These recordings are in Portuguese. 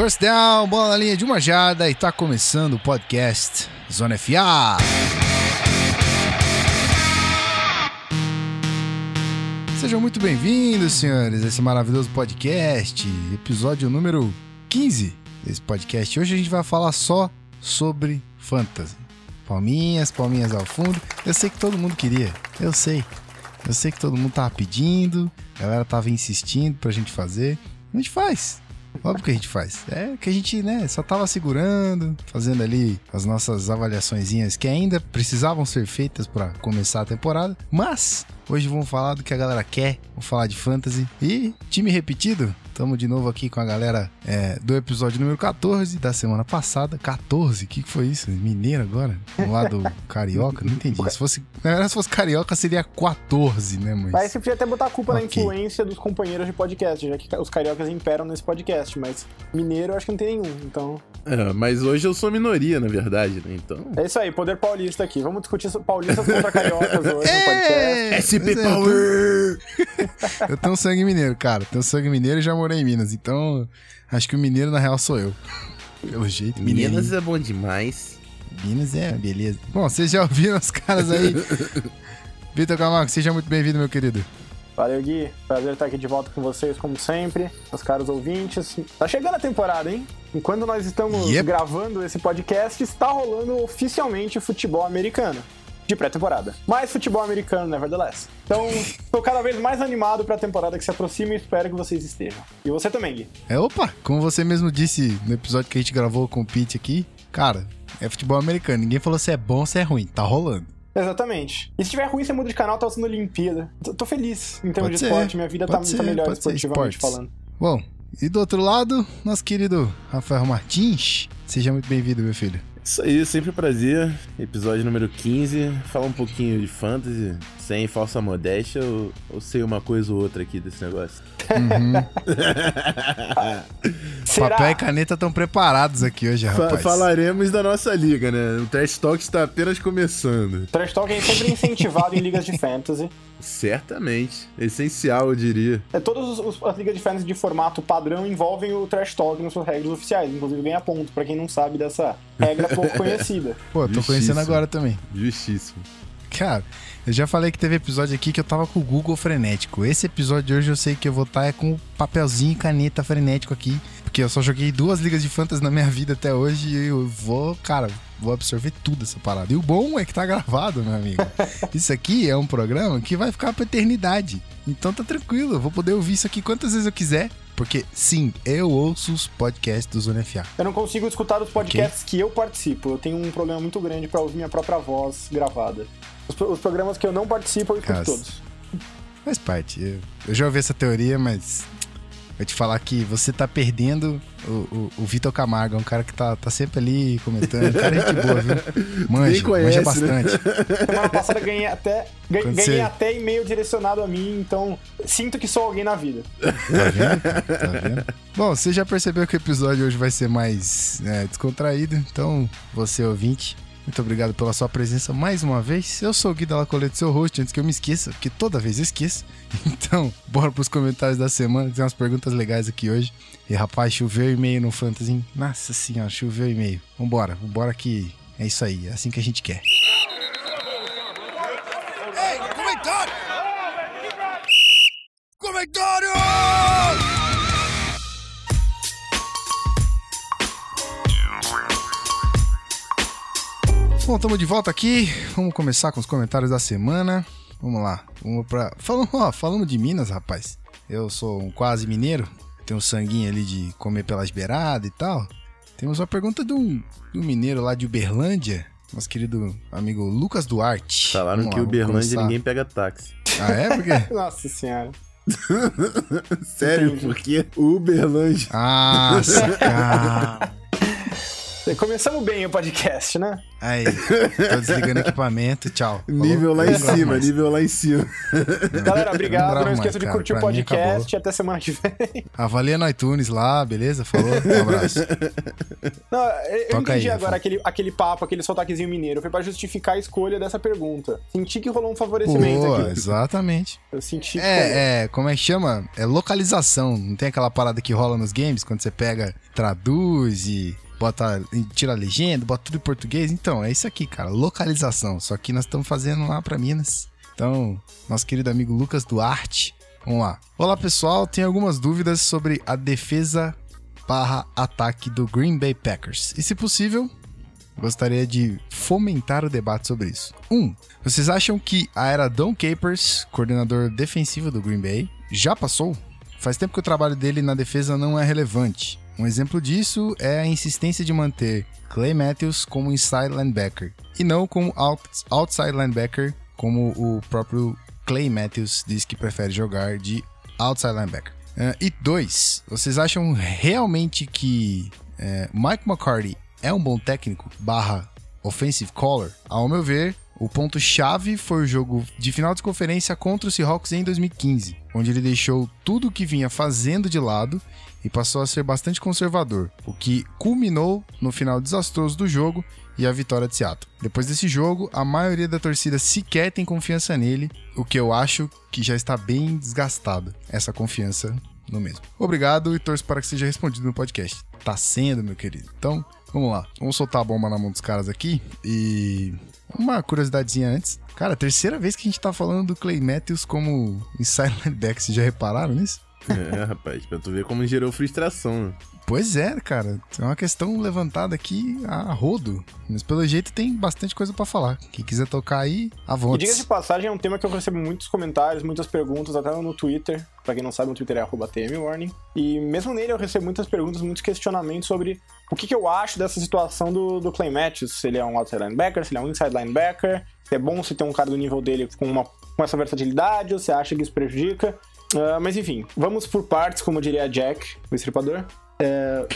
First down, bola na linha de uma jarda e tá começando o podcast Zona FA. Sejam muito bem-vindos, senhores, a esse maravilhoso podcast, episódio número 15 desse podcast. Hoje a gente vai falar só sobre fantasy. Palminhas, palminhas ao fundo. Eu sei que todo mundo queria, eu sei. Eu sei que todo mundo tava pedindo, a galera tava insistindo pra gente fazer. A gente faz. Óbvio que a gente faz. É que a gente, né, só tava segurando, fazendo ali as nossas avaliaçõezinhas que ainda precisavam ser feitas para começar a temporada. Mas hoje vamos falar do que a galera quer, vamos falar de fantasy e time repetido. Tamo de novo aqui com a galera é, do episódio número 14 da semana passada. 14? O que, que foi isso? Mineiro agora? Do lado carioca? Não entendi. Se fosse, na verdade, se fosse carioca, seria 14, né, mas. Mas você podia até botar a culpa Ok. na influência dos companheiros de podcast, já que os cariocas imperam nesse podcast, mas mineiro eu acho que não tem nenhum, então. É, mas hoje eu sou minoria, na verdade, né? Então. É isso aí, poder paulista aqui. Vamos discutir paulistas contra cariocas hoje no podcast. É, SP é, Power! Eu tenho sangue mineiro, cara. Tenho sangue mineiro e já morei em Minas. Então, acho que o mineiro, na real, sou eu. Pelo jeito, Minas Minas, é bom demais. Minas é beleza. Bom, vocês já ouviram os caras aí. Vitor Camargo, seja muito bem-vindo, meu querido. Valeu, Gui. Prazer estar aqui de volta com vocês, como sempre, os caros ouvintes. Tá chegando a temporada, hein? Enquanto nós estamos Yep. gravando esse podcast, está rolando oficialmente futebol americano. De pré-temporada. Mais futebol americano, nevertheless. Então, tô cada vez mais animado pra temporada que se aproxima e espero que vocês estejam. E você também, Gui. É, opa, como você mesmo disse no episódio que a gente gravou com o Pete aqui, cara, é futebol americano. Ninguém falou se é bom ou se é ruim. Tá rolando. Exatamente. E se tiver ruim, você muda de canal, tá sendo Olimpíada. Tô, tô feliz em termos Pode de ser, esporte. Minha vida tá, pode tá ser, melhor ser, esportivamente falando. Bom, e do outro lado, nosso querido Rafael Martins. Seja muito bem-vindo, meu filho. Isso aí, sempre um prazer. Episódio número 15. Falar um pouquinho de fantasy, sem falsa modéstia, eu, eu sei uma coisa ou outra aqui desse negócio. Uhum. Papel e caneta estão preparados aqui hoje, Fa- rapaz. falaremos da nossa liga, né? O Trash Talk está apenas começando. Trash Talk é sempre incentivado em ligas de fantasy. Certamente. Essencial, eu diria. É, todas as ligas de fantasy de formato padrão envolvem o Trash Talk nas suas regras oficiais. Inclusive, ganha ponto, pra quem não sabe dessa regra pouco conhecida. Pô, tô Justíssimo. conhecendo agora também. Justíssimo. Cara, eu já falei que teve episódio aqui que eu tava com o Google frenético. Esse episódio de hoje eu sei que eu vou estar é com papelzinho e caneta frenético aqui. Porque eu só joguei duas ligas de fantasy na minha vida até hoje e eu vou, cara, vou absorver tudo essa parada. E o bom é que tá gravado, meu amigo. Isso aqui é um programa que vai ficar pra eternidade. Então tá tranquilo, eu vou poder ouvir isso aqui quantas vezes eu quiser. Porque, sim, eu ouço os podcasts do Zona FA. Eu não consigo escutar os podcasts que eu participo. Eu tenho um problema muito grande pra ouvir minha própria voz gravada. Os, pro- os programas que eu não participo, eu escuto todos. Faz parte. Eu, eu já ouvi essa teoria, mas vou te falar que você tá perdendo o, o, o Vitor Camargo, é um cara que tá, tá sempre ali comentando. Cara, é gente boa, viu? Manja, conhece, manja né? bastante. Semana passada ganhei até, ganhei você- até e-mail direcionado a mim, então sinto que sou alguém na vida. Tá vendo? Tá vendo? Bom, você já percebeu que o episódio hoje vai ser mais é, descontraído, então você ouvinte. Muito obrigado pela sua presença mais uma vez. Eu sou o Gui da Lacolete, seu host, antes que eu me esqueça, porque toda vez eu esqueço. Então, bora pros comentários da semana. Tem umas perguntas legais aqui hoje. E rapaz, choveu e-mail no Fantasy. Nossa senhora, choveu e-mail. Vambora, vambora que é isso aí, é assim que a gente quer. Ei, comentário! Comentário! Bom, estamos de volta aqui. Vamos começar com os comentários da semana. Vamos lá. Vamos pra. Falando, ó, falando de Minas, rapaz. Eu sou um quase mineiro. Tenho um sanguinho ali de comer pelas beiradas e tal. Temos uma pergunta de um, de um mineiro lá de Uberlândia. Nosso querido amigo Lucas Duarte. Falaram Vamos que lá, Uberlândia começar. ninguém pega táxi. Ah, é? Por quê? Nossa senhora. Sério, porque o Uberlândia. Nossa, cara. Começamos bem o podcast, né? Aí, tô desligando o equipamento, tchau. Falou? Nível lá em não cima, mais. nível lá em cima. Galera, Não obrigado. gravo Não, esqueça mais, de cara. curtir o podcast. Até semana que vem. Avalia no iTunes lá, beleza? Falou? Um abraço. Não, eu Toca entendi aí, agora aquele, aquele papo, aquele sotaquezinho mineiro. Foi pra justificar a escolha dessa pergunta. Senti que rolou um favorecimento Pô, aqui. exatamente. Eu senti. É, é, como é que chama? É localização. Não tem aquela parada que rola nos games, quando você pega, traduz e bota, tira a legenda, bota tudo em português. Então, é isso aqui, cara, localização. Só que nós estamos fazendo lá pra Minas. Então, nosso querido amigo Lucas Duarte, vamos lá. Olá, pessoal, tenho algumas dúvidas sobre a defesa barra ataque do Green Bay Packers. E se possível, gostaria de fomentar o debate sobre isso. 1. Um, vocês acham que a era Don Capers, coordenador defensivo do Green Bay, já passou? Faz tempo que o trabalho dele na defesa não é relevante. Um exemplo disso é a insistência de manter Clay Matthews como inside linebacker e não como out- outside linebacker, como o próprio Clay Matthews diz que prefere jogar de outside linebacker. Eh, e dois, vocês acham realmente que eh, Mike McCarthy é um bom técnico barra offensive caller? Ao meu ver, o ponto-chave foi o jogo de final de conferência contra o Seahawks em 2015, onde ele deixou tudo o que vinha fazendo de lado e passou a ser bastante conservador, o que culminou no final desastroso do jogo e a vitória de Seattle. Depois desse jogo, a maioria da torcida sequer tem confiança nele, o que eu acho que já está bem desgastada, essa confiança no mesmo. Obrigado e torço para que seja respondido no podcast. Tá sendo, meu querido. Então, vamos lá. Vamos soltar a bomba na mão dos caras aqui e uma curiosidadezinha antes. Cara, terceira vez que a gente tá falando do Clay Matthews como inside linebacker, vocês já repararam nisso? É, rapaz, pra tu ver como gerou frustração. né? Pois é, cara. É uma questão levantada aqui a rodo. Mas pelo jeito tem bastante coisa pra falar. Quem quiser tocar aí, à E diga de passagem, é um tema que eu recebo muitos comentários, muitas perguntas, até no Twitter. Pra quem não sabe, no Twitter é arroba TMWarning. E mesmo nele eu recebo muitas perguntas, muitos questionamentos sobre o que, que eu acho dessa situação do, do Clay Matthews. Se ele é um outside linebacker, se ele é um inside linebacker. Se é bom se ter um cara do nível dele com, uma, com essa versatilidade, ou se acha que isso prejudica. Ah, mas enfim, vamos por partes, como diria Jack, o estripador. É,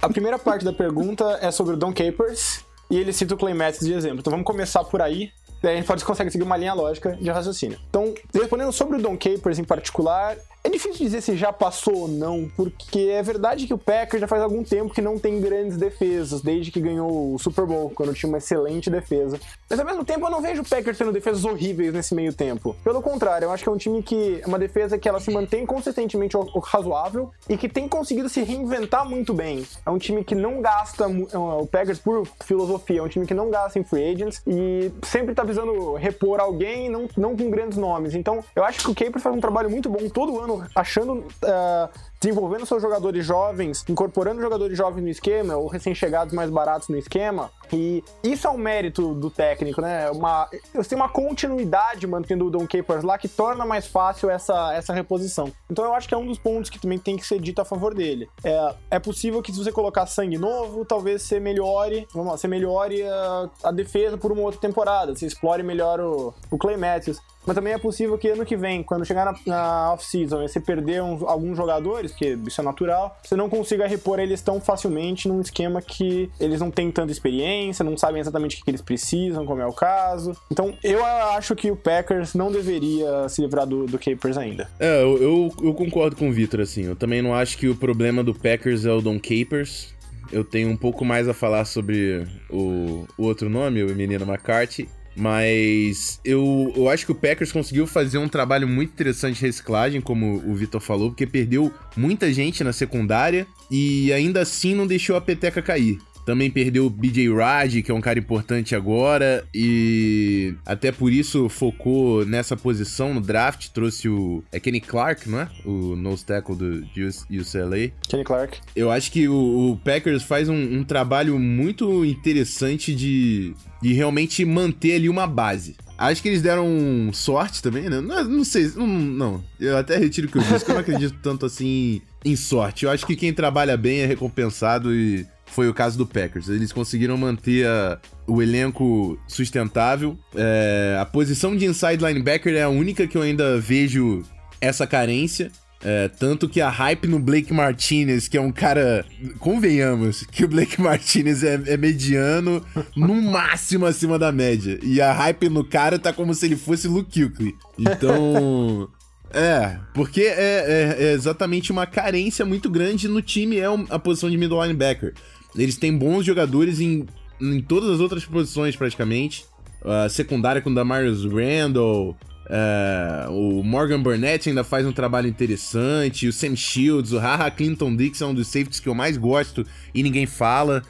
a primeira parte da pergunta é sobre o Don Capers, e ele cita o Clay Matthews de exemplo. Então vamos começar por aí, daí a gente pode consegue seguir uma linha lógica de raciocínio. Então, respondendo sobre o Don Capers em particular, é difícil dizer se já passou ou não, porque é verdade que o Packers já faz algum tempo que não tem grandes defesas, desde que ganhou o Super Bowl, quando tinha uma excelente defesa. Mas ao mesmo tempo eu não vejo o Packers tendo defesas horríveis nesse meio tempo. Pelo contrário, eu acho que é um time que é uma defesa que ela se mantém consistentemente razoável e que tem conseguido se reinventar muito bem. É um time que não gasta é o Packers por filosofia, é um time que não gasta em free agents e sempre tá visando repor alguém, não, não com grandes nomes. Então, eu acho que o Capers faz um trabalho muito bom todo ano, achando ah, desenvolvendo seus jogadores jovens, incorporando jogadores jovens no esquema, ou recém-chegados mais baratos no esquema. E isso é um mérito do técnico, né? Uma, você tem uma continuidade mantendo o Don Capers lá que torna mais fácil essa, essa reposição. Então eu acho que é um dos pontos que também tem que ser dito a favor dele. É, é possível que se você colocar sangue novo, talvez você melhore, vamos lá, você melhore a, a defesa por uma outra temporada, você explore melhor o, o Clay Matthews. Mas também é possível que ano que vem, quando chegar na, na off-season e você perder uns- alguns jogadores, porque isso é natural, você não consiga repor eles tão facilmente num esquema que eles não têm tanta experiência, não sabem exatamente o que que eles precisam, como é o caso. Então, eu acho que o Packers não deveria se livrar do, do Capers ainda. É, eu, eu, eu concordo com o Vitor, assim. Eu também não acho que o problema do Packers é o Don Capers. Eu tenho um pouco mais a falar sobre o, o outro nome, o menino McCarthy. Mas eu, eu acho que o Packers conseguiu fazer um trabalho muito interessante de reciclagem, como o Vitor falou, porque perdeu muita gente na secundária e ainda assim não deixou a peteca cair. Também perdeu o BJ Raj, que é um cara importante agora, e até por isso focou nessa posição no draft. Trouxe o. É Kenny Clark, não é? O nose tackle do UCLA. Kenny Clark. Eu acho que o, o Packers faz um, um trabalho muito interessante de, de realmente manter ali uma base. Acho que eles deram sorte também, né? Não, não sei, não, não. Eu até retiro o que eu disse, que eu não acredito tanto assim em sorte. Eu acho que quem trabalha bem é recompensado e foi o caso do Packers. Eles conseguiram manter a- o elenco sustentável. É, a posição de inside linebacker é a única que eu ainda vejo essa carência. É, tanto que a hype no Blake Martinez, que é um cara. Convenhamos, que o Blake Martinez é, é mediano, no máximo acima da média. E a hype no cara tá como se ele fosse Luke Kuechly. Então. É, porque é, é, é, exatamente uma carência muito grande no time, é a posição de middle linebacker. Eles têm bons jogadores em, em todas as outras posições, praticamente. A secundária com o Damarius Randall, é, o Morgan Burnett ainda faz um trabalho interessante, o Sam Shields, o Haha Clinton Dix é um dos safeties que eu mais gosto e ninguém fala.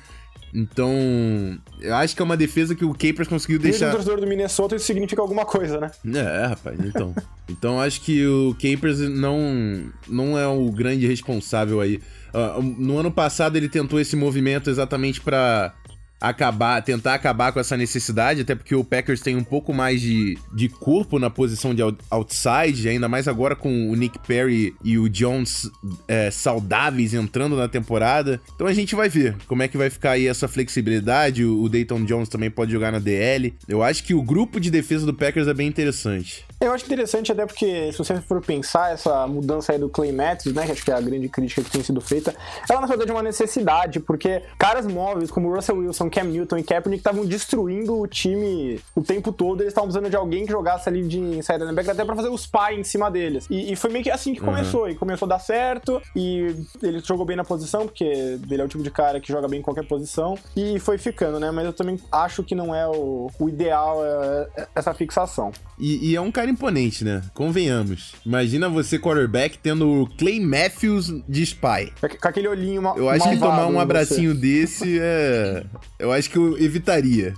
Então, eu acho que é uma defesa que o Capers conseguiu deixar. Mesmo torcedor do Minnesota, isso significa alguma coisa, né? É, rapaz, então. então, acho que o Capers não, não é o grande responsável aí. Uh, no ano passado, ele tentou esse movimento exatamente para acabar, tentar acabar com essa necessidade, até porque o Packers tem um pouco mais de, de corpo na posição de outside, ainda mais agora com o Nick Perry e o Jones é, saudáveis entrando na temporada. Então a gente vai ver como é que vai ficar aí essa flexibilidade. O, o Dayton Jones também pode jogar na DL. Eu acho que o grupo de defesa do Packers é bem interessante. Eu acho interessante até porque, se você for pensar essa mudança aí do Clay Matthews, né, que acho que é a grande crítica que tem sido feita, ela na verdade é uma necessidade, porque caras móveis como Russell Wilson, Cam Newton e Kaepernick estavam destruindo o time o tempo todo, eles estavam precisando de alguém que jogasse ali de inside linebacker até pra fazer os pai em cima deles. E, e, foi meio que assim que começou, uhum. e começou a dar certo, e ele jogou bem na posição, porque ele é o tipo de cara que joga bem em qualquer posição, e foi ficando, né, mas eu também acho que não é o, o ideal é, é essa fixação. E, e é um cara imponente, né? Convenhamos. Imagina você, quarterback, tendo o Clay Matthews de spy. Com aquele olhinho mal, Eu acho que tomar um abracinho desse é. Eu acho que eu evitaria.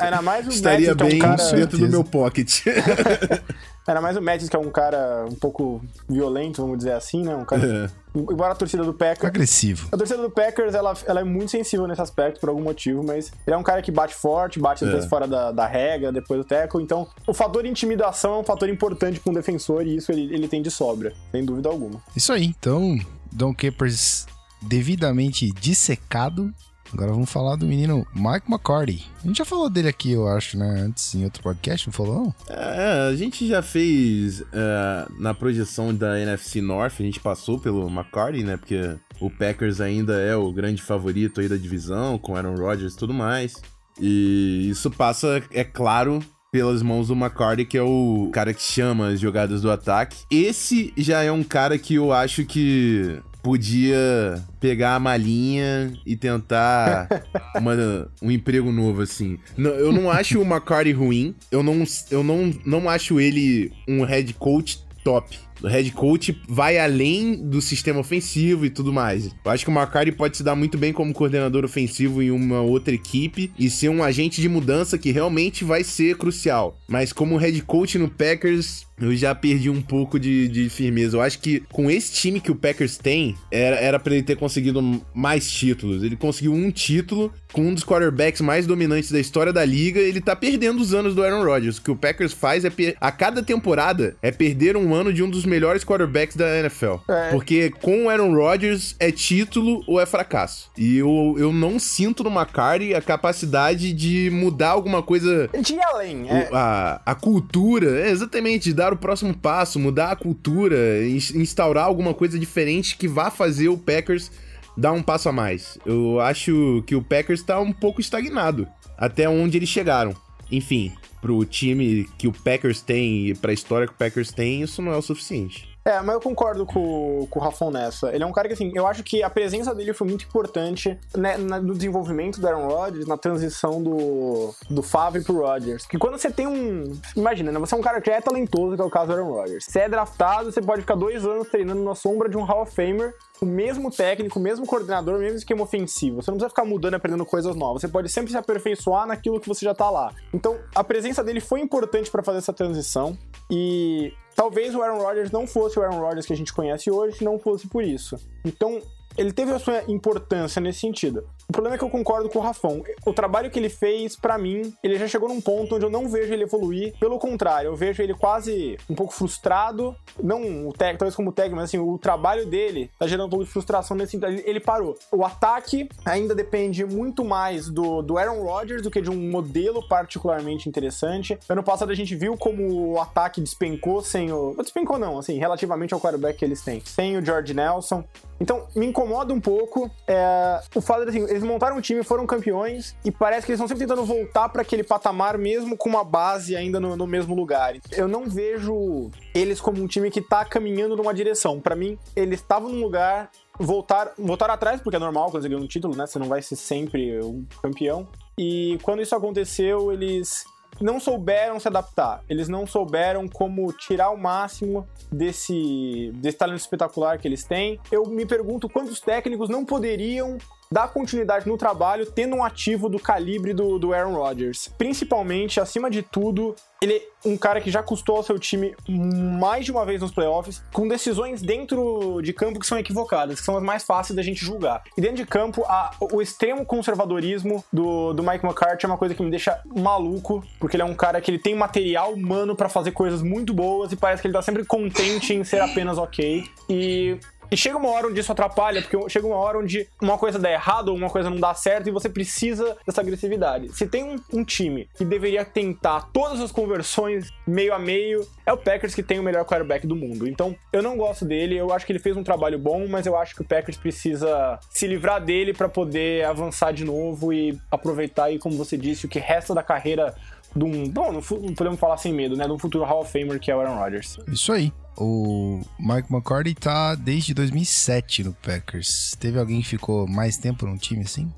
Era mais o Estaria Matthews, bem é um cara... dentro do meu pocket. Era mais o Matthews, que é um cara um pouco violento, vamos dizer assim, né? Um cara. É. Embora a torcida do Packers. Agressivo. A torcida do Packers, ela, ela é muito sensível nesse aspecto, por algum motivo, mas ele é um cara que bate forte, bate às é. vezes fora da, da regra, depois do tackle. Então, o fator intimidação é um fator importante para um defensor e isso ele, ele tem de sobra, sem dúvida alguma. Isso aí. Então, Don Capers devidamente dissecado Agora vamos falar do menino Mike McCarty. A gente já falou dele aqui, eu acho, né? Antes, em outro podcast, não falou? É, a gente já fez é, na projeção da NFC North, a gente passou pelo McCarty, né? Porque o Packers ainda é o grande favorito aí da divisão, com Aaron Rodgers e tudo mais. E isso passa, é claro, pelas mãos do McCarty, que é o cara que chama as jogadas do ataque. Esse já é um cara que eu acho que podia pegar a malinha e tentar uma, um emprego novo, assim. Não, eu não acho o McCarty ruim. Eu não, eu não, não acho ele um head coach top. O head coach vai além do sistema ofensivo e tudo mais. Eu acho que o McCarty pode se dar muito bem como coordenador ofensivo em uma outra equipe e ser um agente de mudança que realmente vai ser crucial. Mas como head coach no Packers, eu já perdi um pouco de, de, firmeza. Eu acho que com esse time que o Packers tem, era, era pra ele ter conseguido mais títulos. Ele conseguiu um título com um dos quarterbacks mais dominantes da história da liga. Ele tá perdendo os anos do Aaron Rodgers. O que o Packers faz é, a cada temporada, é perder um ano de um dos melhores quarterbacks da NFL. É. Porque com o Aaron Rodgers é título ou é fracasso. E eu, eu não sinto no McCarty a capacidade de mudar alguma coisa. De além, é. A, a cultura, é, exatamente, dar o próximo passo, mudar a cultura, instaurar alguma coisa diferente que vá fazer o Packers dar um passo a mais. Eu acho que o Packers está um pouco estagnado até onde eles chegaram. Enfim, pro time que o Packers tem e pra história que o Packers tem, isso não é o suficiente. É, mas eu concordo com, com o Rafon nessa. Ele é um cara que, assim, eu acho que a presença dele foi muito importante né, no desenvolvimento do Aaron Rodgers, na transição do, do Favre pro Rodgers. Que quando você tem um. Imagina, né? Você é um cara que é talentoso, que é o caso do Aaron Rodgers. Você é draftado, você pode ficar dois anos treinando na sombra de um Hall of Famer o mesmo técnico, o mesmo coordenador, o mesmo esquema ofensivo. Você não precisa ficar mudando e aprendendo coisas novas. Você pode sempre se aperfeiçoar naquilo que você já tá lá. Então, a presença dele foi importante para fazer essa transição. E talvez o Aaron Rodgers não fosse o Aaron Rodgers que a gente conhece hoje se não fosse por isso. Então, ele teve a sua importância nesse sentido. O problema é que eu concordo com o Rafão. O trabalho que ele fez, para mim, ele já chegou num ponto onde eu não vejo ele evoluir. Pelo contrário, eu vejo ele quase um pouco frustrado. Não o técnico, talvez como técnico, mas assim, o trabalho dele tá gerando um pouco de frustração nesse sentido. Ele, parou. O ataque ainda depende muito mais do, do Aaron Rodgers do que de um modelo particularmente interessante. Ano passado a gente viu como o ataque despencou sem o. Despencou não, assim, relativamente ao quarterback que eles têm. Sem o George Nelson. Então, me incomoda um pouco é, o fato de, assim, eles montaram um time, foram campeões, e parece que eles estão sempre tentando voltar para aquele patamar, mesmo com uma base ainda no, no, mesmo lugar. Eu não vejo eles como um time que tá caminhando numa direção. Para mim, eles estavam num lugar, voltar, voltar atrás, porque é normal conseguir um título, né? Você não vai ser sempre o campeão. E quando isso aconteceu, eles não souberam se adaptar. Eles não souberam como tirar o máximo desse, desse talento espetacular que eles têm. Eu me pergunto quantos técnicos não poderiam dar continuidade no trabalho tendo um ativo do calibre do, do Aaron Rodgers. Principalmente, acima de tudo, ele é um cara que já custou ao seu time mais de uma vez nos playoffs, com decisões dentro de campo que são equivocadas, que são as mais fáceis da gente julgar. E dentro de campo, a, o extremo conservadorismo do, do Mike McCarthy é uma coisa que me deixa maluco, porque ele é um cara que ele tem material humano para fazer coisas muito boas e parece que ele tá sempre contente em ser apenas ok. E e chega uma hora onde isso atrapalha, porque chega uma hora onde uma coisa dá errado ou uma coisa não dá certo e você precisa dessa agressividade. Se tem um, um time que deveria tentar todas as conversões meio a meio, é o Packers que tem o melhor quarterback do mundo. Então, eu não gosto dele, eu acho que ele fez um trabalho bom, mas eu acho que o Packers precisa se livrar dele para poder avançar de novo e aproveitar aí, como você disse, o que resta da carreira de um. Bom, não podemos falar sem medo, né? De um futuro Hall of Famer que é o Aaron Rodgers. Isso aí. O Mike McCarthy tá desde 2007 no Packers. Teve alguém que ficou mais tempo no time assim?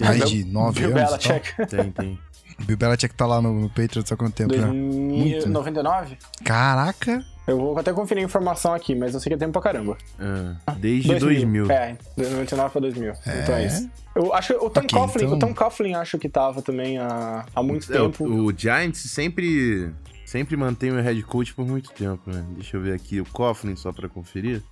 Mais de nove Bill anos? Belichick. Tem, tem. Bill Belichick tá lá no, no Patriots há quanto tempo? 2099? Né? Caraca! Eu vou até conferir a informação aqui, mas eu sei que é tempo pra caramba. Ah, desde 2000. 2000. É, 99 pra 2000. É... Então é isso. Eu acho o Tom okay, Coughlin, então... o Tom Coughlin acho que tava também há, há muito é, tempo. O, o Giants sempre sempre mantém o head coach por muito tempo, né? Deixa eu ver aqui o Coughlin só para conferir.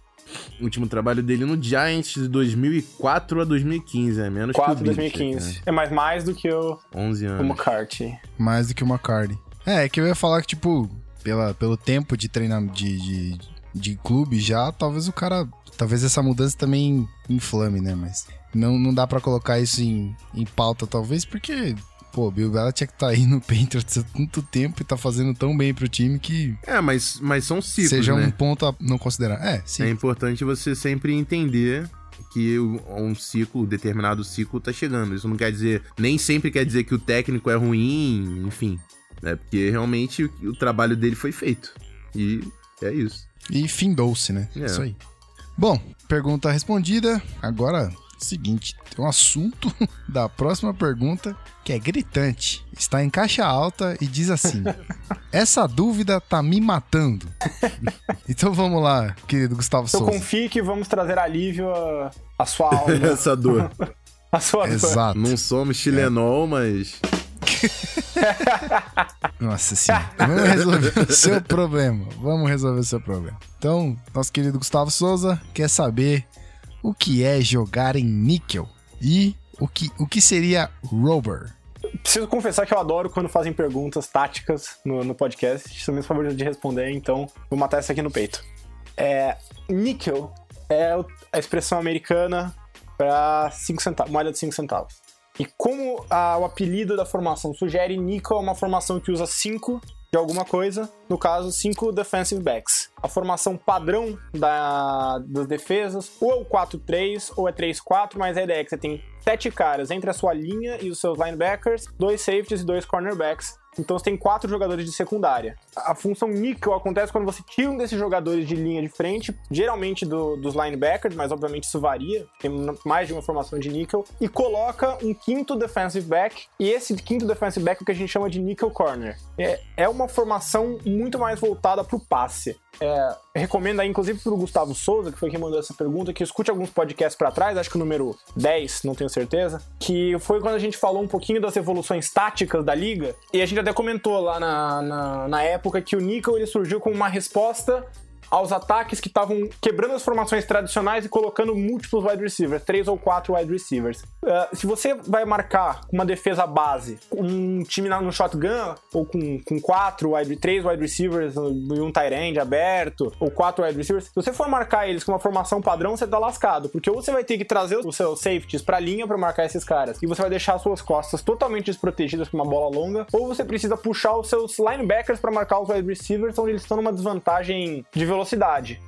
O último trabalho dele no Giants de 2004 a 2015, é menos 4 que o 2015. Né? É mais mais do que o 11 anos. O McCarthy. Mais do que o McCarthy. É, é que eu ia falar que tipo, pela, pelo tempo de treinamento de, de, de clube já, talvez o cara, talvez essa mudança também inflame, né, mas não, não dá para colocar isso em, em pauta talvez porque pô, Bill Belichick tá aí no Patriots há tanto tempo e tá fazendo tão bem pro time que... É, mas, mas são ciclos, Seja né? um ponto a não considerar. É, sim. É importante você sempre entender que um ciclo, um determinado ciclo tá chegando. Isso não quer dizer, nem sempre quer dizer que o técnico é ruim, enfim. É porque realmente o, o trabalho dele foi feito. E é isso. E findou-se, né? É. Isso aí. Bom, pergunta respondida. Agora Seguinte, tem um assunto da próxima pergunta que é gritante. Está em caixa alta e diz assim: Essa dúvida tá me matando. então vamos lá, querido Gustavo Eu Souza. confio que vamos trazer alívio à, sua alma. Essa dor. a sua Exato. Não somos chilenol, é. mas. Nossa senhora. Vamos resolver o seu problema. Vamos resolver o seu problema. Então, nosso querido Gustavo Souza quer saber o que é jogar em níquel e o que, o que seria rover. Preciso confessar que eu adoro quando fazem perguntas táticas no, no podcast. São meus favoritos de responder, então vou matar essa aqui no peito. É, níquel é a expressão americana para moeda de 5 centavos. E como a, o apelido da formação sugere, níquel é uma formação que usa 5 de alguma coisa, no caso, 5 defensive backs. A formação padrão da, das defesas, ou é o 4-3 ou é 3-4, mas a ideia é que você tem sete caras entre a sua linha e os seus linebackers, dois safeties e dois cornerbacks. Então você tem quatro jogadores de secundária. A função nickel acontece quando você tira um desses jogadores de linha de frente, geralmente do, dos linebackers, mas obviamente isso varia, tem mais de uma formação de nickel, e coloca um quinto defensive back, e esse quinto defensive back é o que a gente chama de nickel corner. É, é uma formação muito mais voltada para o passe. É, recomendo aí, inclusive, pro Gustavo Souza, que foi quem mandou essa pergunta, que escute alguns podcasts para trás, acho que o número 10, não tenho certeza, que foi quando a gente falou um pouquinho das evoluções táticas da liga, e a gente até comentou lá na, na, na época que o Nickel ele surgiu como uma resposta aos ataques que estavam quebrando as formações tradicionais e colocando múltiplos wide receivers, três ou quatro wide receivers. Uh, se você vai marcar uma defesa base, um time no shotgun, ou com, com quatro, wide, três wide receivers e um tight end aberto, ou quatro wide receivers, se você for marcar eles com uma formação padrão, você tá lascado, porque ou você vai ter que trazer os seus safeties pra linha para marcar esses caras, e você vai deixar suas costas totalmente desprotegidas com uma bola longa, ou você precisa puxar os seus linebackers para marcar os wide receivers, onde eles estão numa desvantagem de velocidade.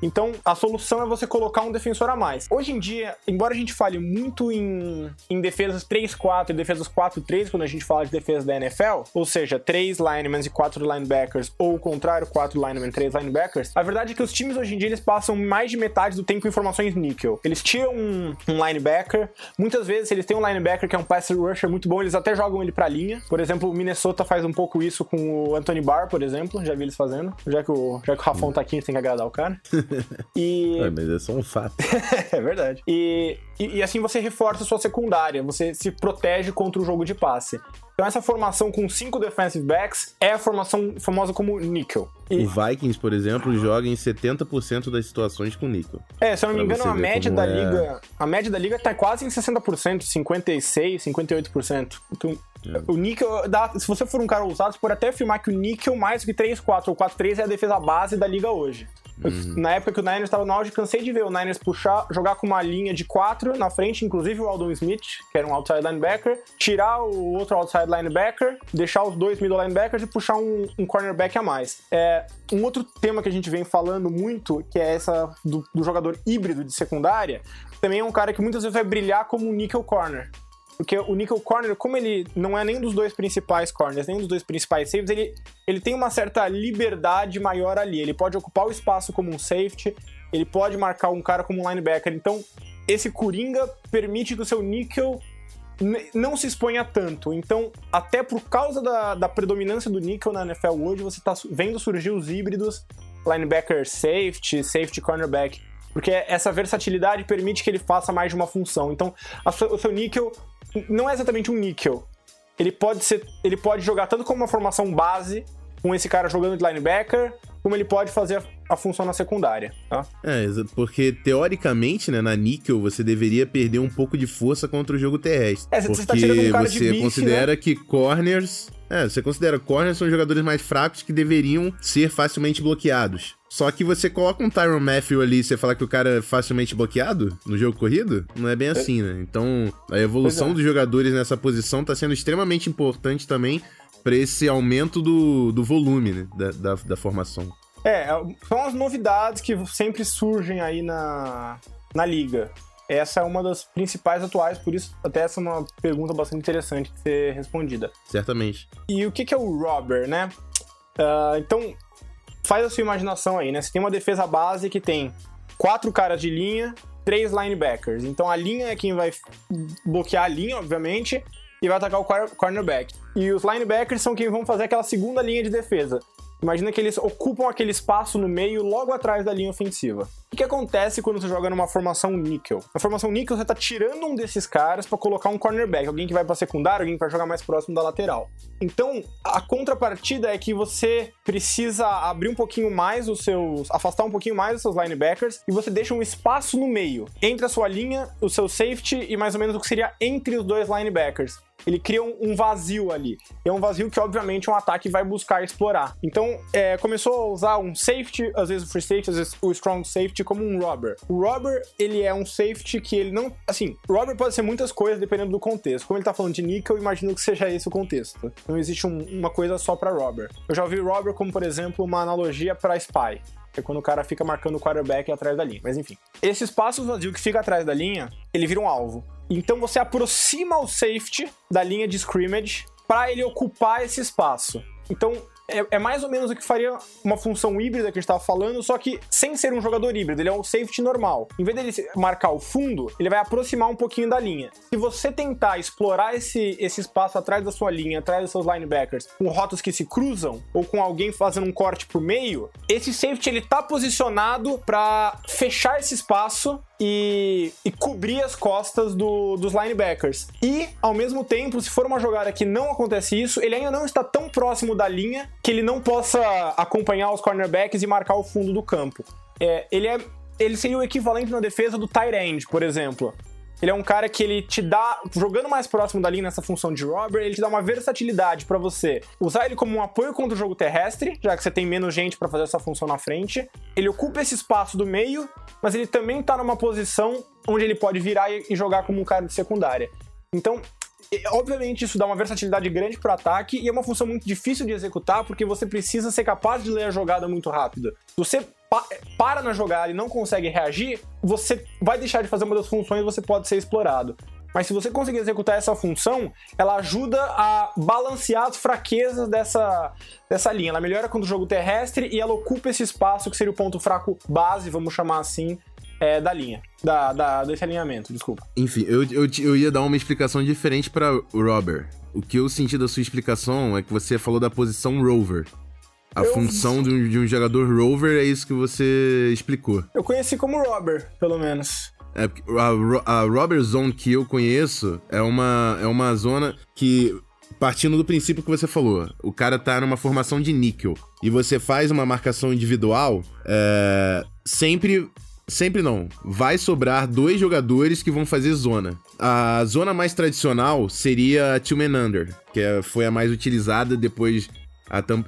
Então, a solução é você colocar um defensor a mais. Hoje em dia, embora a gente fale muito em, em defesas 3-4 e defesas 4-3, quando a gente fala de defesa da NFL, ou seja, 3 linemen e 4 linebackers, ou o contrário, 4 linemen e 3 linebackers, a verdade é que os times hoje em dia eles passam mais de metade do tempo em formações níquel. Eles tiram um, um linebacker, muitas vezes eles têm um linebacker que é um pass rusher muito bom, eles até jogam ele pra linha. Por exemplo, o Minnesota faz um pouco isso com o Anthony Barr, por exemplo, já vi eles fazendo. Já que o, já que o Rafão tá aqui, tem que agradar o cara. E... É, mas é só um fato. é verdade. E, e, e, assim você reforça a sua secundária, você se protege contra o jogo de passe. Então essa formação com cinco defensive backs é a formação famosa como níquel. E... O Vikings, por exemplo, joga em 70% das situações com níquel. É, se eu não me engano, a média da é... liga, a média da liga tá quase em 60%, 56, 58%. Então, é. O níquel, dá, se você for um cara ousado, você pode até afirmar que o níquel mais do que 3-4 ou 4-3 é a defesa base da liga hoje. Uhum. Na época que o Niners estava no auge, cansei de ver o Niners puxar, jogar com uma linha de na frente, inclusive o Aldon Smith, que era um outside linebacker, tirar o outro outside linebacker, deixar os dois middle linebackers e puxar um, um cornerback a mais. É, um outro tema que a gente vem falando muito, que é essa do, do jogador híbrido de secundária, também é um cara que muitas vezes vai brilhar como um nickel corner. Porque o nickel corner, como ele não é nem dos dois principais corners, nem dos dois principais safeties, ele, ele tem uma certa liberdade maior ali. Ele pode ocupar o espaço como um safety, ele pode marcar um cara como um linebacker. Então, esse coringa permite que o seu nickel não se exponha tanto. Então, até por causa da, da predominância do nickel na NFL hoje, você está vendo surgir os híbridos linebacker safety, safety cornerback. Porque essa versatilidade permite que ele faça mais de uma função. Então, o seu níquel não é exatamente um níquel. Ele pode ser, ele pode jogar tanto como uma formação base, com esse cara jogando de linebacker, como ele pode fazer a, função na secundária, tá? É, porque teoricamente, né, na níquel você deveria perder um pouco de força contra o jogo terrestre. É, você tá tirando um cara você de considera né? que corners, é, você considera corners são jogadores mais fracos que deveriam ser facilmente bloqueados. Só que você coloca um Tyron Matthew ali e você fala que o cara é facilmente bloqueado no jogo corrido, não é bem é. assim, né? Então, a evolução é. dos jogadores nessa posição tá sendo extremamente importante também para esse aumento do, do volume né? da, da, da formação. É, são as novidades que sempre surgem aí na, na liga. Essa é uma das principais atuais, por isso até essa é uma pergunta bastante interessante de ser respondida. Certamente. E o que, que é o robber, né? Uh, então, faz a sua imaginação aí, né? Você tem uma defesa base que tem quatro caras de linha, três linebackers. Então a linha é quem vai bloquear a linha, obviamente, e vai atacar o cornerback. E os linebackers são quem vão fazer aquela segunda linha de defesa. Imagina que eles ocupam aquele espaço no meio, logo atrás da linha ofensiva. O que acontece quando você joga numa formação níquel? Na formação níquel, você tá tirando um desses caras para colocar um cornerback, alguém que vai pra secundário, alguém que vai jogar mais próximo da lateral. Então, a contrapartida é que você precisa abrir um pouquinho mais os seus. afastar um pouquinho mais os seus linebackers e você deixa um espaço no meio, entre a sua linha, o seu safety e mais ou menos o que seria entre os dois linebackers ele cria um, vazio ali. E é um vazio que, obviamente, um ataque vai buscar explorar. Então, é, começou a usar um safety, às vezes o free safety, às vezes o strong safety, como um robber. O robber, ele é um safety que ele não. Assim, robber pode ser muitas coisas dependendo do contexto. Como ele tá falando de eu imagino que seja esse o contexto. Não existe um, uma coisa só para robber. Eu já ouvi robber como, por exemplo, uma analogia para spy é quando o cara fica marcando o quarterback atrás da linha. Mas enfim. Esse espaço vazio que fica atrás da linha, ele vira um alvo. Então você aproxima o safety da linha de scrimmage para ele ocupar esse espaço. Então é, é, mais ou menos o que faria uma função híbrida que a gente estava falando, só que sem ser um jogador híbrido, ele é um safety normal. Em vez dele marcar o fundo, ele vai aproximar um pouquinho da linha. Se você tentar explorar esse, esse espaço atrás da sua linha, atrás dos seus linebackers, com rotas que se cruzam, ou com alguém fazendo um corte pro meio, esse safety ele tá posicionado para fechar esse espaço e, e, cobrir as costas do, dos linebackers. E, ao mesmo tempo, se for uma jogada que não acontece isso, ele ainda não está tão próximo da linha que ele não possa acompanhar os cornerbacks e marcar o fundo do campo. é, ele é ele seria o equivalente na defesa do tight end, por exemplo. Ele é um cara que ele te dá, jogando mais próximo da linha nessa função de robber, ele te dá uma versatilidade para você usar ele como um apoio contra o jogo terrestre, já que você tem menos gente para fazer essa função na frente. Ele ocupa esse espaço do meio, mas ele também tá numa posição onde ele pode virar e jogar como um cara de secundária. Então, obviamente isso dá uma versatilidade grande para o ataque e é uma função muito difícil de executar porque você precisa ser capaz de ler a jogada muito rápido. Se você pa para na jogada e não consegue reagir, você vai deixar de fazer uma das funções e você pode ser explorado. Mas se você conseguir executar essa função, ela ajuda a balancear as fraquezas dessa, dessa linha. Ela melhora quando o jogo terrestre e ela ocupa esse espaço que seria o ponto fraco base, vamos chamar assim, é, da linha. Da, da, desse alinhamento, desculpa. Enfim, eu, eu, eu ia dar uma explicação diferente para o Robert. O que eu senti da sua explicação é que você falou da posição rover. A eu... função de um, de um, jogador rover é isso que você explicou. Eu conheci como robber, pelo menos. É, a, a robber zone que eu conheço é uma, é uma zona que partindo do princípio que você falou, o cara tá numa formação de níquel e você faz uma marcação individual, é, sempre Sempre não. Vai sobrar dois jogadores que vão fazer zona. A zona mais tradicional seria a Two Man Under, que é, foi a mais utilizada depois.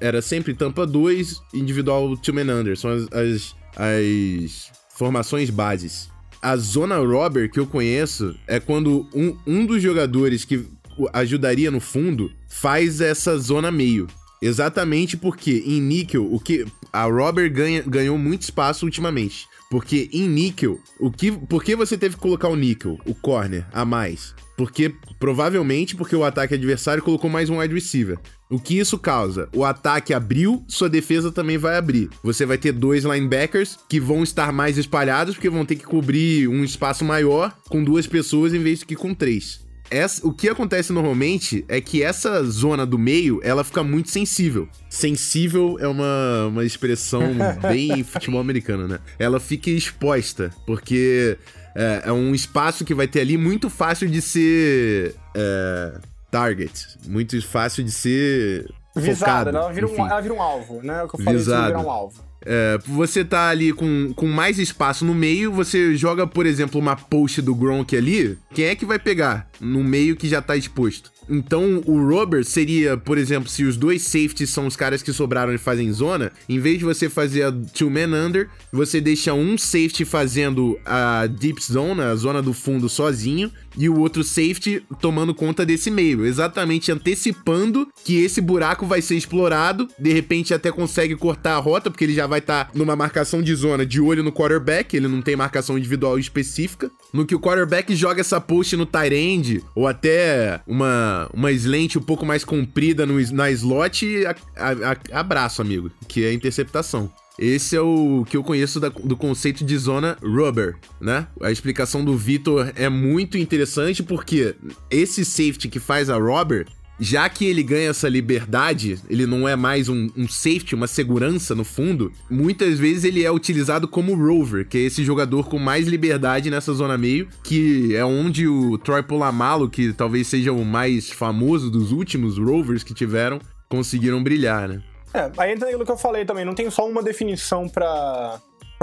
era sempre tampa 2, individual Two Man Under. São as, as, as formações bases. A zona robber que eu conheço é quando um, um dos jogadores que ajudaria no fundo faz essa zona meio. Exatamente porque em níquel, o que a Robber ganha, ganhou muito espaço ultimamente. Porque em níquel, o que, por que você teve que colocar o níquel, o corner, a mais? Porque, provavelmente, porque o ataque adversário colocou mais um wide receiver. O que isso causa? O ataque abriu, sua defesa também vai abrir. Você vai ter dois linebackers que vão estar mais espalhados, porque vão ter que cobrir um espaço maior com duas pessoas em vez de que com três essa, o que acontece normalmente é que essa zona do meio, ela fica muito sensível. Sensível é uma, uma expressão bem futebol americano, né? Ela fica exposta, porque é, é, um espaço que vai ter ali muito fácil de ser é, target, muito fácil de ser Visada, focado, ela, vira um, ela vira um alvo, né? É o que eu falei, virar um alvo. É, você tá ali com, com mais espaço no meio, você joga, por exemplo, uma post do Gronk ali, quem é que vai pegar no meio que já tá exposto? Então, o Robert seria, por exemplo, se os dois safeties são os caras que sobraram e fazem zona, em vez de você fazer a two man under, você deixa um safety fazendo a deep zone, a zona do fundo sozinho, e o outro safety tomando conta desse meio, exatamente antecipando que esse buraco vai ser explorado, de repente até consegue cortar a rota, porque ele já vai estar tá numa marcação de zona de olho no quarterback, ele não tem marcação individual específica, no que o quarterback joga essa post no tight end, ou até uma, uma slant um pouco mais comprida no, na slot, a, a, a, abraço, amigo, que é a interceptação. Esse é o que eu conheço da, do conceito de zona rubber, né? A explicação do Vitor é muito interessante porque esse safety que faz a rubber, já que ele ganha essa liberdade, ele não é mais um, um, safety, uma segurança no fundo, muitas vezes ele é utilizado como rover, que é esse jogador com mais liberdade nessa zona meio, que é onde o Troy Polamalu, que talvez seja o mais famoso dos últimos rovers que tiveram, conseguiram brilhar, né? É, aí entra aquilo que eu falei também, não tem só uma definição para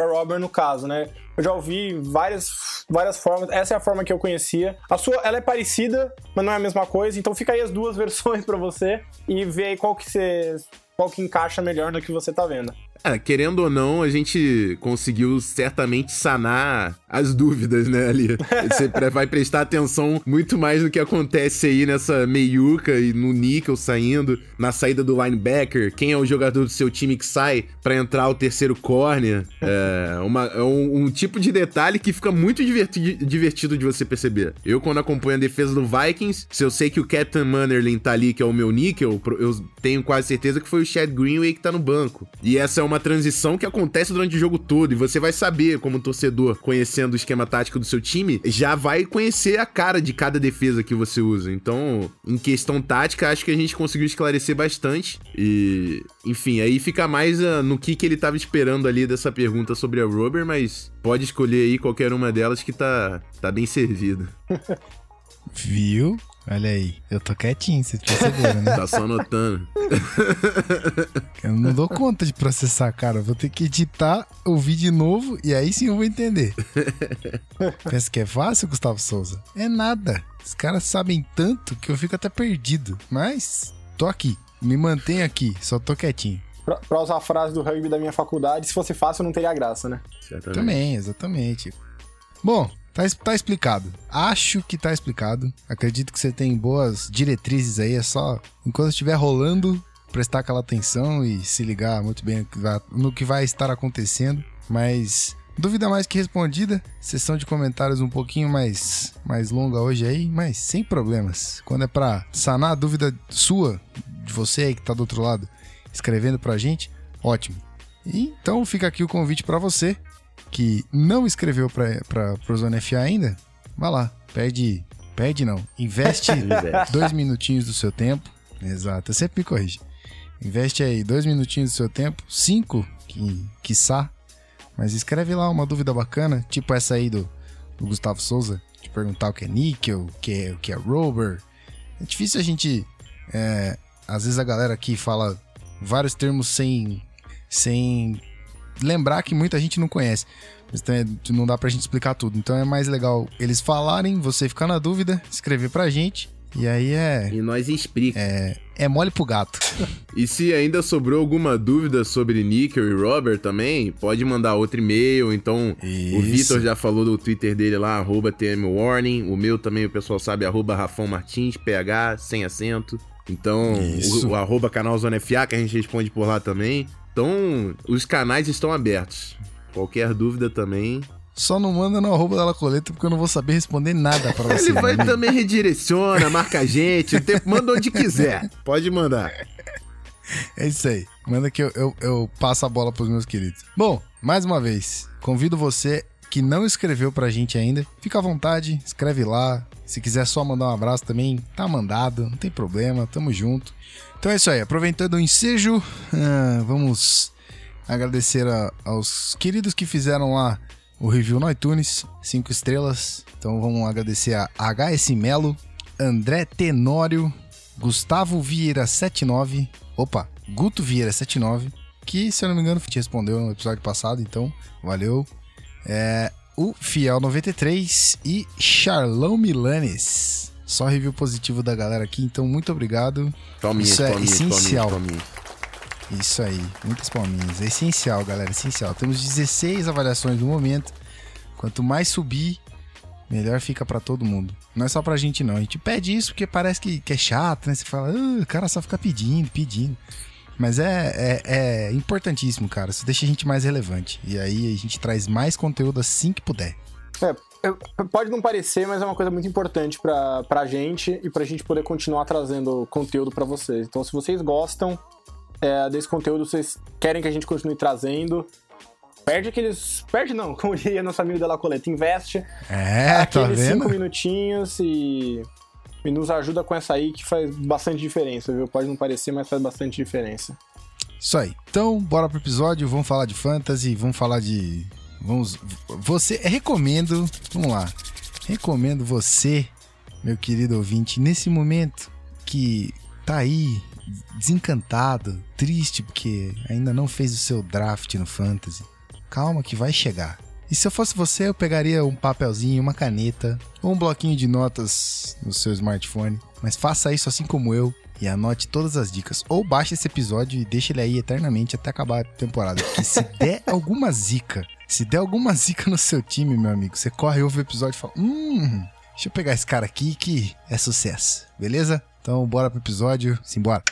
para no caso, né? Eu já ouvi várias, várias formas. Essa é a forma que eu conhecia. A sua, ela é parecida, mas não é a mesma coisa. Então fica aí as duas versões para você e vê aí qual que você, qual que encaixa melhor no que você tá vendo. Querendo ou não, a gente conseguiu certamente sanar as dúvidas, né, ali. Você vai prestar atenção muito mais no que acontece aí nessa meiuca e no níquel saindo, na saída do linebacker, quem é o jogador do seu time que sai para entrar o terceiro corner. É, uma, é um, um, tipo de detalhe que fica muito divertido, divertido de você perceber. Eu, quando acompanho a defesa do Vikings, se eu sei que o Captain Mannerlin tá ali, que é o meu níquel, eu tenho quase certeza que foi o Chad Greenway que tá no banco. E essa é uma transição que acontece durante o jogo todo, e você vai saber, como torcedor, conhecendo o esquema tático do seu time, já vai conhecer a cara de cada defesa que você usa. Então, em questão tática, acho que a gente conseguiu esclarecer bastante. E, enfim, aí fica mais uh, no que, que ele tava esperando ali dessa pergunta sobre a Robert, mas pode escolher aí qualquer uma delas que tá, tá bem servida. Viu? Olha aí, eu tô quietinho, vocês perceberam, né? Tá só anotando. Eu não dou conta de processar, cara. Vou ter que editar, ouvir de novo e aí sim eu vou entender. Pensa que é fácil, Gustavo Souza? É nada. Os caras sabem tanto que eu fico até perdido. Mas tô aqui. Me mantenho aqui, só tô quietinho. Pra, pra usar a frase do rugby da minha faculdade, se fosse fácil não teria graça, né? Certamente. Também, exatamente. Bom, tá, tá explicado. Acho que tá explicado. Acredito que você tem boas diretrizes aí. É só, enquanto estiver rolando, prestar aquela atenção e se ligar muito bem no que vai, no que vai estar acontecendo. Mas, dúvida mais que respondida. Sessão de comentários um pouquinho mais, mais longa hoje aí, mas sem problemas. Quando é pra sanar a dúvida sua, de você aí que tá do outro lado, escrevendo pra gente, ótimo. Então fica aqui o convite pra você que não escreveu pra, pro Zona FA ainda, vai lá, perde, perde não, investe Investe. dois minutinhos do seu tempo, exato, eu sempre me corrige, investe aí dois minutinhos do seu tempo, cinco, que, quiçá, mas escreve lá uma dúvida bacana, tipo essa aí do, do Gustavo Souza, de perguntar o que é níquel, o que é, o que é rubber, é difícil a gente, é, às vezes a galera aqui fala vários termos sem, sem lembrar que muita gente não conhece. Então é- não dá pra gente explicar tudo. Então é mais legal eles falarem, você ficar na dúvida, escrever pra gente. E aí é. E nós explica. É mole pro gato. E se ainda sobrou alguma dúvida sobre Nickel e Robert também, pode mandar outro e-mail. Então, o Isso. Vitor já falou do Twitter dele lá, arroba TMWarning. O meu também, o pessoal sabe, arroba Rafão Martins, PH, sem acento. Então, Isso. o, o arroba canal Zona FA, que a gente responde por lá também. Então, os canais estão abertos. Qualquer dúvida também. Só não manda no arroba da Coleta porque eu não vou saber responder nada pra você. Ele vai também redireciona, marca a gente, o tempo- manda onde quiser. Pode mandar. É isso aí. Manda que eu, eu, eu passo a bola pros meus queridos. Bom, mais uma vez, convido você que não escreveu pra gente ainda, fica à vontade, escreve lá. Se quiser só mandar um abraço também, tá mandado, não tem problema, tamo junto. Então é isso aí, aproveitando o ensejo, ah, vamos agradecer a- aos queridos que fizeram lá o review no iTunes, cinco estrelas. Então vamos agradecer a HS Melo, André Tenório, Gustavo Vieira 79, opa, Guto Vieira 79, que se eu não me engano te respondeu no episódio passado, então valeu. É, o Fiel 93 e Charlão Milanes. Só review positivo da galera aqui, então muito obrigado. Palminhas, Isso é essencial. Isso aí, muitas palminhas. É essencial, galera, essencial. Temos 16 avaliações no momento. Quanto mais subir, melhor fica pra todo mundo. Não é só pra gente, não. A gente pede isso porque parece que, que é chato, né? Você fala, "Ah, o cara só fica pedindo, pedindo. Mas é, é, é importantíssimo, cara. Isso deixa a gente mais relevante. E aí a gente traz mais conteúdo assim que puder. É, eu- pode não parecer, mas é uma coisa muito importante pra, pra gente e pra gente poder continuar trazendo conteúdo pra vocês. Então, se vocês gostam é, desse conteúdo, vocês querem que a gente continue trazendo, perde aqueles. Perde não, como diria nosso amigo Della Coleta, investe É, tá aqueles cinco vendo? minutinhos e, e nos ajuda com essa aí que faz bastante diferença, viu? Pode não parecer, mas faz bastante diferença. Isso aí. Então, bora pro episódio. Vamos falar de fantasy, vamos falar de. Vamos. Você. Recomendo. Vamos lá. Recomendo você, meu querido ouvinte, nesse momento que tá aí desencantado, triste porque ainda não fez o seu draft no fantasy. Calma que vai chegar. E se eu fosse você, eu pegaria um papelzinho, uma caneta ou um bloquinho de notas no seu smartphone. Mas faça isso assim como eu e anote todas as dicas. Ou baixe esse episódio e deixe ele aí eternamente até acabar a temporada. Porque se der alguma zica, se der alguma zica no seu time, meu amigo, você corre, ouve o episódio e fala: Hum, deixa eu pegar esse cara aqui que é sucesso. Beleza? Então bora pro episódio. Simbora.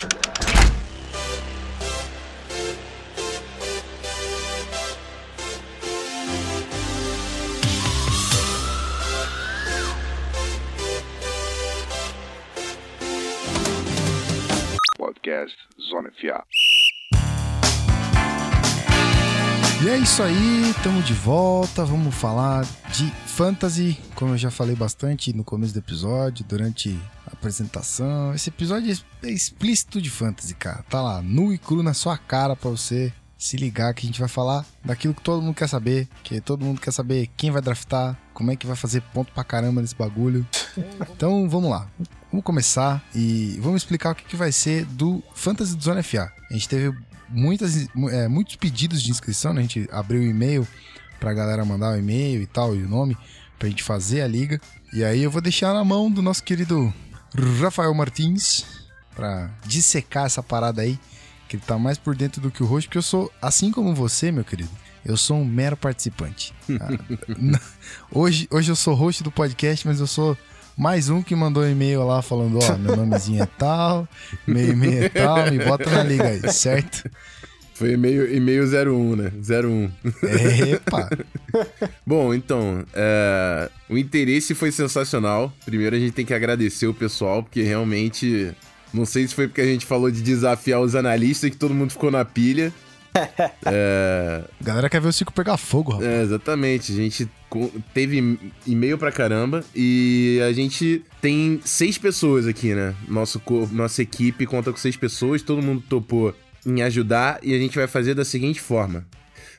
Podcast Zona FA. E é isso aí, estamos de volta. Vamos falar de fantasy, como eu já falei bastante no começo do episódio, durante a apresentação. Esse episódio é explícito de fantasy, cara. Tá lá, nu e cru na sua cara pra você se ligar que a gente vai falar daquilo que todo mundo quer saber, que todo mundo quer saber quem vai draftar, como é que vai fazer ponto pra caramba nesse bagulho. Então, vamos lá. Vamos começar e vamos explicar o que, que vai ser do Fantasy do Zona FA. A gente teve muitas, é, muitos pedidos de inscrição, né? A gente abriu o e-mail pra galera mandar o e-mail e tal, e o nome, pra gente fazer a liga. E aí eu vou deixar na mão do nosso querido Rafael Martins pra dissecar essa parada aí, que ele tá mais por dentro do que o rosto, porque eu sou, assim como você, meu querido, eu sou um mero participante. Ah, hoje, hoje eu sou host do podcast, mas eu sou mais um que mandou um e-mail lá falando, ó, meu nomezinho é tal, meu e-mail é tal, me bota na liga aí, certo? Foi e-mail, e-mail 01, né? 01. Epa! Bom, então, é, o interesse foi sensacional. Primeiro a gente tem que agradecer o pessoal, porque realmente. Não sei se foi porque a gente falou de desafiar os analistas que todo mundo ficou na pilha. é, galera quer ver o Cico pegar fogo, rapaz. é, exatamente. A gente teve e-mail pra caramba e a gente tem seis pessoas aqui, né? Nosso, nossa equipe conta com seis pessoas, todo mundo topou em ajudar e a gente vai fazer da seguinte forma: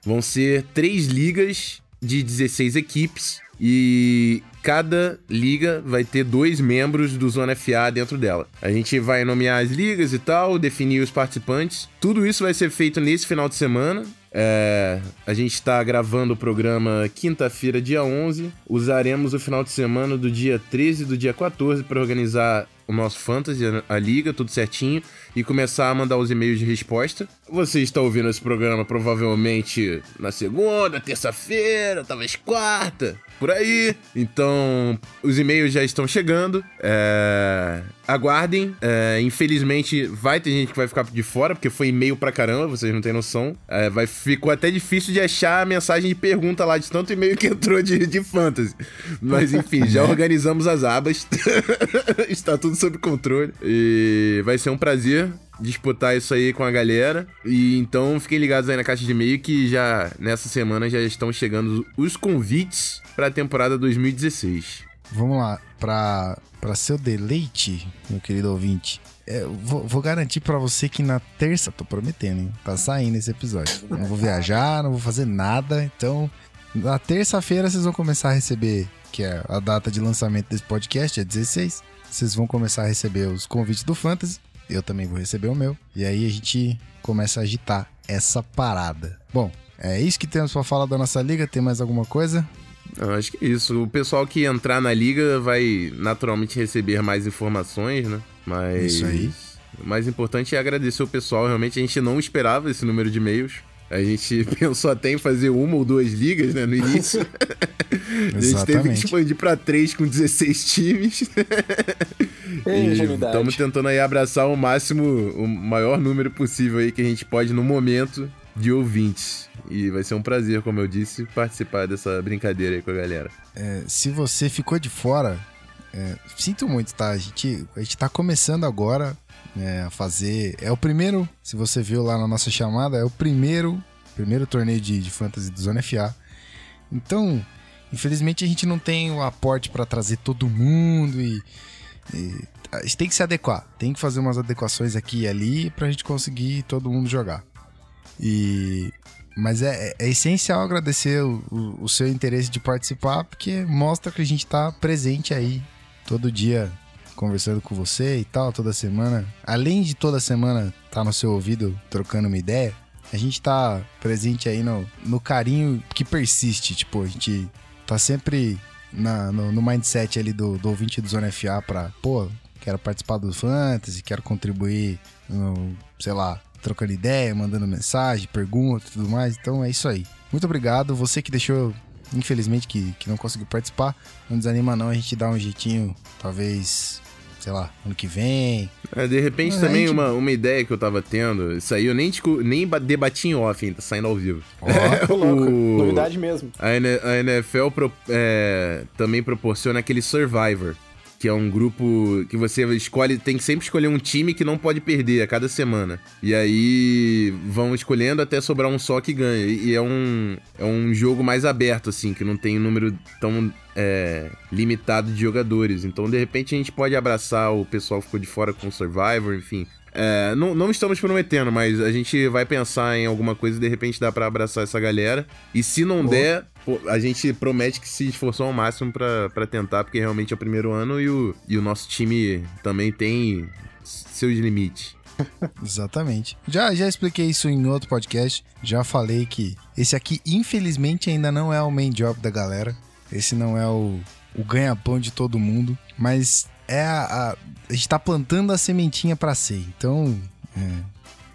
vão ser três ligas de 16 equipes e cada liga vai ter dois membros do Zona FA dentro dela. A gente vai nomear as ligas e tal, definir os participantes. Tudo isso vai ser feito nesse final de semana. É, a gente está gravando o programa quinta-feira, dia 11. Usaremos o final de semana do dia 13 e do dia 14 para organizar o nosso Fantasy, a- a liga, tudo certinho, e começar a mandar os e-mails de resposta. Você está ouvindo esse programa provavelmente na segunda, terça-feira, talvez quarta, por aí. Então, os e-mails já estão chegando. É, Aguardem. É, Infelizmente, vai ter gente que vai ficar de fora, porque foi e-mail pra caramba, vocês não têm noção. É, vai, ficou até difícil de achar a mensagem de pergunta lá, de tanto e-mail que entrou de, de fantasy. Mas enfim, já organizamos as abas. Está tudo sob controle. E vai ser um prazer disputar isso aí com a galera. E então fiquem ligados aí na caixa de e-mail que já nessa semana já estão chegando os convites para a temporada 2016. Vamos lá, pra seu deleite, meu querido ouvinte, é, vou, vou garantir pra você que na terça, tô prometendo, hein? Tá saindo esse episódio. Não vou viajar, não vou fazer nada, então na terça-feira vocês vão começar a receber, que é a data de lançamento desse podcast, é 16. Vocês vão começar a receber os convites do Fantasy, eu também vou receber o meu, e aí a gente começa a agitar essa parada. Bom, é isso que temos pra falar da nossa liga, tem mais alguma coisa? Eu acho que é isso. O pessoal que entrar na liga vai naturalmente receber mais informações, né? Mas. Isso aí. O mais importante é agradecer o pessoal. Realmente a gente não esperava esse número de e-mails. A gente pensou até em fazer uma ou duas ligas, né, no início. a gente teve que expandir pra três com 16 times. E ingenuidade. estamos tentando aí abraçar o máximo, o maior número possível aí que a gente pode no momento de ouvintes. E vai ser um prazer, como eu disse, participar dessa brincadeira aí com a galera. É, se você ficou de fora, é, sinto muito, tá? A gente, a gente tá começando agora né, a fazer. É o primeiro, se você viu lá na nossa chamada, é o primeiro, primeiro torneio de, de fantasy do Zona FA. Então, infelizmente a gente não tem o aporte pra trazer todo mundo e, e a gente tem que se adequar, tem que fazer umas adequações aqui e ali pra gente conseguir todo mundo jogar. E mas é, é essencial agradecer o, o- o seu interesse de participar, porque mostra que a gente tá presente aí todo dia conversando com você e tal, toda semana. Além de toda semana tá no seu ouvido trocando uma ideia, a gente tá presente aí no, no carinho que persiste. Tipo, a gente tá sempre na- no, no mindset ali do, do ouvinte do Zona FA pra, pô, quero participar do Fantasy, quero contribuir no, sei lá, trocando ideia, mandando mensagem, pergunta e tudo mais. Então é isso aí. Muito obrigado. Você que deixou, infelizmente, que, que não conseguiu participar, não desanima não, a gente dá um jeitinho, talvez, sei lá, ano que vem. É, de repente também gente- uma, uma ideia que eu tava tendo, isso aí eu nem, discu- nem ba- debati em off ainda, saindo ao vivo. Louco. O- Novidade mesmo. A, NFL pro- é, também proporciona aquele Survivor, que é um grupo que você escolhe, tem que sempre escolher um time que não pode perder a cada semana. E aí vão escolhendo até sobrar um só que ganha. E e é um, é um jogo mais aberto, assim, que não tem um número tão é, limitado de jogadores. Então, de repente, a gente pode abraçar o pessoal que ficou de fora com o Survivor, enfim. É, não, não estamos prometendo, mas a gente vai pensar em alguma coisa e de repente dá pra abraçar essa galera. E se não der, a gente promete que se esforçou ao máximo pra, pra tentar, porque realmente é o primeiro ano e o, e o nosso time também tem seus limites. Exatamente. Já, já expliquei isso em outro podcast. Já falei que esse aqui, infelizmente, ainda não é o main job da galera. Esse não é o, o ganha-pão de todo mundo. Mas é a, a, a gente tá plantando a sementinha pra ser. Então, é,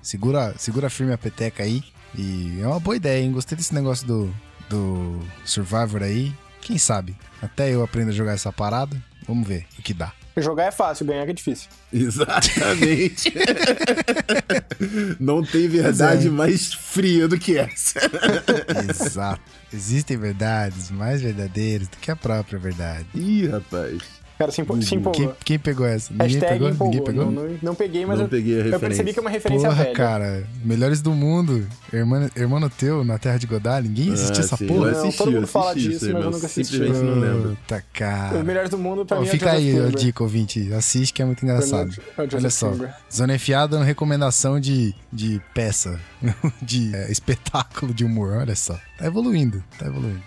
segura, segura firme a peteca aí. E é uma boa ideia, hein? Gostei desse negócio do, do Survivor aí. Quem sabe? Até eu aprendo a jogar essa parada. Vamos ver o que dá. Jogar é fácil, ganhar que é difícil. Exatamente. não tem verdade é. mais fria do que essa. Exato. Existem verdades mais verdadeiras do que a própria verdade. Ih, rapaz. Cara, se, empo- se Quem, empolgou. quem pegou essa? Ninguém Hashtag pegou? empolgou. Ninguém pegou? Não, não, não peguei, mas não eu, peguei a eu percebi que é uma referência Porra, velha. cara. Melhores do mundo. Irmão, irmão teu na Terra de Godard. Ninguém assistiu Ah, essa sim, porra. eu assisti, todo mundo fala assisti disso, isso aí, mas eu nunca assisti. Simplesmente não lembro. Puta, cara. Os melhores do mundo pra Pô, mim fica é aí, ó, Klimber. dica, ouvinte. Assiste que é muito engraçado. É Olha só. Zona FA dando recomendação de, de peça, de é, espetáculo de humor. Olha só. Tá evoluindo, tá evoluindo.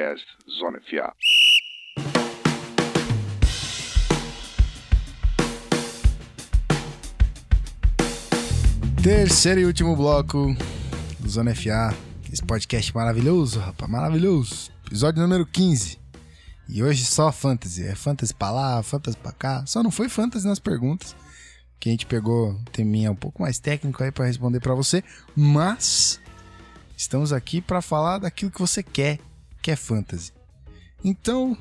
Podcast Zona FA. Terceiro e último bloco do Zona FA. Esse podcast maravilhoso, rapaz, maravilhoso. Episódio número 15. E hoje só fantasy. É fantasy pra lá, fantasy pra cá. Só não foi fantasy nas perguntas. Que a gente pegou um teminha um pouco mais técnico aí pra responder pra você. Mas estamos aqui pra falar daquilo que você quer, que é fantasy. Então,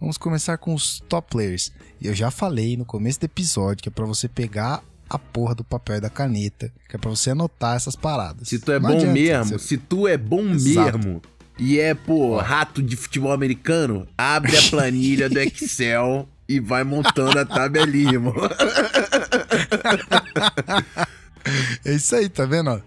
vamos começar com os top players. Eu já falei no começo do episódio que é pra você pegar a porra do papel e da caneta, que é pra você anotar essas paradas. Se tu é Não bom adianta mesmo, você- se tu é bom Exato. mesmo e é, pô, rato de futebol americano, abre a planilha do Excel e vai montando a tabelinha, mano. É isso aí, tá vendo?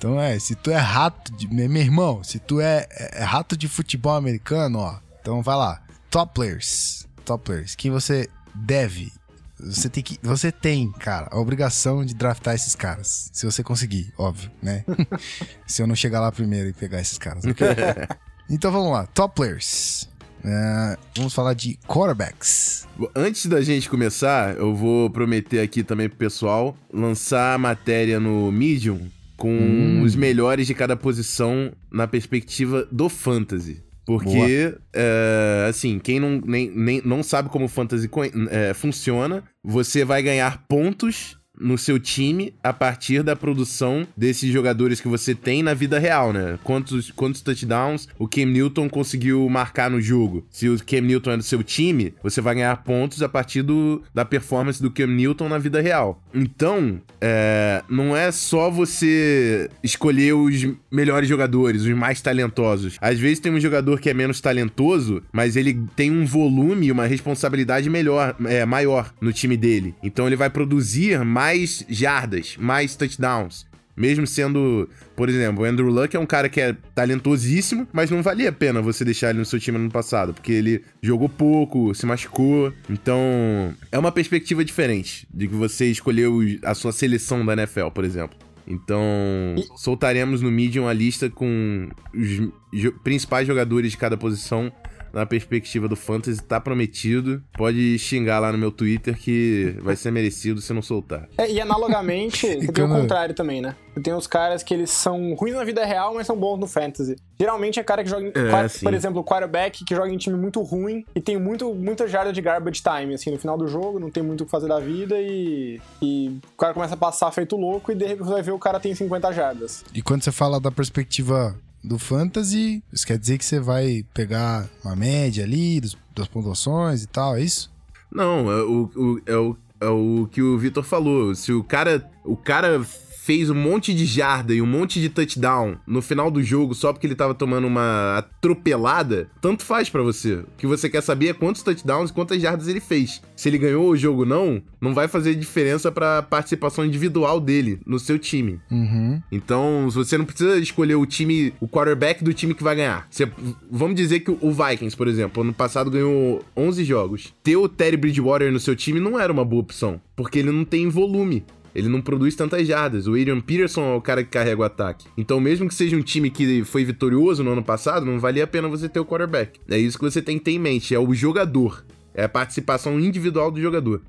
Então é, se tu é rato de. Meu irmão, se tu é, é rato de futebol americano, ó. Então vai lá. Top players. Top players. Quem você deve. Você tem que. Você tem, cara, a obrigação de draftar esses caras. Se você conseguir, óbvio, né? se eu não chegar lá primeiro e pegar esses caras. né? então vamos lá. Top players. É, vamos falar de quarterbacks. Antes da gente começar, eu vou prometer aqui também pro pessoal lançar a matéria no Medium com Hum. os melhores de cada posição na perspectiva do fantasy. Porque, é, assim, quem não, nem, nem- não sabe como o fantasy é, funciona, você vai ganhar pontos no seu time a partir da produção desses jogadores que você tem na vida real, né? Quantos, quantos touchdowns o Cam Newton conseguiu marcar no jogo. Se o Cam Newton é do seu time, você vai ganhar pontos a partir do, da performance do Cam Newton na vida real. Então, é, não é só você escolher os melhores jogadores, os mais talentosos. Às vezes tem um jogador que é menos talentoso, mas ele tem um volume uma responsabilidade melhor, é, maior no time dele. Então ele vai produzir mais jardas, mais touchdowns. Mesmo sendo, por exemplo, o Andrew Luck é um cara que é talentosíssimo, mas não valia a pena você deixar ele no seu time no passado, porque ele jogou pouco, se machucou. Então, é uma perspectiva diferente de que você escolheu a sua seleção da NFL, por exemplo. Então, soltaremos no Medium a lista com os principais jogadores de cada posição na perspectiva do Fantasy. Tá prometido. Pode xingar lá no meu Twitter que vai ser merecido se não soltar. É, e analogamente, você tem o contrário também, né? Você tem os caras que eles são ruins na vida real, mas são bons no fantasy. Geralmente é cara que joga, em, É, por exemplo, o quarterback que joga em time muito ruim e tem muito, muita jarda de garbage time, assim, no final do jogo, não tem muito o que fazer da vida e, e o cara começa a passar feito louco e de repente você vai ver o cara tem 50 jardas. E quando você fala da perspectiva do fantasy, isso quer dizer que você vai pegar uma média ali dos- das pontuações e tal, é isso? Não, é o, o- é o, é o que o Vitor falou. Se o cara, o cara fez um monte de jarda e um monte de touchdown no final do jogo só porque ele tava tomando uma atropelada, tanto faz para você. O que você quer saber é quantos touchdowns e quantas jardas ele fez. Se ele ganhou o jogo ou não, não vai fazer diferença pra participação individual dele no seu time. Uhum. Então, você não precisa escolher o time, o quarterback do time que vai ganhar. Você- vamos dizer que o Vikings, por exemplo, ano passado ganhou 11 jogos. Ter o Terry Bridgewater no seu time não era uma boa opção, porque ele não tem volume. Ele não produz tantas jardas. O Adrian Peterson é o cara que carrega o ataque. Então, mesmo que seja um time que foi vitorioso no ano passado, não valia a pena você ter o quarterback. É isso que você tem que ter em mente. É o jogador. É a participação individual do jogador.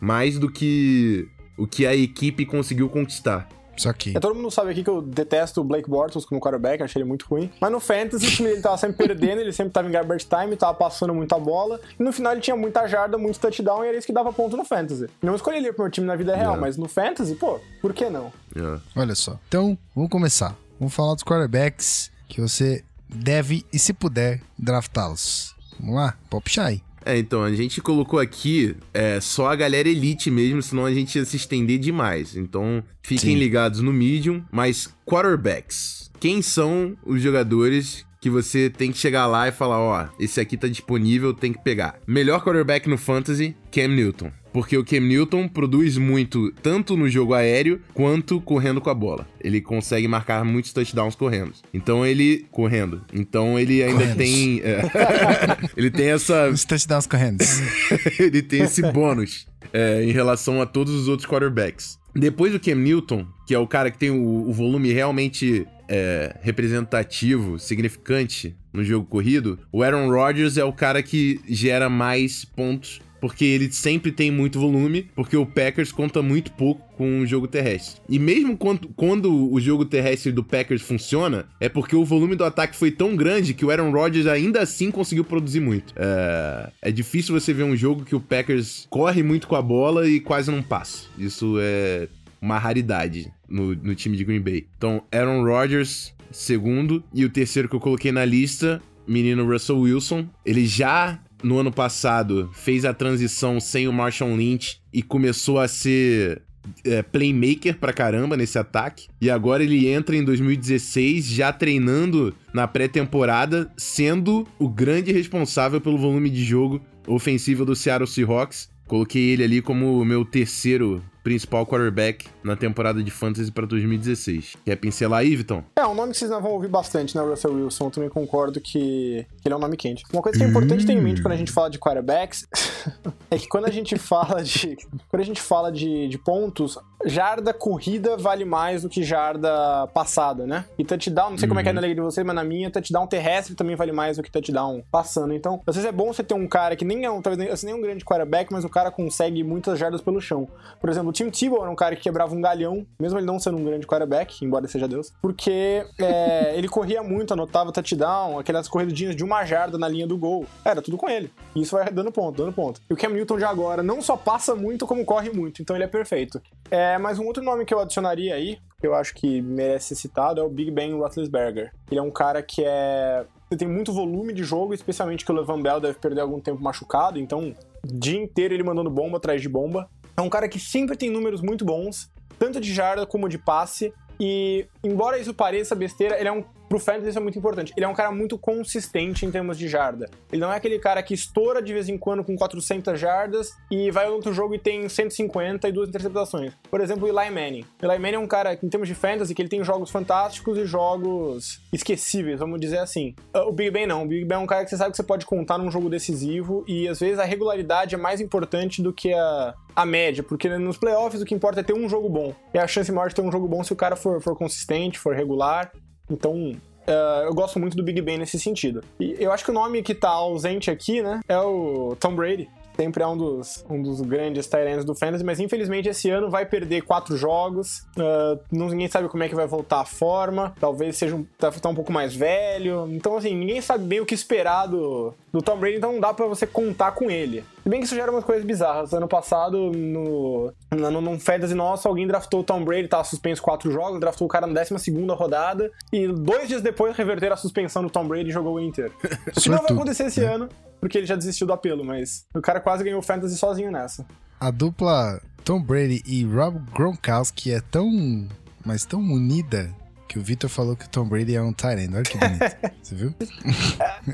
Mais do que o que a equipe conseguiu conquistar. Isso aqui. É, todo mundo sabe aqui que eu detesto o Blake Bortles como quarterback, achei ele muito ruim. Mas no Fantasy, o time dele tava sempre perdendo, ele sempre tava em garbage time, tava passando muita bola. E no final ele tinha muita jarda, muito touchdown, e era isso que dava ponto no Fantasy. Não escolhi ele pro meu time na vida real, É. mas no Fantasy, pô, por que não? É. Olha só. Então, vamos começar. Vamos falar dos quarterbacks que você deve e, se puder, draftá-los. Vamos lá? Pode puxar aí. É, então, a gente colocou aqui é, só a galera elite mesmo, senão a gente ia se estender demais. Então, fiquem Sim. ligados no Medium. Mas, quarterbacks. Quem são os jogadores que você tem que chegar lá e falar, ó, esse aqui tá disponível, tem que pegar. Melhor quarterback no Fantasy, Cam Newton. Porque o Cam Newton produz muito, tanto no jogo aéreo, quanto correndo com a bola. Ele consegue marcar muitos touchdowns correndo. Então ele... Correndo. Então ele ainda Correndo. tem... é, ele tem essa Os touchdowns correndo. ele tem esse bônus é, em relação a todos os outros quarterbacks. Depois do Cam Newton, que é o cara que tem o, o volume realmente é, representativo, significante no jogo corrido, o Aaron Rodgers é o cara que gera mais pontos. Porque ele sempre tem muito volume, porque o Packers conta muito pouco com o jogo terrestre. E mesmo quando, quando o jogo terrestre do Packers funciona, é porque o volume do ataque foi tão grande que o Aaron Rodgers ainda assim conseguiu produzir muito. É, é difícil você ver um jogo que o Packers corre muito com a bola e quase não passa. Isso é uma raridade no, no time de Green Bay. Então, Aaron Rodgers, segundo. E o terceiro que eu coloquei na lista, menino Russell Wilson. Ele já no ano passado fez a transição sem o Marshall Lynch e começou a ser é, playmaker pra caramba nesse ataque. E agora ele entra em 2016 já treinando na pré-temporada, sendo o grande responsável pelo volume de jogo ofensivo do Seattle Seahawks. Coloquei ele ali como o meu terceiro principal quarterback na temporada de Fantasy para 2016. Quer pincelar aí, Vitão? É, um nome que vocês não vão ouvir bastante, né, Russell Wilson. Eu também concordo que, ele é um nome quente. Uma coisa que é importante ter em mente quando a gente fala de quarterbacks é que quando a gente fala de. Quando a gente fala de, de pontos, jarda corrida vale mais do que jarda passada, né? E touchdown, não sei como é que é na liga de vocês, mas na minha, touchdown terrestre também vale mais do que touchdown passando. Então, às vezes é bom você ter um cara que nem é um, talvez nem, assim, nem um grande quarterback, mas o cara consegue muitas jardas pelo chão. Por exemplo, o Tim Tebow era um cara que quebrava um galhão, mesmo ele não sendo um grande quarterback, embora seja Deus, porque é, ele corria muito, anotava touchdown, aquelas corridinhas de uma jarda na linha do gol. Era tudo com ele. E isso vai dando ponto, dando ponto. E o Cam Newton de agora não só passa muito, como corre muito, então ele é perfeito. É, mas um outro nome que eu adicionaria aí, que eu acho que merece ser citado, é o Big Ben Roethlisberger. Ele é um cara que é ele tem muito volume de jogo, especialmente que o Levan Bell deve perder algum tempo machucado, então dia inteiro ele mandando bomba atrás de bomba. É um cara que sempre tem números muito bons, tanto de jarda como de passe, e embora isso pareça besteira, ele é um pro fantasy isso é muito importante. Ele é um cara muito consistente em termos de jarda. Ele não é aquele cara que estoura de vez em quando com 400 jardas e vai outro jogo e tem 150 e duas interceptações. Por exemplo, Eli Manning. Eli Manning é um cara, em termos de fantasy, que ele tem jogos fantásticos e jogos esquecíveis, vamos dizer assim. Uh, O Big Ben não. O Big Ben é um cara que você sabe que você pode contar num jogo decisivo e às vezes a regularidade é mais importante do que a, a média, porque nos playoffs o que importa é ter um jogo bom. E a chance maior de ter um jogo bom se o cara for, for consistente, for regular. Então, uh, eu gosto muito do Big Ben nesse sentido. E eu acho que o nome que tá ausente aqui, né, é o Tom Brady. Sempre é um dos, um dos grandes Tyrants do Fantasy, mas infelizmente esse ano vai perder quatro jogos. Uh, ninguém sabe como é que vai voltar a forma. Talvez seja um, tá, tá um pouco mais velho. Então, assim, ninguém sabe bem o que esperar do, do Tom Brady, então não dá pra você contar com ele. Se bem que isso gera umas coisas bizarras. Ano passado, no, no, num Fantasy nosso, alguém draftou o Tom Brady, tava suspenso quatro jogos, draftou o cara na 12 rodada, e dois dias depois reverteram a suspensão do Tom Brady e jogou o Inter. O que não vai acontecer esse né? ano, porque ele já desistiu do apelo, mas o cara quase ganhou o Fantasy sozinho nessa. A dupla Tom Brady e Rob Gronkowski é tão mas tão unida que o Victor falou que o Tom Brady é um Tyrant. Olha que bonito. Você viu?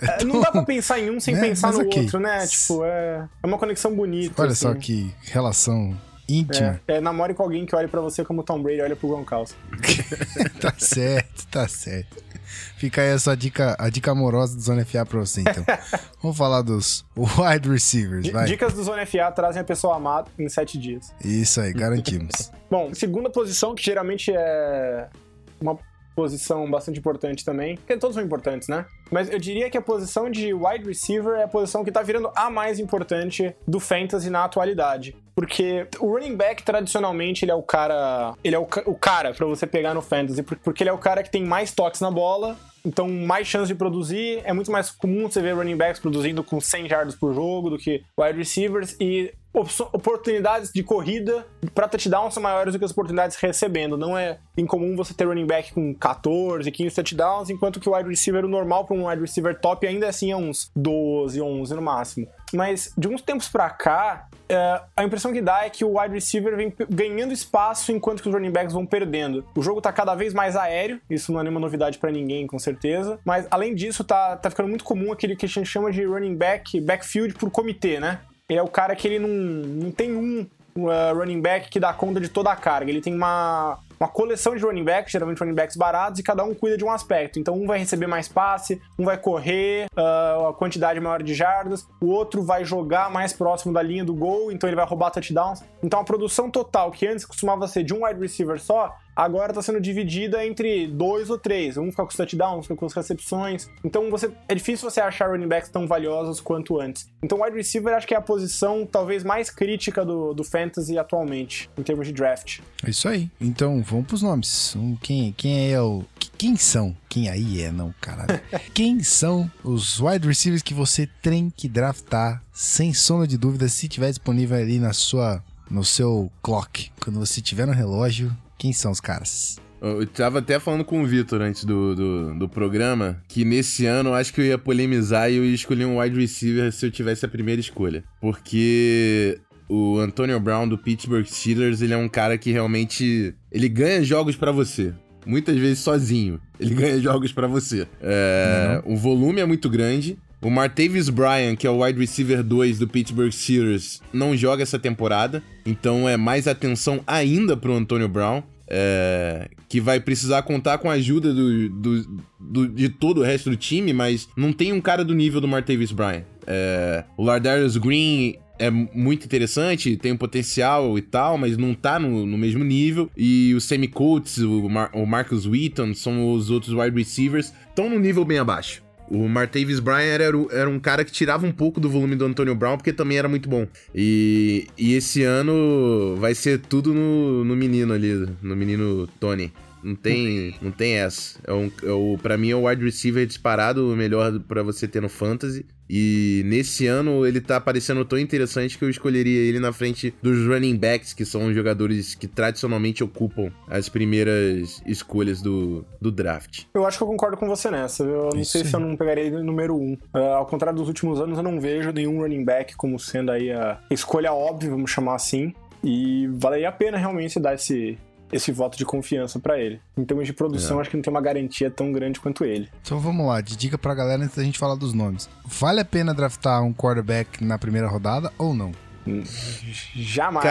É, não dá pra pensar em um sem Né? pensar Mas no ok. outro, né? Tipo, é, é uma conexão bonita. Olha assim. só que relação íntima. É, é, namore com alguém que olhe pra você como Tom Brady olha pro Gronkowski. Tá certo, tá certo. Fica aí a sua dica, a dica amorosa do Zona FA pra você, então. Vamos falar dos wide receivers, vai. Dicas do Zona FA trazem a pessoa amada em sete dias. Isso aí, garantimos. Bom, segunda posição, que geralmente é uma posição bastante importante também, porque todos são importantes, né? Mas eu diria que a posição de wide receiver é a posição que tá virando a mais importante do fantasy na atualidade. Porque o running back, tradicionalmente, ele é o cara. Ele é o, o cara pra você pegar no fantasy, por- porque ele é o cara que tem mais toques na bola, então mais chance de produzir. É muito mais comum você ver running backs produzindo com 100 jardas por jogo do que wide receivers. E oportunidades de corrida para touchdowns são maiores do que as oportunidades recebendo. Não é incomum você ter running back com 14, 15 touchdowns, enquanto que o wide receiver, o normal para um wide receiver top, ainda assim é uns 12, 11 no máximo. Mas de uns tempos pra cá, é, a impressão que dá é que o wide receiver vem ganhando espaço enquanto que os running backs vão perdendo. O jogo tá cada vez mais aéreo, isso não é nenhuma novidade pra ninguém, com certeza. Mas além disso, tá, tá ficando muito comum aquele que a gente chama de running back, backfield por comitê, né? Ele é o cara que ele não, não tem um uh, running back que dá conta de toda a carga. Ele tem uma, uma coleção de running backs, geralmente running backs baratos, e cada um cuida de um aspecto. Então, um vai receber mais passe, um vai correr uh, a quantidade maior de jardas, o outro vai jogar mais próximo da linha do gol, então ele vai roubar touchdowns. Então, a produção total, que antes costumava ser de um wide receiver só, agora está sendo dividida entre dois ou três. Um fica com os touchdowns, um fica com as recepções. Então você é difícil você achar running backs tão valiosos quanto antes. Então wide receiver acho que é a posição talvez mais crítica do, do fantasy atualmente, em termos de draft. É isso aí. Então, vamos pros nomes. Um, quem, quem é o. que- Quem são? Quem aí é, não, caralho. quem são os wide receivers que você tem que draftar, sem sombra de dúvida, se tiver disponível ali na sua. no seu clock. Quando você tiver no relógio, quem são os caras? Eu tava até falando com o Vitor antes do, do, do programa que nesse ano eu acho que eu ia polemizar e eu ia escolher um wide receiver se eu tivesse a primeira escolha. Porque o Antonio Brown do Pittsburgh Steelers, ele é um cara que realmente ele ganha jogos pra você. Muitas vezes sozinho. Ele ganha jogos pra você. É, O volume é muito grande. O Martavis Bryan, que é o wide receiver 2 do Pittsburgh Steelers, não joga essa temporada. Então é mais atenção ainda pro Antonio Brown. é, que vai precisar contar com a ajuda do, do- do- de todo o resto do time, mas não tem um cara do nível do Martavis Bryan. É, o Lardarius Green é muito interessante, tem um potencial e tal, mas não tá no, no mesmo nível. E o Sammy Coates, o, Mar- o Marcus Wheaton, são os outros wide receivers, estão no nível bem abaixo. O Martavis Bryant era, era um cara que tirava um pouco do volume do Antonio Brown, porque também era muito bom. E, e esse ano vai ser tudo no, no menino ali, no menino Tony. Não tem, não tem essa. É um, é o, pra mim é o wide receiver disparado, o melhor pra você ter no fantasy. E nesse ano ele tá parecendo tão interessante que eu escolheria ele na frente dos running backs, que são os jogadores que tradicionalmente ocupam as primeiras escolhas do, do draft. Eu acho que eu concordo com você nessa. Eu não Isso sei se eu não pegaria ele no número um. Ah, ao contrário dos últimos anos, eu não vejo nenhum running back como sendo aí a escolha óbvia, vamos chamar assim. E valeria a pena realmente dar esse, esse voto de confiança pra ele. Em termos de produção, acho que não tem uma garantia tão grande quanto ele. Então vamos lá, de dica pra galera antes da gente falar dos nomes. Vale a pena draftar um quarterback na primeira rodada ou não? Jamais.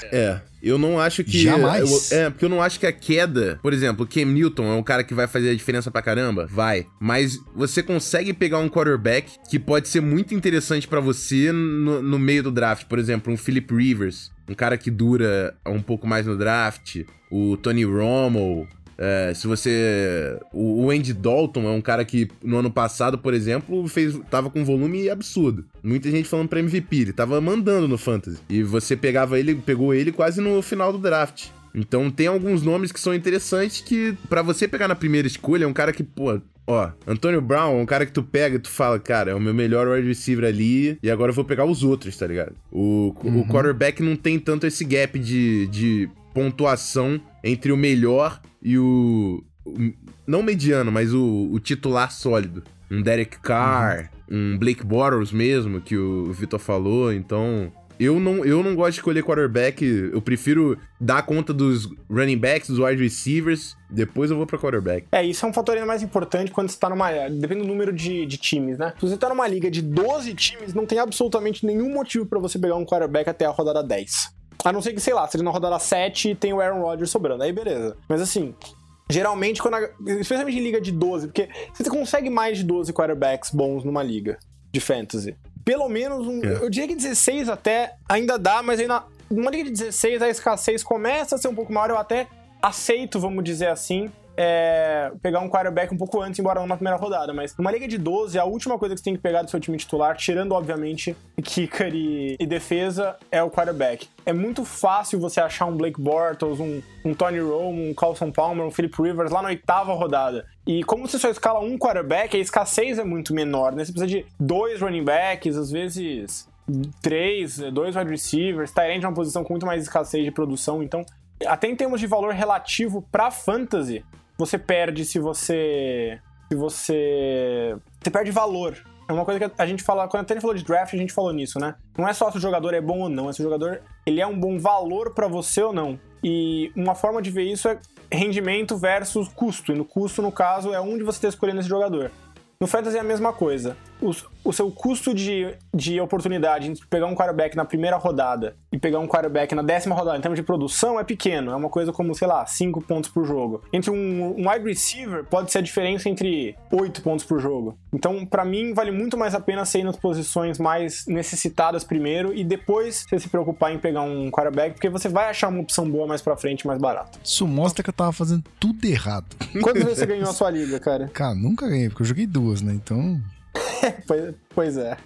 Cara, é. Eu não acho que. Jamais? eu- é, porque eu não acho que a queda. Por exemplo, o Cam Newton é um cara que vai fazer a diferença pra caramba? Vai. Mas você consegue pegar um quarterback que pode ser muito interessante pra você no, no meio do draft. Por exemplo, um Philip Rivers. Um cara que dura um pouco mais no draft. O Tony Romo. É, se você. O, Andy Dalton é um cara que no ano passado, por exemplo, fez, tava com um volume absurdo. Muita gente falando pra MVP, ele tava mandando no Fantasy. E você pegava ele, pegou ele quase no final do draft. Então tem alguns nomes que são interessantes que, pra você pegar na primeira escolha, é um cara que, pô. Ó, Antônio Brown é um cara que tu pega e tu fala, cara, é o meu melhor wide receiver ali, e agora eu vou pegar os outros, tá ligado? O, o quarterback não tem tanto esse gap de, de pontuação entre o melhor e o. o- não mediano, mas o, o titular sólido. Um Derek Carr, um Blake Bortles mesmo, que o Vitor falou. Então, Eu não, eu não gosto de escolher quarterback. Eu prefiro dar conta dos running backs, dos wide receivers. Depois eu vou pra quarterback. É, isso é um fator ainda mais importante quando você tá numa. Depende do número de, de times, né? Se você tá numa liga de 12 times, não tem absolutamente nenhum motivo pra você pegar um quarterback até a rodada 10. A não ser que, sei lá, seja na rodada 7 tem o Aaron Rodgers sobrando. Aí beleza. Mas assim, Geralmente, quando a- especialmente em liga de 12, porque você consegue mais de 12 quarterbacks bons numa liga de fantasy. Pelo menos, um, É. eu diria que 16 até ainda dá, mas ainda, numa liga de 16 a escassez começa a ser um pouco maior. Eu até aceito, vamos dizer assim, é, pegar um quarterback um pouco antes, embora não na primeira rodada. Mas numa liga de 12, a última coisa que você tem que pegar do seu time titular, tirando, obviamente, kicker e, e defesa, é o quarterback. É muito fácil você achar um Blake Bortles, um, um Tony Romo, um Carlson Palmer, um Philip Rivers lá na oitava rodada. E como você só escala um quarterback, a escassez é muito menor, né? Você precisa de dois running backs, às vezes três, dois wide receivers, Tyrant é uma posição com muito mais escassez de produção, então até em termos de valor relativo pra fantasy, você perde se você se você você perde valor. É uma coisa que a gente fala, quando a gente falou de draft, a gente falou nisso, né? Não é só se o jogador é bom ou não, é se o jogador ele é um bom valor pra você ou não. E uma forma de ver isso é rendimento versus custo. E no custo, no caso, é onde você está escolhendo esse jogador. No Fantasy é a mesma coisa. O seu custo de, de oportunidade entre pegar um quarterback na primeira rodada e pegar um quarterback na décima rodada, em termos de produção, é pequeno. É uma coisa como, sei lá, 5 pontos por jogo. Entre um, um wide receiver, pode ser a diferença entre 8 pontos por jogo. Então, pra mim, vale muito mais a pena você ir nas posições mais necessitadas primeiro e depois você se preocupar em pegar um quarterback, porque você vai achar uma opção boa mais pra frente, mais barata. Isso mostra que eu tava fazendo tudo errado. Quantas vezes você ganhou a sua liga, cara? Cara, nunca ganhei, porque eu joguei duas, né? Então. Pois, pois é.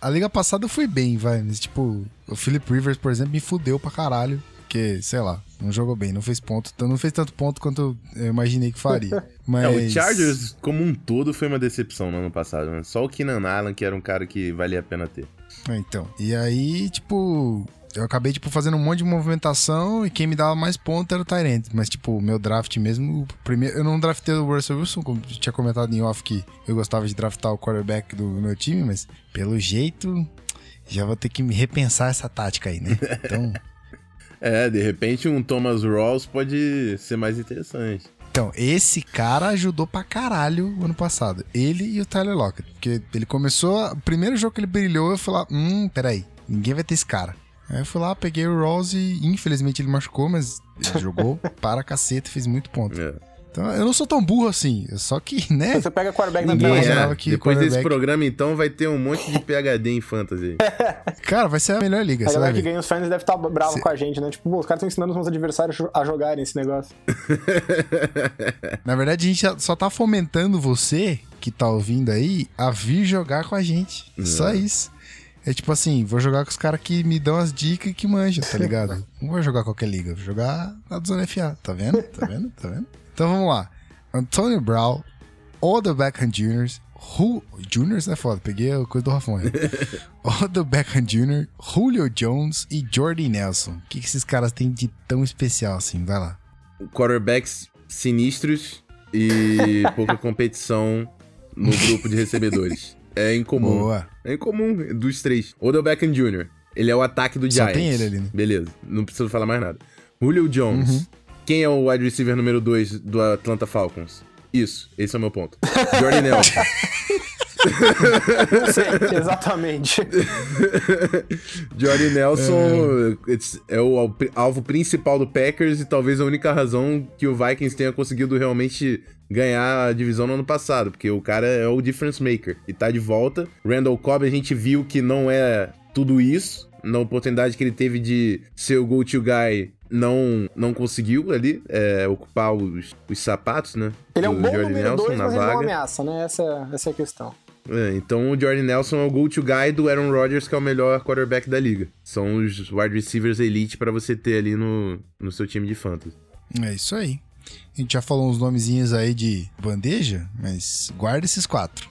A liga passada eu fui bem, vai. Mas, tipo, o Philip Rivers, por exemplo, me fudeu pra caralho. Porque, sei lá, não jogou bem, não fez ponto. Então não fez tanto ponto quanto eu imaginei que faria. Mas. É, o Chargers, como um todo, foi uma decepção no ano passado, né? Só o Keenan Allen, que era um cara que valia a pena ter. É, então. E aí, tipo, eu acabei, tipo, fazendo um monte de movimentação e quem me dava mais ponto era o Tyrant. Mas, tipo, meu draft mesmo, o primeiro. Eu não draftei o Russell Wilson, como tinha comentado em off que eu gostava de draftar o quarterback do meu time, mas pelo jeito. Já vou ter que me repensar essa tática aí, né? Então. É, de repente um Thomas Rawls pode ser mais interessante. Então, esse cara ajudou pra caralho o ano passado. Ele e o Tyler Lockett. Porque ele começou. O primeiro jogo que ele brilhou, eu falei, hum, peraí, ninguém vai ter esse cara. Aí eu fui lá, peguei o Rawls e infelizmente ele machucou, mas ele jogou para caceta e fez muito ponto. É. Então eu não sou tão burro assim. Só que, né? Você pega quarterback na Ninguém que Depois desse quarterback- programa, então, vai ter um monte de PHD em fantasy. Cara, vai ser a melhor liga. A galera que ganha os fans deve estar brava Cê- com a gente, né? Tipo, os caras estão ensinando os meus adversários a jogarem esse negócio. Na verdade, a gente só tá fomentando você, que tá ouvindo aí, a vir jogar com a gente. Só isso. É tipo assim, vou jogar com os caras que me dão as dicas e que manjam, tá ligado? Não vou jogar qualquer liga, vou jogar na do Zona FA, tá vendo? Tá vendo? Tá vendo? Então vamos lá. Antonio Brown, Odell Beckham Jr., Who... Juniors é foda, peguei a coisa do Rafonha. Odell Beckham Jr., Julio Jones e Jordy Nelson. O que, que esses caras têm de tão especial assim? Vai lá. Quarterbacks sinistros e pouca competição no grupo de recebedores. É incomum. Boa. É incomum dos três. Odell Beckham Jr. Ele é o ataque do Só Giants. tem ele ali, né? Beleza, não preciso falar mais nada. Julio Jones. Uhum. Quem é o wide receiver número 2 do Atlanta Falcons? Isso, esse é o meu ponto. Jordan Nelson. Não sei, exatamente. Jordan Nelson it's- é o al- alvo principal do Packers e talvez a única razão que o Vikings tenha conseguido realmente ganhar a divisão no ano passado, porque o cara é o difference maker e tá de volta. Randall Cobb a gente viu que não é tudo isso. Na oportunidade que ele teve de ser o go-to guy, não, não conseguiu ali é, ocupar os, os sapatos, né? Ele é um bom Jordan número 2, na mas ele não vaga. ameaça, né? Essa, essa é a questão. É, então o Jordan Nelson é o go-to guy do Aaron Rodgers, que é o melhor quarterback da liga. São os wide receivers elite pra você ter ali no, no seu time de fantasy. É isso aí. A gente já falou uns nomezinhos aí de bandeja, mas guarda esses quatro.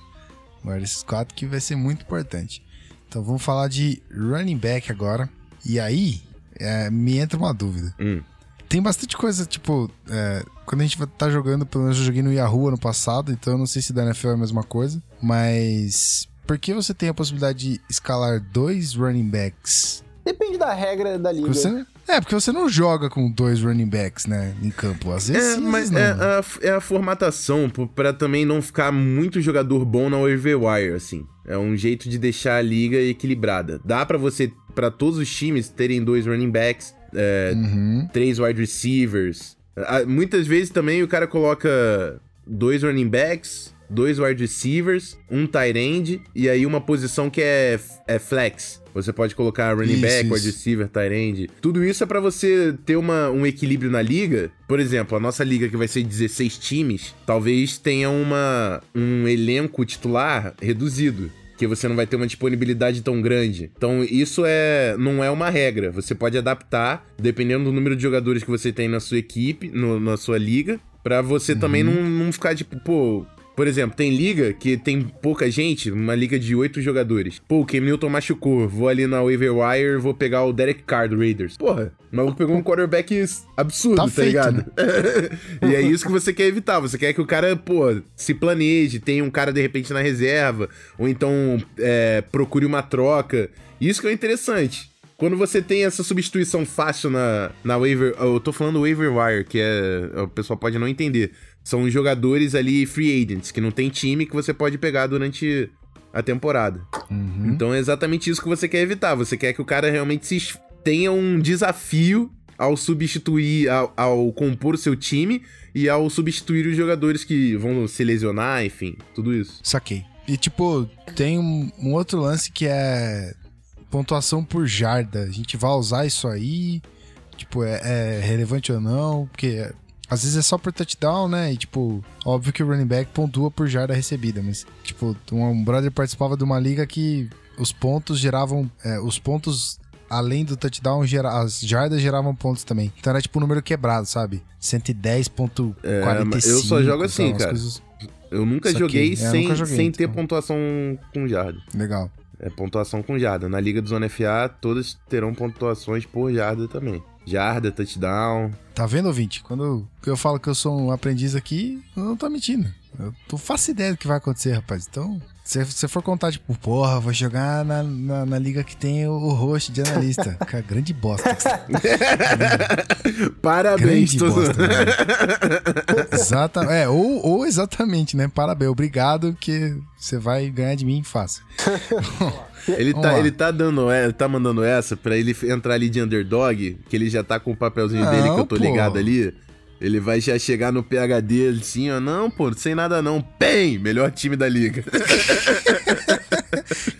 Guarda esses quatro que vai ser muito importante. Então vamos falar de running back agora. E aí, é, me entra uma dúvida. Hum. Tem bastante coisa, tipo, é, quando a gente tá jogando, pelo menos eu joguei no Yahoo ano passado, então eu não sei se da NFL é a mesma coisa, mas por que você tem a possibilidade de escalar dois running backs Depende da regra da liga. Você- é, porque você não joga com dois running backs, né, em campo. Às vezes É, sim, às mas vezes não. é, né? a, é a formatação, pô, pra também não ficar muito jogador bom na waiver wire, assim. É um jeito de deixar a liga equilibrada. Dá pra você, pra todos os times, terem dois running backs, é, Uhum. três wide receivers. Ah, Muitas vezes também o cara coloca dois running backs, dois wide receivers, um tight end e aí uma posição que é, é flex. Você pode colocar running Isso, back, isso. wide receiver, tight end. Tudo isso é pra você ter uma, um equilíbrio na liga. Por exemplo, a nossa liga que vai ser 16 times, talvez tenha uma, um elenco titular reduzido que você não vai ter uma disponibilidade tão grande. Então, isso é não é uma regra. Você pode adaptar dependendo do número de jogadores que você tem na sua equipe, no- na sua liga, pra você também não, não ficar tipo, pô. Por exemplo, tem liga que tem pouca gente, uma liga de oito jogadores. Pô, o Cam Newton machucou, vou ali na waiver wire, vou pegar o Derek Carr do Raiders. Porra, o maluco pegou um quarterback absurdo, Tá tá, feito, ligado? e é isso que você quer evitar. Você quer que o cara, pô, se planeje, tenha um cara de repente na reserva, ou então é, procure uma troca. Isso que é interessante. Quando você tem essa substituição fácil na, na waiver. Eu tô falando waiver wire, que é. O pessoal pode não entender. São os jogadores ali free agents, que não tem time que você pode pegar durante a temporada. Uhum. Então é exatamente isso que você quer evitar. Você quer que o cara realmente se tenha um desafio ao substituir, ao, ao compor o seu time e ao substituir os jogadores que vão se lesionar, enfim, tudo isso. Saquei. E, tipo, tem um, um outro lance que é pontuação por jarda. A gente vai usar isso aí? Tipo, é, é relevante ou não? Porque às vezes é só por touchdown, né? E, tipo, óbvio que o running back pontua por jarda recebida. Mas, tipo, um, brother participava de uma liga que os pontos geravam... é, os pontos... Além do touchdown, gera, as jardas geravam pontos também. Então era tipo um número quebrado, sabe? 110.45. É, eu só jogo assim? Umas cara. coisas- Eu nunca joguei É, eu sem, nunca joguei, sem ter então. pontuação com jarda. Legal. É pontuação com jarda. Na Liga do Zona FA, todas terão pontuações por jarda também. Jarda, touchdown. Tá vendo, ouvinte? Quando eu falo que eu sou um aprendiz aqui, eu não tô mentindo. Eu tô faço ideia do que vai acontecer, rapaz. Então, se você for contar, tipo, porra, vou jogar na, na, na liga que tem o, o host de analista. Cara, grande bosta. Parabéns, Grande bosta? Exata, é, ou, ou exatamente, né? Parabéns, obrigado, que você vai ganhar de mim fácil. Ele Vamos tá, lá. ele tá dando, é, tá mandando essa pra ele entrar ali de underdog, que ele já tá com o papelzinho dele Não, que eu tô pô. ligado ali. Ele vai já chegar no PHD assim, ó. Não, pô, sem nada não. PEM! Melhor time da liga.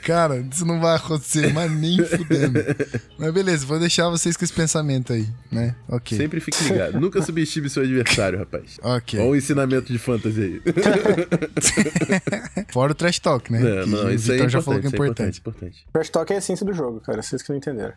Cara, isso não vai acontecer, mas nem fudendo. Mas beleza, vou deixar vocês com esse pensamento aí, né? Ok. Sempre fique ligado. Nunca subestime seu adversário, rapaz. Ok. Olha o ensinamento de fantasy aí. Fora o trash talk, né? Não, Que não, o isso aí é Vitor já importante, falou que é isso importante. importante. Trash Talk é a essência do jogo, cara. Vocês que não entenderam.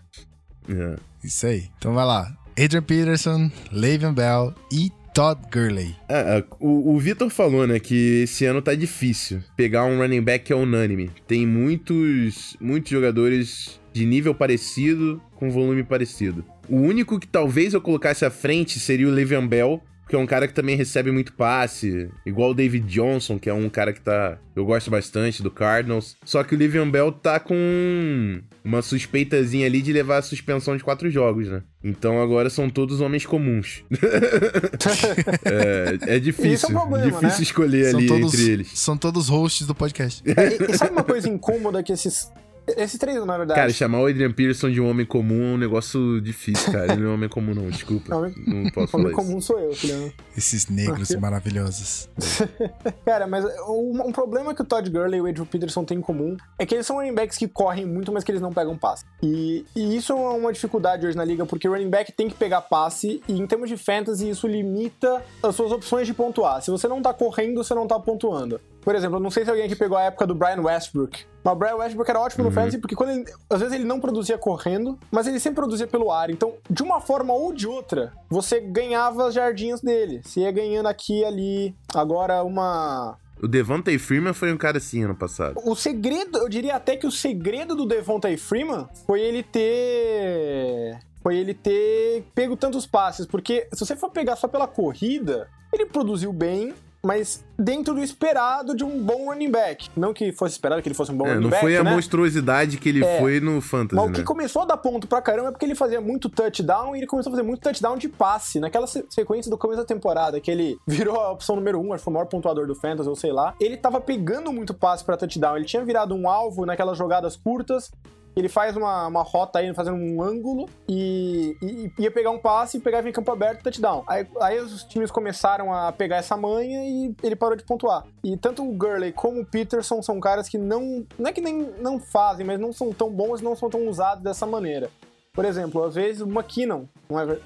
É. Isso aí. Então vai lá. Adrian Peterson, Le'Veon Bell e Todd Gurley. Ah, ah, o, o Vitor falou, né, que esse ano tá difícil pegar um running back que é unânime. Tem muitos, muitos jogadores de nível parecido, com volume parecido. O único que talvez eu colocasse à frente seria o Le'Veon Bell, que é um cara que também recebe muito passe, igual o David Johnson, que é um cara que tá, eu gosto bastante do Cardinals. Só que o Le'Veon Bell tá com uma suspeitazinha ali de levar a suspensão de quatro jogos, né? Então agora são todos homens comuns. é, é difícil, Isso é um problema, difícil né? escolher ali todos, entre eles. são todos hosts do podcast. E, e sabe uma coisa incômoda que esses. Esses três, na verdade. Cara, chamar o Adrian Peterson de um homem comum é um negócio difícil, cara. Ele não é um homem comum, não, desculpa. Homem- Não posso Homem falar comum sou eu, filhão. Esses negros maravilhosos. Cara, mas um, um problema que o Todd Gurley e o Adrian Peterson têm em comum é que eles são running backs que correm muito, mas que eles não pegam passe. E, e isso é uma dificuldade hoje na liga, porque o running back tem que pegar passe, e em termos de fantasy, isso limita as suas opções de pontuar. Se você não tá correndo, você não tá pontuando. Por exemplo, eu não sei se alguém aqui pegou a época do Brian Westbrook. Mas o Brian Westbrook era ótimo no fantasy, porque quando ele, às vezes ele não produzia correndo, mas ele sempre produzia pelo ar. Então, de uma forma ou de outra, você ganhava as jardinhas dele. Você ia ganhando aqui e ali. Agora, uma, O Devontae Freeman foi um cara assim ano passado. o segredo, eu diria até que o segredo do Devontae Freeman foi ele ter. Foi ele ter pego tantos passes. Porque se você for pegar só pela corrida, ele produziu bem. Mas dentro do esperado de um bom running back. Não que fosse esperado que ele fosse um bom É, running não back, foi a né? monstruosidade que ele É. foi no Fantasy, Mas o né? que começou a dar ponto pra caramba é porque ele fazia muito touchdown e ele começou a fazer muito touchdown de passe. Naquela se- sequência do começo da temporada, que ele virou a opção número um, acho que foi o maior pontuador do Fantasy, ou sei lá. Ele tava pegando muito passe pra touchdown. Ele tinha virado um alvo naquelas jogadas curtas. Ele faz uma, uma rota aí, fazendo um ângulo, e, e- e ia pegar um passe e pegava em campo aberto touchdown. Aí, aí os times começaram a pegar essa manha e ele parou de pontuar. E tanto o Gurley como o Peterson são caras que não. Não é que nem não fazem, mas não são tão bons e não são tão usados dessa maneira. Por exemplo, às vezes o McKinnon,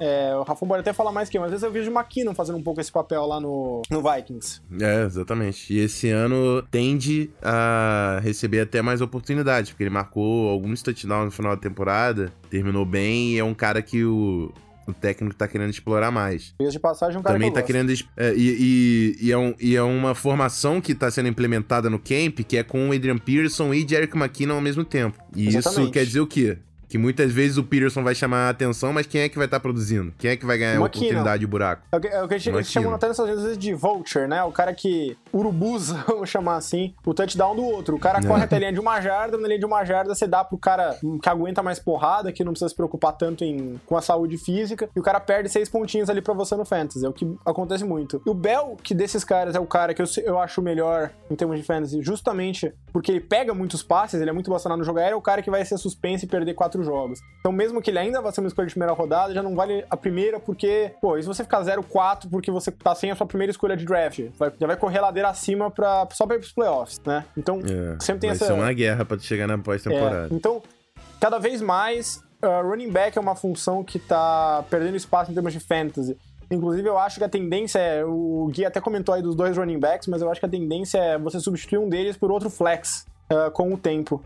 é, é, o Rafa pode até falar mais que eu, mas às vezes eu vejo o McKinnon fazendo um pouco esse papel lá no, no Vikings. É, exatamente. E esse ano tende a receber até mais oportunidades, porque ele marcou alguns touchdowns no final da temporada, terminou bem e é um cara que o, o técnico tá querendo explorar mais. Dias de passagem, um cara Também que tá gosto. querendo. é, e, e, e, é um- e é uma formação que tá sendo implementada no camp, que é com o Adrian Pearson e Jerick McKinnon ao mesmo tempo. E isso Exatamente. quer dizer o quê? Que muitas vezes o Pearson vai chamar a atenção, mas quem é que vai estar produzindo? Quem é que vai ganhar a McKinnon. oportunidade e o buraco? É o que, é o que eles McKinnon. chamam até nessas vezes de vulture, né? O cara que urubuza, vamos chamar assim, o touchdown do outro. O cara É. corre até a linha de uma jarda, na linha de uma jarda você dá pro cara que aguenta mais porrada, que não precisa se preocupar tanto em, com a saúde física, e o cara perde seis pontinhos ali pra você no fantasy. É o que acontece muito. E o Bell, que desses caras é o cara que eu, eu acho melhor em termos de fantasy, justamente porque ele pega muitos passes, ele é muito bastante no jogo aéreo, é o cara que vai ser suspenso e perder quatro jogos. Então, mesmo que ele ainda vá ser uma escolha de primeira rodada, já não vale a primeira, porque, pô, e se você ficar 0-4 porque você tá sem a sua primeira escolha de draft, vai- já vai correr ladeira acima pra, só pra ir pros playoffs, né? Então, É, sempre tem vai essa. ser uma guerra pra chegar na pós-temporada. É, então, cada vez mais, uh, running back é uma função que tá perdendo espaço em termos de fantasy. Inclusive, eu acho que a tendência é. O Gui até comentou aí dos dois running backs, mas eu acho que a tendência é você substituir um deles por outro flex uh, com o tempo.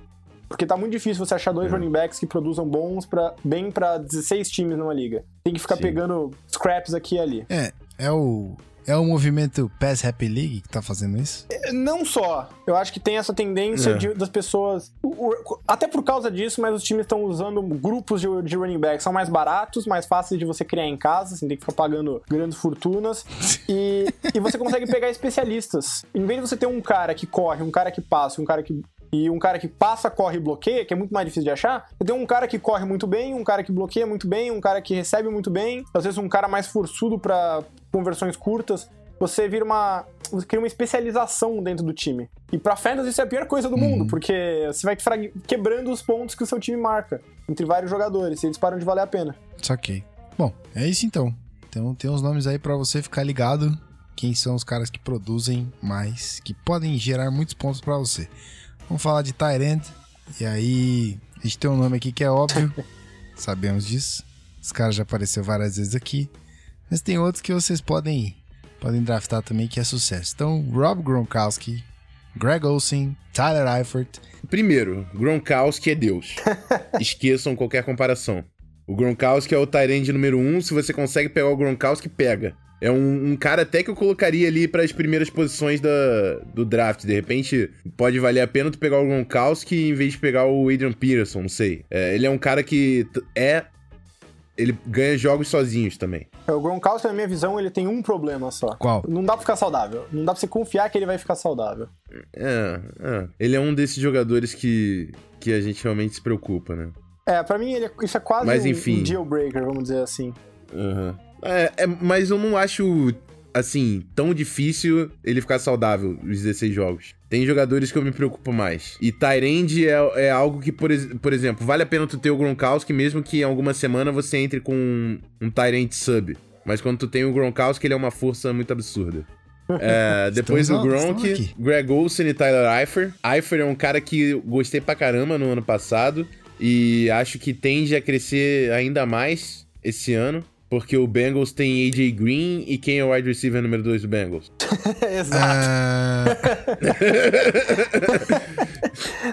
Porque tá muito difícil você achar dois É. running backs que produzam bons pra, bem pra 16 times numa liga. Tem que ficar Sim. pegando scraps aqui e ali. É, é o. É o movimento Pass Happy League que tá fazendo isso? Não só. Eu acho que tem essa tendência É. de- das pessoas. o- o- até por causa disso, mas os times estão usando grupos de, de running back. São mais baratos, mais fáceis de você criar em casa, sem ter que ficar pagando grandes fortunas. E, e você consegue pegar especialistas. Em vez de você ter um cara que corre, um cara que passa, um cara que. E um cara que passa, corre e bloqueia, que é muito mais difícil de achar. Você tem um cara que corre muito bem, um cara que bloqueia muito bem, um cara que recebe muito bem. Às vezes um cara mais forçudo para conversões curtas você vira uma. Você cria uma especialização dentro do time. E pra Fantasy isso é a pior coisa do mundo, porque você vai quebrando os pontos que o seu time marca entre vários jogadores, e eles param de valer a pena. Saquei. Bom, é isso então. Então tem uns nomes aí pra você ficar ligado. Quem são os caras que produzem mais, que podem gerar muitos pontos pra você. Vamos falar de Tyrant. E aí, a gente tem um nome aqui que é óbvio. sabemos disso. Os caras já apareceu várias vezes aqui. Mas tem outros que vocês podem, podem draftar também que é sucesso. Então, Rob Gronkowski, Greg Olsen, Tyler Eifert. Primeiro, Gronkowski é Deus. Esqueçam qualquer comparação. O Gronkowski é o Tyrande número um. Se você consegue pegar o Gronkowski, pega. É um, um cara até que eu colocaria ali para as primeiras posições da, do draft. De repente, pode valer a pena tu pegar o Gronkowski em vez de pegar o Adrian Peterson, não sei. É, ele é um cara que é. Ele ganha jogos sozinhos também. O Gronkowski, na minha visão, ele tem um problema só. Qual? Não dá pra ficar saudável. Não dá pra você confiar que ele vai ficar saudável. É, é. Ele é um desses jogadores que, que a gente realmente se preocupa, né? É, pra mim, ele é- isso é quase Mas, um- enfim. um deal breaker, vamos dizer assim. Aham. É, é, mas eu não acho, assim, tão difícil ele ficar saudável os 16 jogos. Tem jogadores que eu me preocupo mais. E Tyrande é, é algo que, por, por exemplo, vale a pena tu ter o Gronkowski, mesmo que em alguma semana você entre com um, um Tyrande sub. Mas quando tu tem o Gronkowski, ele é uma força muito absurda. É, depois estamos Gronk. Greg Olsen e Tyler Eifert. Eifert é um cara que gostei pra caramba no ano passado. E acho que tende a crescer ainda mais esse ano. Porque o Bengals tem AJ Green e quem é o wide receiver número 2 do Bengals? Exato. Ah,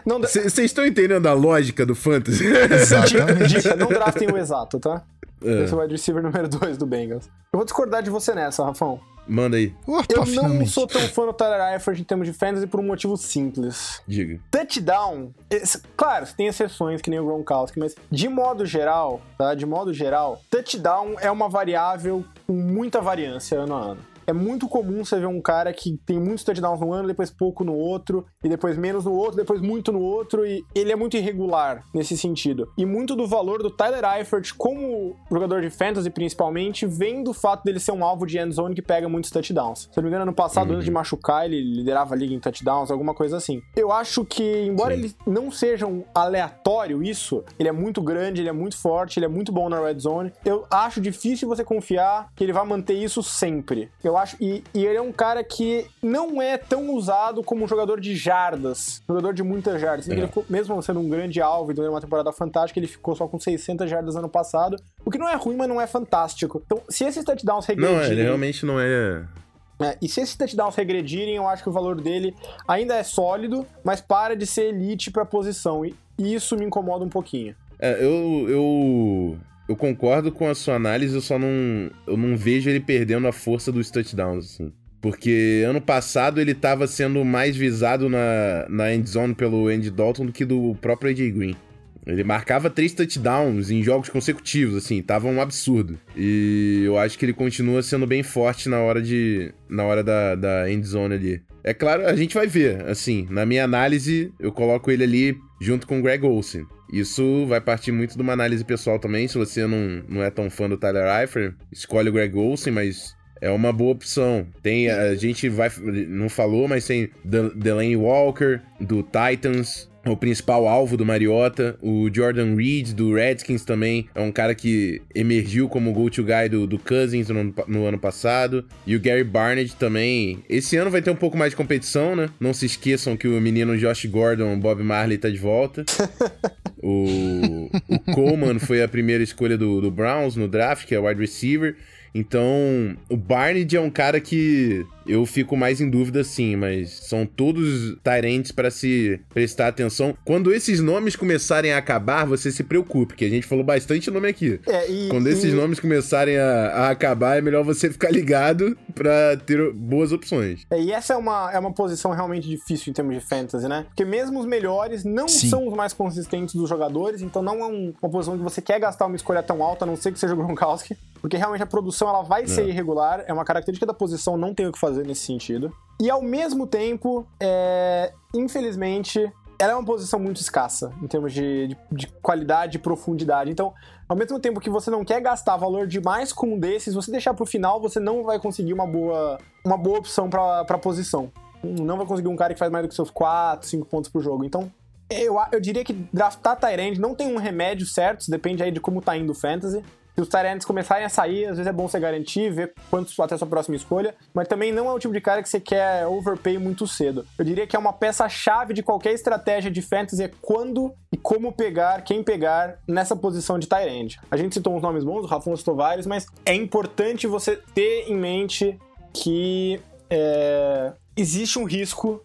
Não, dá- Vocês estão entendendo a lógica do fantasy? exatamente. Dica, não draftem o exato, tá? É, Esse é o wide receiver número 2 do Bengals. Eu vou discordar de você nessa, Rafão. Manda aí, Opa, Eu não finalmente. sou tão fã do Tyler Eifert em termos de fantasy por um motivo simples. diga. Touchdown, esse- claro, tem exceções que nem o Gronkowski, mas de modo geral, tá? De modo geral, touchdown é uma variável com muita variância ano a ano. É muito comum você ver um cara que tem muitos touchdowns no ano, depois pouco no outro, e depois menos no outro, depois muito no outro, e ele é muito irregular nesse sentido. E muito do valor do Tyler Eifert como jogador de fantasy, principalmente, vem do fato dele ser um alvo de end zone que pega muitos touchdowns. Se eu não me engano, ano passado, antes de machucar, ele liderava a liga em touchdowns, alguma coisa assim. Eu acho que, embora Sim. ele não seja um aleatório isso, ele é muito grande, ele é muito forte, ele é muito bom na red zone. Eu acho difícil você confiar que ele vai manter isso sempre. Eu acho. E, e ele é um cara que não é tão usado como um jogador de jardas, jogador de muitas jardas. É. Ele ficou- mesmo sendo um grande alvo e tendo uma temporada fantástica, ele ficou só com 600 jardas ano passado, o que não é ruim, mas não é fantástico. Então, se esses touchdowns Não, regredirem, ele realmente não é. é, e se esses touchdowns regredirem, eu acho que o valor dele ainda é sólido, mas para de ser elite pra posição. E e isso me incomoda um pouquinho. É, eu, eu, eu concordo com a sua análise, eu só não, eu não vejo ele perdendo a força dos touchdowns, assim. Porque ano passado ele tava sendo mais visado na, na end zone pelo Andy Dalton do que do próprio AJ Green. Ele marcava três touchdowns em jogos consecutivos, assim, tava um absurdo. E eu acho que ele continua sendo bem forte na hora de. na hora da, da end zone ali. É claro, a gente vai ver, assim, na minha análise, eu coloco ele ali junto com o Greg Olsen. Isso vai partir muito de uma análise pessoal também. Se você não, não é tão fã do Tyler Eifert, escolhe o Greg Olsen, mas é uma boa opção. Tem, a gente vai, não falou, mas tem De- Delaney Walker, do Titans, o principal alvo do Mariota, o Jordan Reed, do Redskins também, é um cara que emergiu como go-to guy do, do Cousins no, no ano passado, e o Gary Barnett também. Esse ano vai ter um pouco mais de competição, né? Não se esqueçam que o menino Josh Gordon, Bob Marley, tá de volta. O, o Coleman foi a primeira escolha do, do Browns no draft, que é wide receiver. Então, o Barnett é um cara que eu fico mais em dúvida sim, mas são todos tarentes para se prestar atenção. Quando esses nomes começarem a acabar, você se preocupe, que a gente falou bastante nome aqui. É, e, Quando esses e- nomes começarem a, a acabar, é melhor você ficar ligado pra ter boas opções. é, e essa é uma, é uma posição realmente difícil em termos de fantasy, né? Porque mesmo os melhores não Sim. são os mais consistentes dos jogadores, então não é um- uma posição que você quer gastar uma escolha tão alta, a não ser que seja o Gronkowski, porque realmente a produção ela vai ser irregular, é uma característica da posição, não tem o que fazer nesse sentido. E ao mesmo tempo, é, infelizmente, ela é uma posição muito escassa em termos de, de, de qualidade e profundidade. Então, ao mesmo tempo que você não quer gastar valor demais com um desses, você deixar pro final, você não vai conseguir uma boa, uma boa opção pra, pra posição. Não vai conseguir um cara que faz mais do que seus 4, 5 pontos por jogo. Então, eu, eu diria que draftar Tyrande não tem um remédio certo, depende aí de como tá indo o fantasy. Se os Tyrands começarem a sair, às vezes é bom você garantir, ver quantos até a sua próxima escolha, mas também não é o tipo de cara que você quer overpay muito cedo. Eu diria que é uma peça-chave de qualquer estratégia de fantasy é quando e como pegar, quem pegar nessa posição de Tyrande. A gente citou uns nomes bons, o Rafão citou vários, mas é importante você ter em mente que é, existe um risco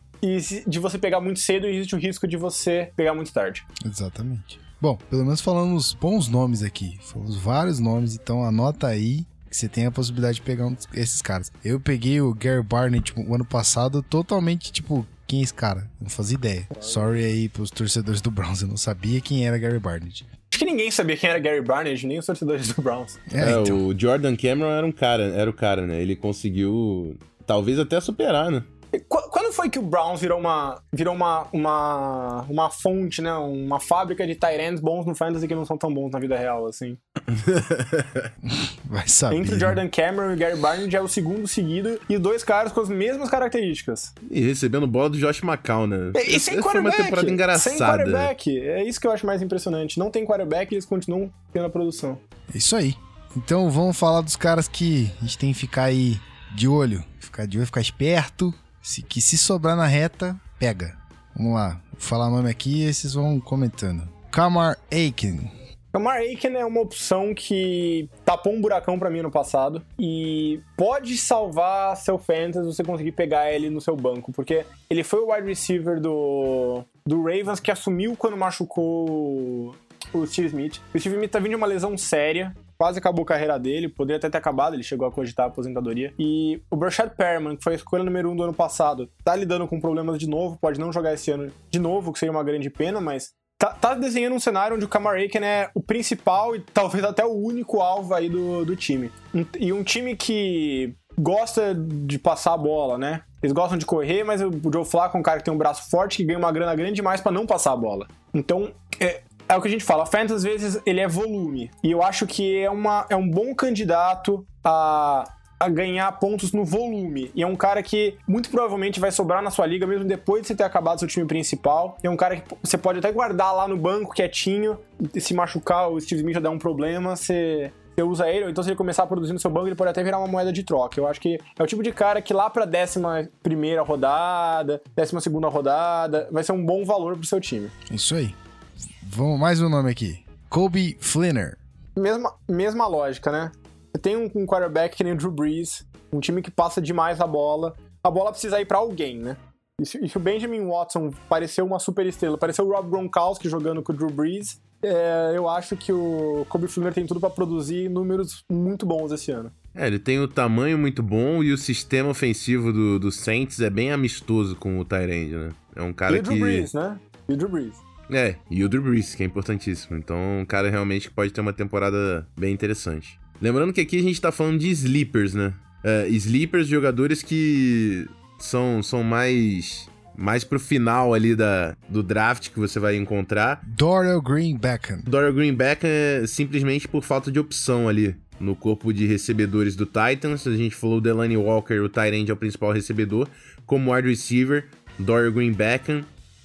de você pegar muito cedo e existe o risco de você pegar muito tarde. Exatamente. Bom, pelo menos falamos bons nomes aqui. Falamos vários nomes, então anota aí que você tem a possibilidade de pegar um desses caras. Eu peguei o Gary Barnett tipo, o ano passado totalmente, tipo, quem é esse cara? Não fazia ideia. Sorry aí pros torcedores do Browns, eu não sabia quem era Gary Barnett. Acho que ninguém sabia quem era Gary Barnett, nem os torcedores do Browns. É, É, então. o Jordan Cameron era um cara, era o cara, né? Ele conseguiu talvez até superar, né? Qu- Quando foi que o Browns virou uma virou uma, uma, uma fonte, né? Uma fábrica de Tyrants bons no fantasy que não são tão bons na vida real, assim. Vai saber. Entre o né? Jordan Cameron e o Gary Barnett é o segundo seguido e dois caras com as mesmas características. E recebendo bola do Josh McCown, né? E, e sem Essa foi uma quarterback. temporada Sem engraçada. quarterback. É isso que eu acho mais impressionante. Não tem quarterback e eles continuam tendo a produção. Isso aí. Então vamos falar dos caras que a gente tem que ficar aí de olho. Ficar de olho, ficar esperto. Se, que se sobrar na reta, pega. Vamos lá. Vou falar nome aqui e vocês vão comentando. Kamar Aiken. O Mar Aiken é uma opção que tapou um buracão pra mim no passado e pode salvar seu fantasy você conseguir pegar ele no seu banco, porque ele foi o wide receiver do, do Ravens que assumiu quando machucou o Steve Smith. O Steve Smith tá vindo de uma lesão séria, quase acabou a carreira dele, poderia até ter acabado, ele chegou a cogitar a aposentadoria. E o Brashad Perriman, que foi a escolha número um do ano passado, tá lidando com problemas de novo, pode não jogar esse ano de novo, que seria uma grande pena, mas tá, tá desenhando um cenário onde o Kamar Aiken é o principal e talvez até o único alvo aí do, do time. E um time que gosta de passar a bola, né? Eles gostam de correr, mas o Joe Flacco é um cara que tem um braço forte, que ganha uma grana grande demais para não passar a bola. Então, é, é, o que a gente fala, fantasy às vezes ele é volume. E eu acho que é, uma, é um bom candidato a, a ganhar pontos no volume. E é um cara que muito provavelmente vai sobrar na sua liga mesmo depois de você ter acabado seu time principal. E é um cara que você pode até guardar lá no banco quietinho, se machucar, o Steve Smith já der um problema, você você usa ele, ou então se ele começar a produzir no seu banco, ele pode até virar uma moeda de troca. Eu acho que é o tipo de cara que lá pra décima primeira rodada, décima segunda rodada, vai ser um bom valor pro seu time. Isso aí. Vamos mais um nome aqui. Kobe Flinner. Mesma, mesma lógica, né? Você tem um, um quarterback que nem o Drew Brees, um time que passa demais a bola. A bola precisa ir para alguém, né? E se, e se o Benjamin Watson pareceu uma super estrela, pareceu o Rob Gronkowski jogando com o Drew Brees, é, eu acho que o Kobe Fleener tem tudo para produzir números muito bons esse ano. É, ele tem o tamanho muito bom e o sistema ofensivo do, do Saints é bem amistoso com o Tyrande, né? É um cara e o Drew que... Brees, né? E o Drew Brees. É, e o Drew Brees, que é importantíssimo. Então, um cara realmente que pode ter uma temporada bem interessante. Lembrando que aqui a gente tá falando de sleepers, né? É, sleepers, jogadores que são, são mais mais pro final ali da, do draft que você vai encontrar. Dorial Green Beckham. Dorial Green Beckham é simplesmente por falta de opção ali no corpo de recebedores do Titans. A gente falou o Delaney Walker, o Tyrande é o principal recebedor. Como wide receiver, Dorial Green Beckham.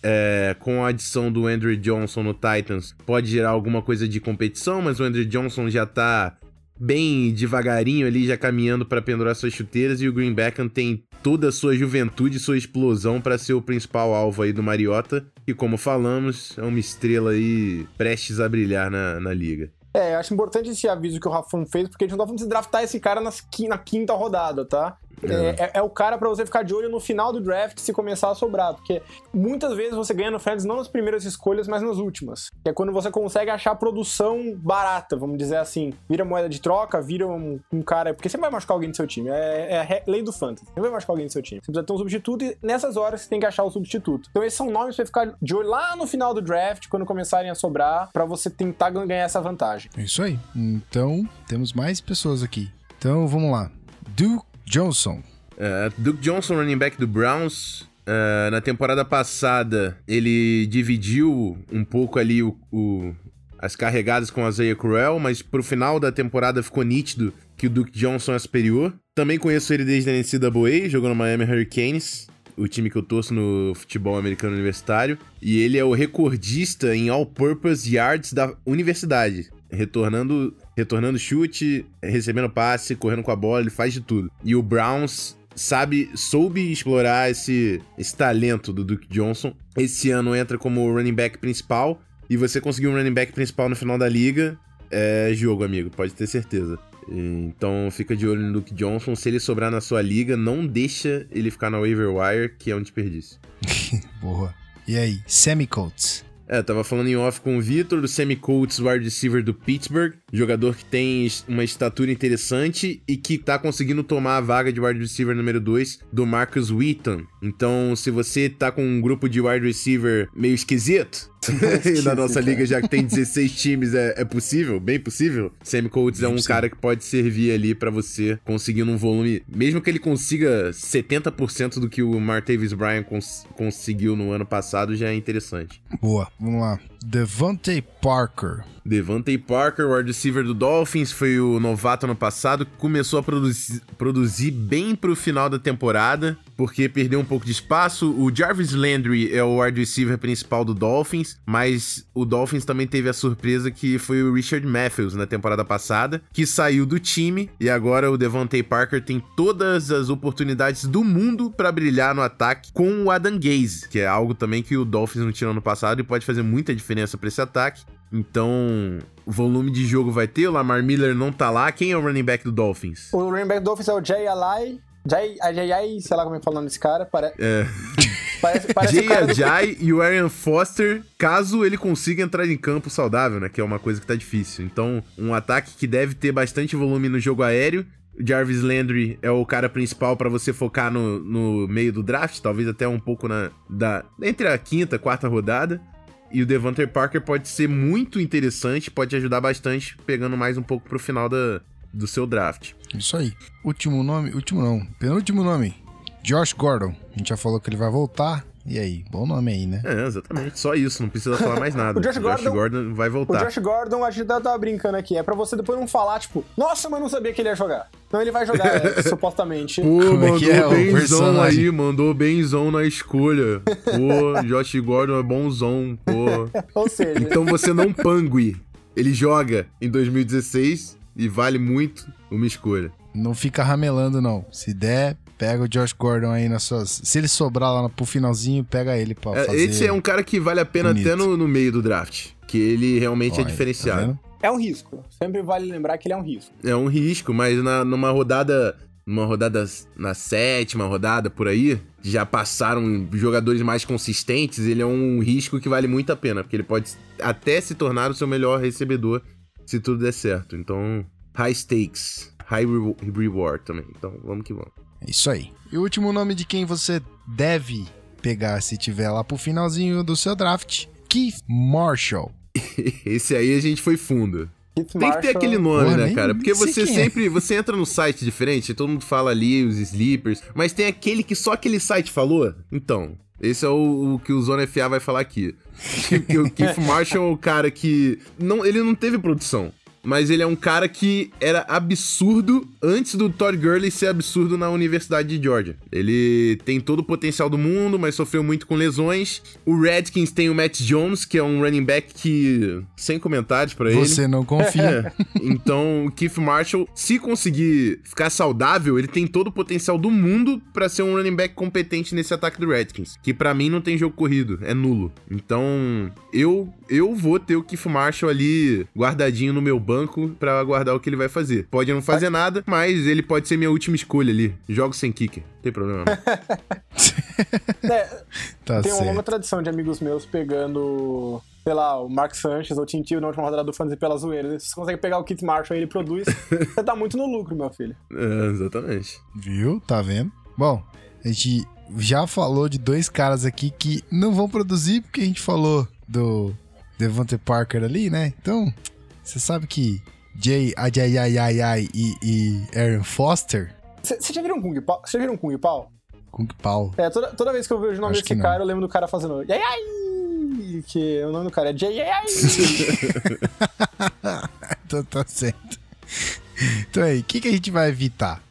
É, com a adição do Andrew Johnson no Titans, pode gerar alguma coisa de competição, mas o Andrew Johnson já tá bem devagarinho ali, já caminhando para pendurar suas chuteiras, e o Green Beckham tem toda a sua juventude, sua explosão para ser o principal alvo aí do Mariota, e como falamos, é uma estrela aí prestes a brilhar na, na liga. É, eu acho importante esse aviso que o Rafão fez, porque a gente não tá falando de draftar esse cara nas, na quinta rodada, tá? É, é, é o cara para você ficar de olho no final do draft se começar a sobrar, porque muitas vezes você ganha no Fantasy não nas primeiras escolhas, mas nas últimas. Que é quando você consegue achar produção barata, vamos dizer assim. Vira moeda de troca, vira um, um cara. Porque você vai machucar alguém do seu time. É, é, a lei do Fantasy. Você vai machucar alguém do seu time. Você precisa ter um substituto e nessas horas você tem que achar o substituto. Então esses são nomes pra ficar de olho lá no final do draft, quando começarem a sobrar, para você tentar ganhar essa vantagem. É isso aí. Então, temos mais pessoas aqui. Então, vamos lá. Duke Johnson. Uh, Duke Johnson, running back do Browns. Uh, na temporada passada, ele dividiu um pouco ali o, o, as carregadas com a Isaiah Cruel, mas pro final da temporada ficou nítido que o Duke Johnson é superior. Também conheço ele desde a NCAA, jogou no Miami Hurricanes, o time que eu torço no futebol americano universitário. E ele é o recordista em all-purpose yards da universidade retornando, retornando chute, recebendo passe, correndo com a bola, ele faz de tudo. E o Browns sabe, soube explorar esse, esse talento do Duke Johnson. Esse ano entra como running back principal e você conseguir um running back principal no final da liga é jogo, amigo, pode ter certeza. Então fica de olho no Duke Johnson. Se ele sobrar na sua liga, não deixa ele ficar na waiver wire, que é um desperdício. Boa. E aí, Sammy Coates? É, tava falando em off com o Vitor, do Sammy Coates, wide receiver do Pittsburgh. Jogador que tem uma estatura interessante e que tá conseguindo tomar a vaga de wide receiver número 2 do Marcus Wheaton. Então, se você tá com um grupo de wide receiver meio esquisito, e na nossa liga, já que tem 16 times, é, é possível, bem possível. Sammy Coates é um cara que pode servir ali para você conseguindo um volume, mesmo que ele consiga 70% do que o Martavis Bryant cons conseguiu no ano passado, já é interessante. Boa, vamos lá. Devante Parker. Devante Parker, o wide receiver do Dolphins, foi o novato ano passado, começou a produzir, produzir bem pro final da temporada, porque perdeu um pouco de espaço. O Jarvis Landry é o wide receiver principal do Dolphins, mas o Dolphins também teve a surpresa que foi o Richard Matthews na temporada passada, que saiu do time e agora o Devante Parker tem todas as oportunidades do mundo para brilhar no ataque com o Adam Gaze, que é algo também que o Dolphins não tinha no passado e pode fazer muita diferença para esse ataque. Então, o volume de jogo vai ter, o Lamar Miller não tá lá. Quem é o running back do Dolphins? O running back do Dolphins é o Jay Alai. Jay, Ajay, sei lá como é falando desse cara. Pare... É. Parece, parece Jay o cara do- Ajay e o Aaron Foster, caso ele consiga entrar em campo saudável, né? Que é uma coisa que tá difícil. Então, um ataque que deve ter bastante volume no jogo aéreo. O Jarvis Landry é o cara principal pra você focar no, no meio do draft, talvez até um pouco na da entre a quinta e quarta rodada. E o Devontae Parker pode ser muito interessante, pode ajudar bastante, pegando mais um pouco pro final da, do seu draft. Isso aí. Último nome, último não, penúltimo nome. Josh Gordon. A gente já falou que ele vai voltar. E aí, bom nome aí, né? É, exatamente. Só isso, não precisa falar mais nada. O Josh Gordon- vai O voltar. Josh Gordon, a gente tá, tava brincando aqui. É pra você depois não falar, tipo, nossa, mas não sabia que ele ia jogar. Então ele vai jogar, é, supostamente. Pô, Como é mandou é o benzão aí, mandou benzão na escolha. Pô, Josh Gordon é bonzão, pô. Ou seja, Então você não pangue. Ele joga em 2016 e vale muito uma escolha. Não fica ramelando, não. Se der, pega o Josh Gordon aí nas suas. Se ele sobrar lá pro finalzinho, pega ele pra É, fazer. Esse é um cara que vale a pena bonito. até no, no meio do draft. Que ele realmente é Olha, diferenciado. tá é um risco. Sempre vale lembrar que ele é um risco. é um risco, mas na, numa rodada. Numa rodada na sétima rodada por aí, já passaram jogadores mais consistentes, ele é um risco que vale muito a pena, porque ele pode até se tornar o seu melhor recebedor se tudo der certo. Então, high stakes, high re- reward também. Então, vamos que vamos. É Isso aí. E o último nome de quem você deve pegar se tiver lá pro finalzinho do seu draft: Keith Marshall. Esse aí a gente foi fundo. Keith Tem que ter Marshall- aquele nome, Porra, né, nem- cara? Porque você é. sempre. Você entra no site diferente, todo mundo fala ali os sleepers, mas tem aquele que só aquele site falou. Então, esse é o, o que o Zona FA vai falar aqui. que o Keith Marshall é o cara que. Não, ele não teve produção. Mas ele é um cara que era absurdo antes do Todd Gurley ser absurdo na Universidade de Georgia. Ele tem todo o potencial do mundo, mas sofreu muito com lesões. O Redskins tem o Matt Jones, que é um running back que. Sem comentários pra ele. Você não confia. É. Então, o Keith Marshall, se conseguir ficar saudável, ele tem todo o potencial do mundo pra ser um running back competente nesse ataque do Redskins, que pra mim não tem jogo corrido, é nulo. Então, eu eu vou ter o Keith Marshall ali guardadinho no meu banco pra aguardar o que ele vai fazer. Pode não fazer nada, mas ele pode ser minha última escolha ali. Jogo sem kicker, não tem problema. Não. É, Tá tem uma longa certo. tradição de amigos meus pegando, sei lá, o Mark Sanchez ou o Tintil na última rodada do Fantasy pela zoeira. Se você consegue pegar o Keith Marshall e ele produz, você tá muito no lucro, meu filho. É, exatamente. Viu? Tá vendo? Bom, a gente já falou de dois caras aqui que não vão produzir, porque a gente falou do Devontae Parker ali, né? Então, você sabe que Jay Ajayayayay e, e Aaron Foster, Vocês já viram Kung Pao? Vocês já viram Kung Pao? Kung Pao. É, toda, toda vez que eu vejo o nome Acho desse cara, eu lembro do cara fazendo Yai Yai! Que o nome do cara é Jay Yai Yai! então tá certo. Então aí, o que, que a gente vai evitar?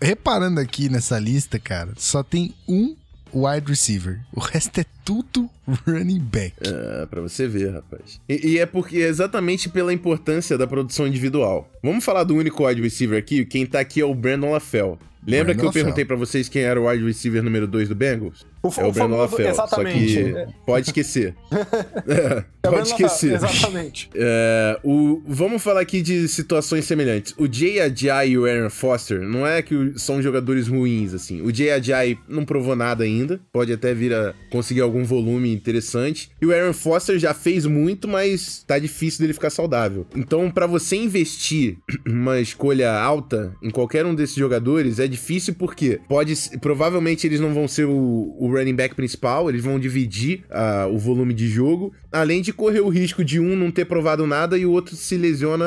Reparando aqui nessa lista, cara, só tem um wide receiver. O resto é tudo running back. É, pra você ver, rapaz. E, e é porque é exatamente pela importância da produção individual. Vamos falar do único wide receiver aqui. Quem tá aqui é o Brandon LaFell. Lembra Brandon que eu LaFell. perguntei pra vocês quem era o wide receiver número 2 do Bengals? O, É o Brandon famoso- LaFell. Exatamente. Só É, que pode esquecer. É, é o pode esquecer. Exatamente. É, o, vamos falar aqui de situações semelhantes. O Jay Ajay e o Aaron Foster não é que o- são jogadores ruins, assim. O Jay Ajay não provou nada ainda. Pode até vir a conseguir algum volume interessante. E o Aaron Foster já fez muito, mas tá difícil dele ficar saudável. Então, pra você investir uma escolha alta em qualquer um desses jogadores, é difícil porque pode, provavelmente eles não vão ser o, o running back principal, eles vão dividir ah, o volume de jogo, além de correr o risco de um não ter provado nada e o outro se lesiona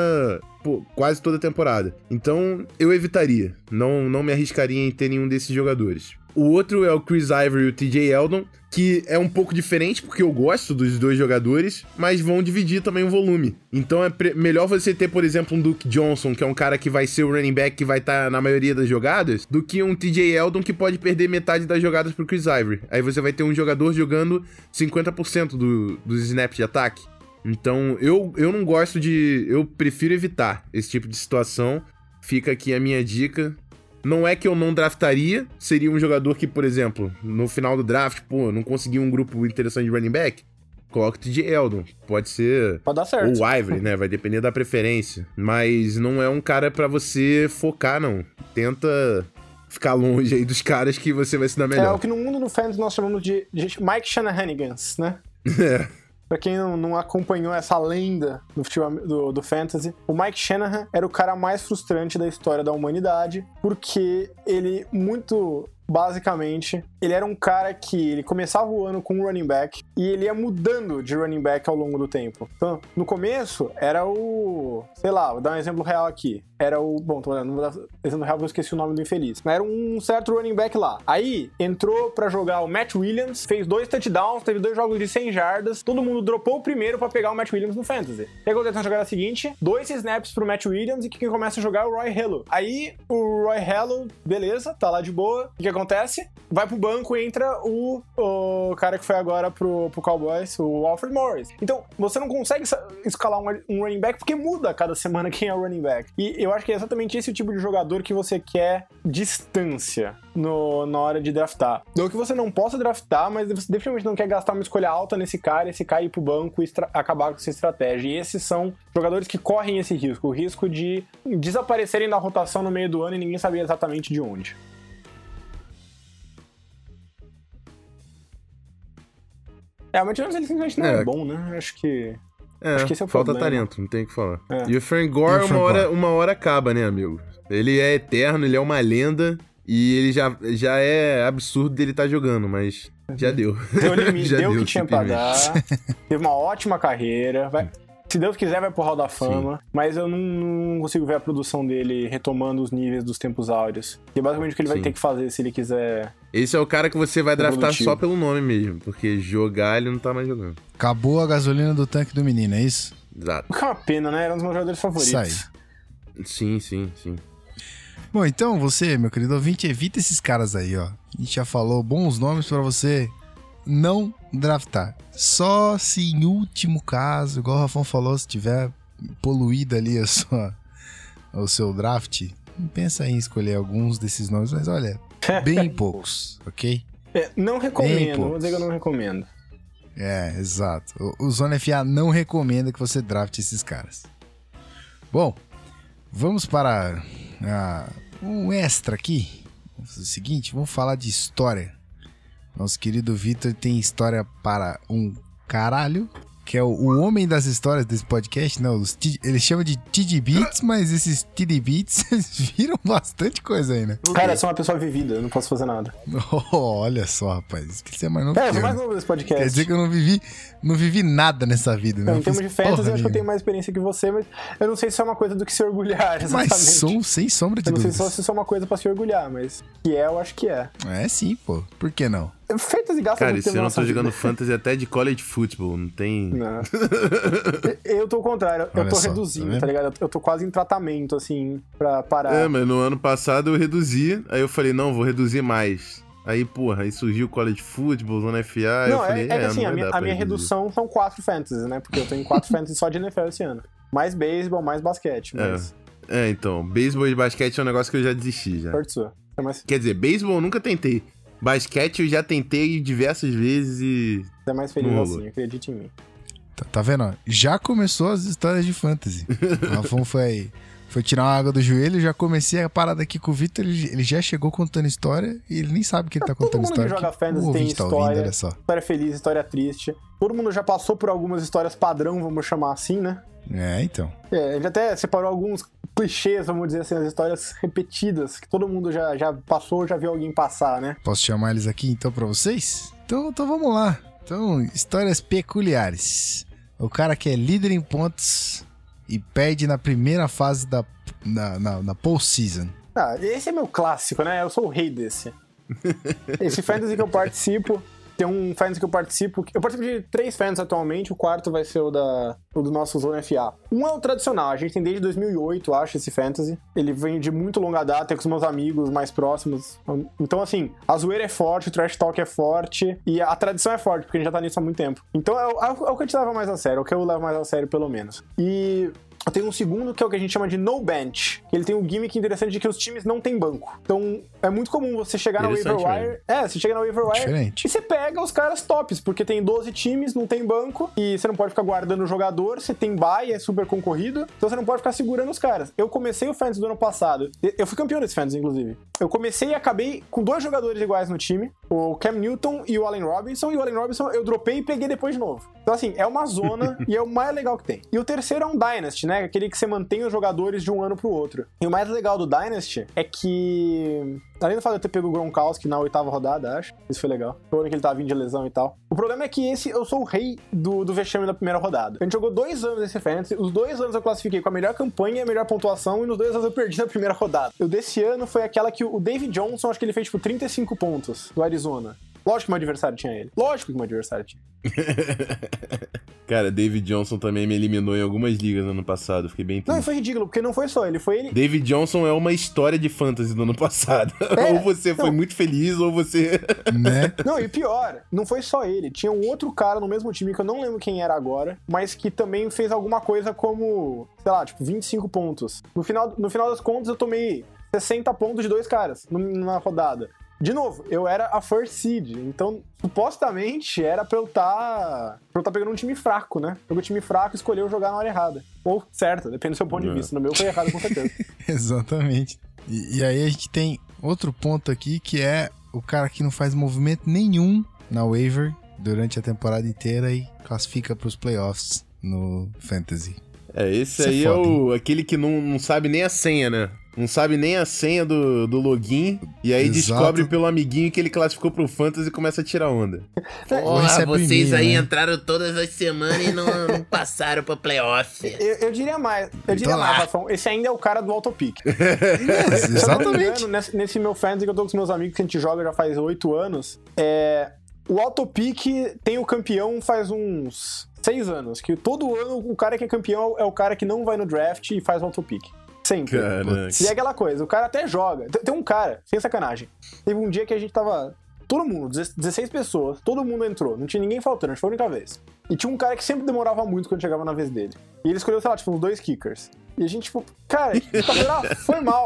pô, quase toda a temporada. Então, eu evitaria. Não, não me arriscaria em ter nenhum desses jogadores. O outro é o Chris Ivory e o TJ Eldon, que é um pouco diferente porque eu gosto dos dois jogadores, mas vão dividir também o volume. Então é melhor você ter, por exemplo, um Duke Johnson, que é um cara que vai ser o running back que vai estar na maioria das jogadas, do que um TJ Eldon que pode perder metade das jogadas pro Chris Ivory. Aí você vai ter um jogador jogando 50% do, dos snaps de ataque. Então, eu, eu não gosto de. Eu prefiro evitar esse tipo de situação. Fica aqui a minha dica. Não é que eu não draftaria, seria um jogador que, por exemplo, no final do draft, pô, não conseguiu um grupo interessante de running back. Coloca TJ Eldon. Pode ser. Pode dar certo. Ou o Ivory, né? Vai depender da preferência. Mas não é um cara pra você focar, não. Tenta ficar longe aí dos caras que você vai se dar É melhor. o que no mundo do fans nós chamamos de, de Mike Shanahanigans, né? É. Pra quem não, não acompanhou essa lenda do, futebol, do, do fantasy, o Mike Shanahan era o cara mais frustrante da história da humanidade, porque ele muito basicamente, ele era um cara que ele começava o ano com um running back e ele ia mudando de running back ao longo do tempo. Então, no começo era o, sei lá, vou dar um exemplo real aqui. Era o. Bom, tô olhando, pensando real, eu esqueci o nome do infeliz. Mas era um certo running back lá. Aí entrou pra jogar o Matt Williams, fez dois touchdowns, teve dois jogos de 100 jardas. Todo mundo dropou o primeiro pra pegar o Matt Williams no Fantasy. O que acontece na jogada seguinte? Dois snaps pro Matt Williams e quem começa a jogar é o Roy Hello. Aí o Roy Hello, beleza, tá lá de boa. O que acontece? Vai pro banco entra o, o cara que foi agora pro, pro Cowboys, o Alfred Morris. Então, você não consegue escalar um, um running back porque muda cada semana quem é o running back. E eu acho que é exatamente esse o tipo de jogador que você quer distância no, na hora de draftar. Não que você não possa draftar, mas você definitivamente não quer gastar uma escolha alta nesse cara, esse cara ir pro banco e acabar com essa estratégia. E esses são jogadores que correm esse risco, o risco de desaparecerem da rotação no meio do ano e ninguém saber exatamente de onde. É, mas ele simplesmente não é, é bom, né? Acho que. É, Acho que esse é o falta problema. talento, não tem o que falar. É. E o Frank Gore, uma, hora, uma hora acaba, né, amigo? Ele é eterno, ele é uma lenda. E ele já, já é absurdo dele estar tá jogando, mas já deu. Deu limite, deu o que tinha pra dar. Teve uma ótima carreira. Vai, se Deus quiser, vai pro Hall da Fama. Sim. Mas eu não, não, consigo ver a produção dele retomando os níveis dos tempos áureos. Que é basicamente o que ele Sim. vai ter que fazer se ele quiser. Esse é o cara que você vai draftar produtivo. só pelo nome mesmo. Porque jogar ele não tá mais jogando. Acabou a gasolina do tanque do menino, é isso? Exato. Que é uma pena, né? Era um dos meus jogadores favoritos. Aí. Sim, sim, sim. Bom, então você, meu querido ouvinte, evita esses caras aí, ó. A gente já falou bons nomes para você não draftar. Só se em último caso, igual o Rafão falou, se tiver poluído ali a sua, o seu draft, pensa em escolher alguns desses nomes, mas olha, bem poucos, ok? É, não recomendo, vou dizer que eu não recomendo. É, exato. O, o Zona FA não recomenda que você draft esses caras. Bom, vamos para ah, um extra aqui. Vamos fazer o seguinte, vamos falar de história. Nosso querido Vitor tem história para um caralho que é o, o, homem das histórias desse podcast, não, os ele chama de TD Beats, mas esses TD Beats viram bastante coisa aí, né? Cara, eu sou uma pessoa vivida, eu não posso fazer nada. Oh, olha só, rapaz, que você é mais novo. É, eu sou mais novo desse podcast. Quer dizer que eu não vivi, não vivi nada nessa vida, né? Não, em termos de fantasy, eu acho que eu tenho mais experiência que você, mas eu não sei se é uma coisa do que se orgulhar, exatamente. Mas sou sem sombra de eu não sei se é uma coisa pra se orgulhar, mas que é, eu acho que é. É sim, pô. Por que não? Fantasy gasta Cara, isso eu não tô jogando fantasy até de college football, não tem. Não. eu tô ao contrário, eu tô só, reduzindo, tá, tá, ligado? Eu tô quase em tratamento, assim, pra parar. É, mas no ano passado eu reduzi, aí eu falei, não, vou reduzir mais. Aí, porra, aí surgiu o college football, zona FA, não, eu falei, é, é, que assim, a minha, a minha redução são quatro fantasies, né? Porque eu tenho quatro fantasies só de NFL esse ano. Mais beisebol, mais basquete, mas... É. é, então, beisebol e basquete é um negócio que eu já desisti, já. É. Quer dizer, beisebol eu nunca tentei. Basquete eu já tentei diversas vezes e. Você é mais feliz assim, acredite em mim. Tá, tá vendo? Já começou as histórias de fantasy. o Rafão foi, foi tirar uma água do joelho, já comecei a parada aqui com o Victor, ele, ele já chegou contando história e ele nem sabe que ele tá, tá contando história. Todo mundo que joga fantasy tem tá história, ouvindo, história feliz, história triste. Todo mundo já passou por algumas histórias padrão, vamos chamar assim, né? É, então. É, a gente até separou alguns clichês, vamos dizer assim, as histórias repetidas que todo mundo já, já passou, já viu alguém passar, né? Posso chamar eles aqui então para vocês? Então, então vamos lá. Então, histórias peculiares. O cara que é líder em pontos e perde na primeira fase da na, na, na postseason. Ah, esse é meu clássico, né? Eu sou o rei desse. esse fantasy que eu participo, tem um fantasy que eu participo. Eu participo de três fans atualmente, o quarto vai ser o, da, o do nosso Zona FA. Um é o tradicional, a gente tem desde 2008, acho, esse fantasy. Ele vem de muito longa data, é com os meus amigos mais próximos. Então, assim, a zoeira é forte, o trash talk é forte e a tradição é forte, porque a gente já tá nisso há muito tempo. Então é, é, é o que a gente leva mais a sério, é o que eu levo mais a sério, pelo menos. E tem um segundo que é o que a gente chama de no bench. Ele tem um gimmick interessante de que os times não têm banco. Então é muito comum você chegar na waiver wire. É, você chega na waiver wire Diferente. e você pega os caras tops, porque tem 12 times, não tem banco e você não pode ficar guardando o jogador, você tem bye, é super concorrido, então você não pode ficar segurando os caras. Eu comecei o Fantasy do ano passado. Eu fui campeão desse Fantasy, inclusive. Eu comecei e acabei com dois jogadores iguais no time, o Cam Newton e o Allen Robinson, e o Allen Robinson eu dropei e peguei depois de novo. Então, assim, é uma zona e é o mais legal que tem. E o terceiro é um Dynasty, né? Aquele que você mantém os jogadores de um ano pro outro. E o mais legal do Dynasty é que Além do fato de eu ter pego o Gronkowski na oitava rodada, acho. Isso foi legal. Foi o ano que ele tava vindo de lesão e tal. O problema é que esse, eu sou o rei do, do vexame da primeira rodada. A gente jogou dois anos esse Fantasy, os dois anos eu classifiquei com a melhor campanha e a melhor pontuação, e nos dois anos eu perdi na primeira rodada. O desse ano foi aquela que o David Johnson, acho que ele fez, tipo, 35 pontos do Arizona. Lógico que meu adversário tinha ele. Lógico que meu adversário tinha. Cara, David Johnson também me eliminou em algumas ligas no ano passado. Fiquei bem Não, triste. foi ridículo, porque não foi só ele, foi ele. David Johnson é uma história de fantasy do ano passado. É, ou você foi não. muito feliz, ou você. Né? Não, e pior, não foi só ele. Tinha um outro cara no mesmo time que eu não lembro quem era agora, mas que também fez alguma coisa como, sei lá, tipo, 25 pontos. No final, no final das contas, eu tomei 60 pontos de dois caras na rodada. De novo, eu era a first seed, então supostamente era pra eu estar pra eu tá pegando um time fraco, né? Pegou um time fraco e escolheu jogar na hora errada. Ou certa, depende do seu ponto de É. vista. No meu foi errado com certeza. Exatamente. E, e aí a gente tem outro ponto aqui que é o cara que não faz movimento nenhum na waiver durante a temporada inteira e classifica pros playoffs no Fantasy. É, esse Isso é aí é, foda, o, aquele que não, não sabe nem a senha, né? Não sabe nem a senha do, do login. E aí Exato. descobre pelo amiguinho que ele classificou pro Fantasy e começa a tirar onda. Ou Porra, recebe vocês e-mail, aí né? entraram todas as semanas e não, não passaram pro playoff. Eu, eu diria mais, eu diria Tô lá. mais, Rafão, esse ainda é o cara do autopic. Me Exatamente. engano, nesse, nesse meu fantasy que eu tô com os meus amigos que a gente joga já faz oito anos, é, o autopic tem o campeão faz uns seis anos. Que todo ano o cara que é campeão é o cara que não vai no draft e faz o autopic. Sempre. Caraca. E é aquela coisa, o cara até joga. Tem- um cara, sem sacanagem. Teve um dia que a gente tava. Todo mundo, 16 pessoas, todo mundo entrou. Não tinha ninguém faltando, acho que foi a única vez. E tinha um cara que sempre demorava muito quando chegava na vez dele. E ele escolheu, sei lá, tipo, uns dois kickers. E a gente, tipo, cara, tá foi mal.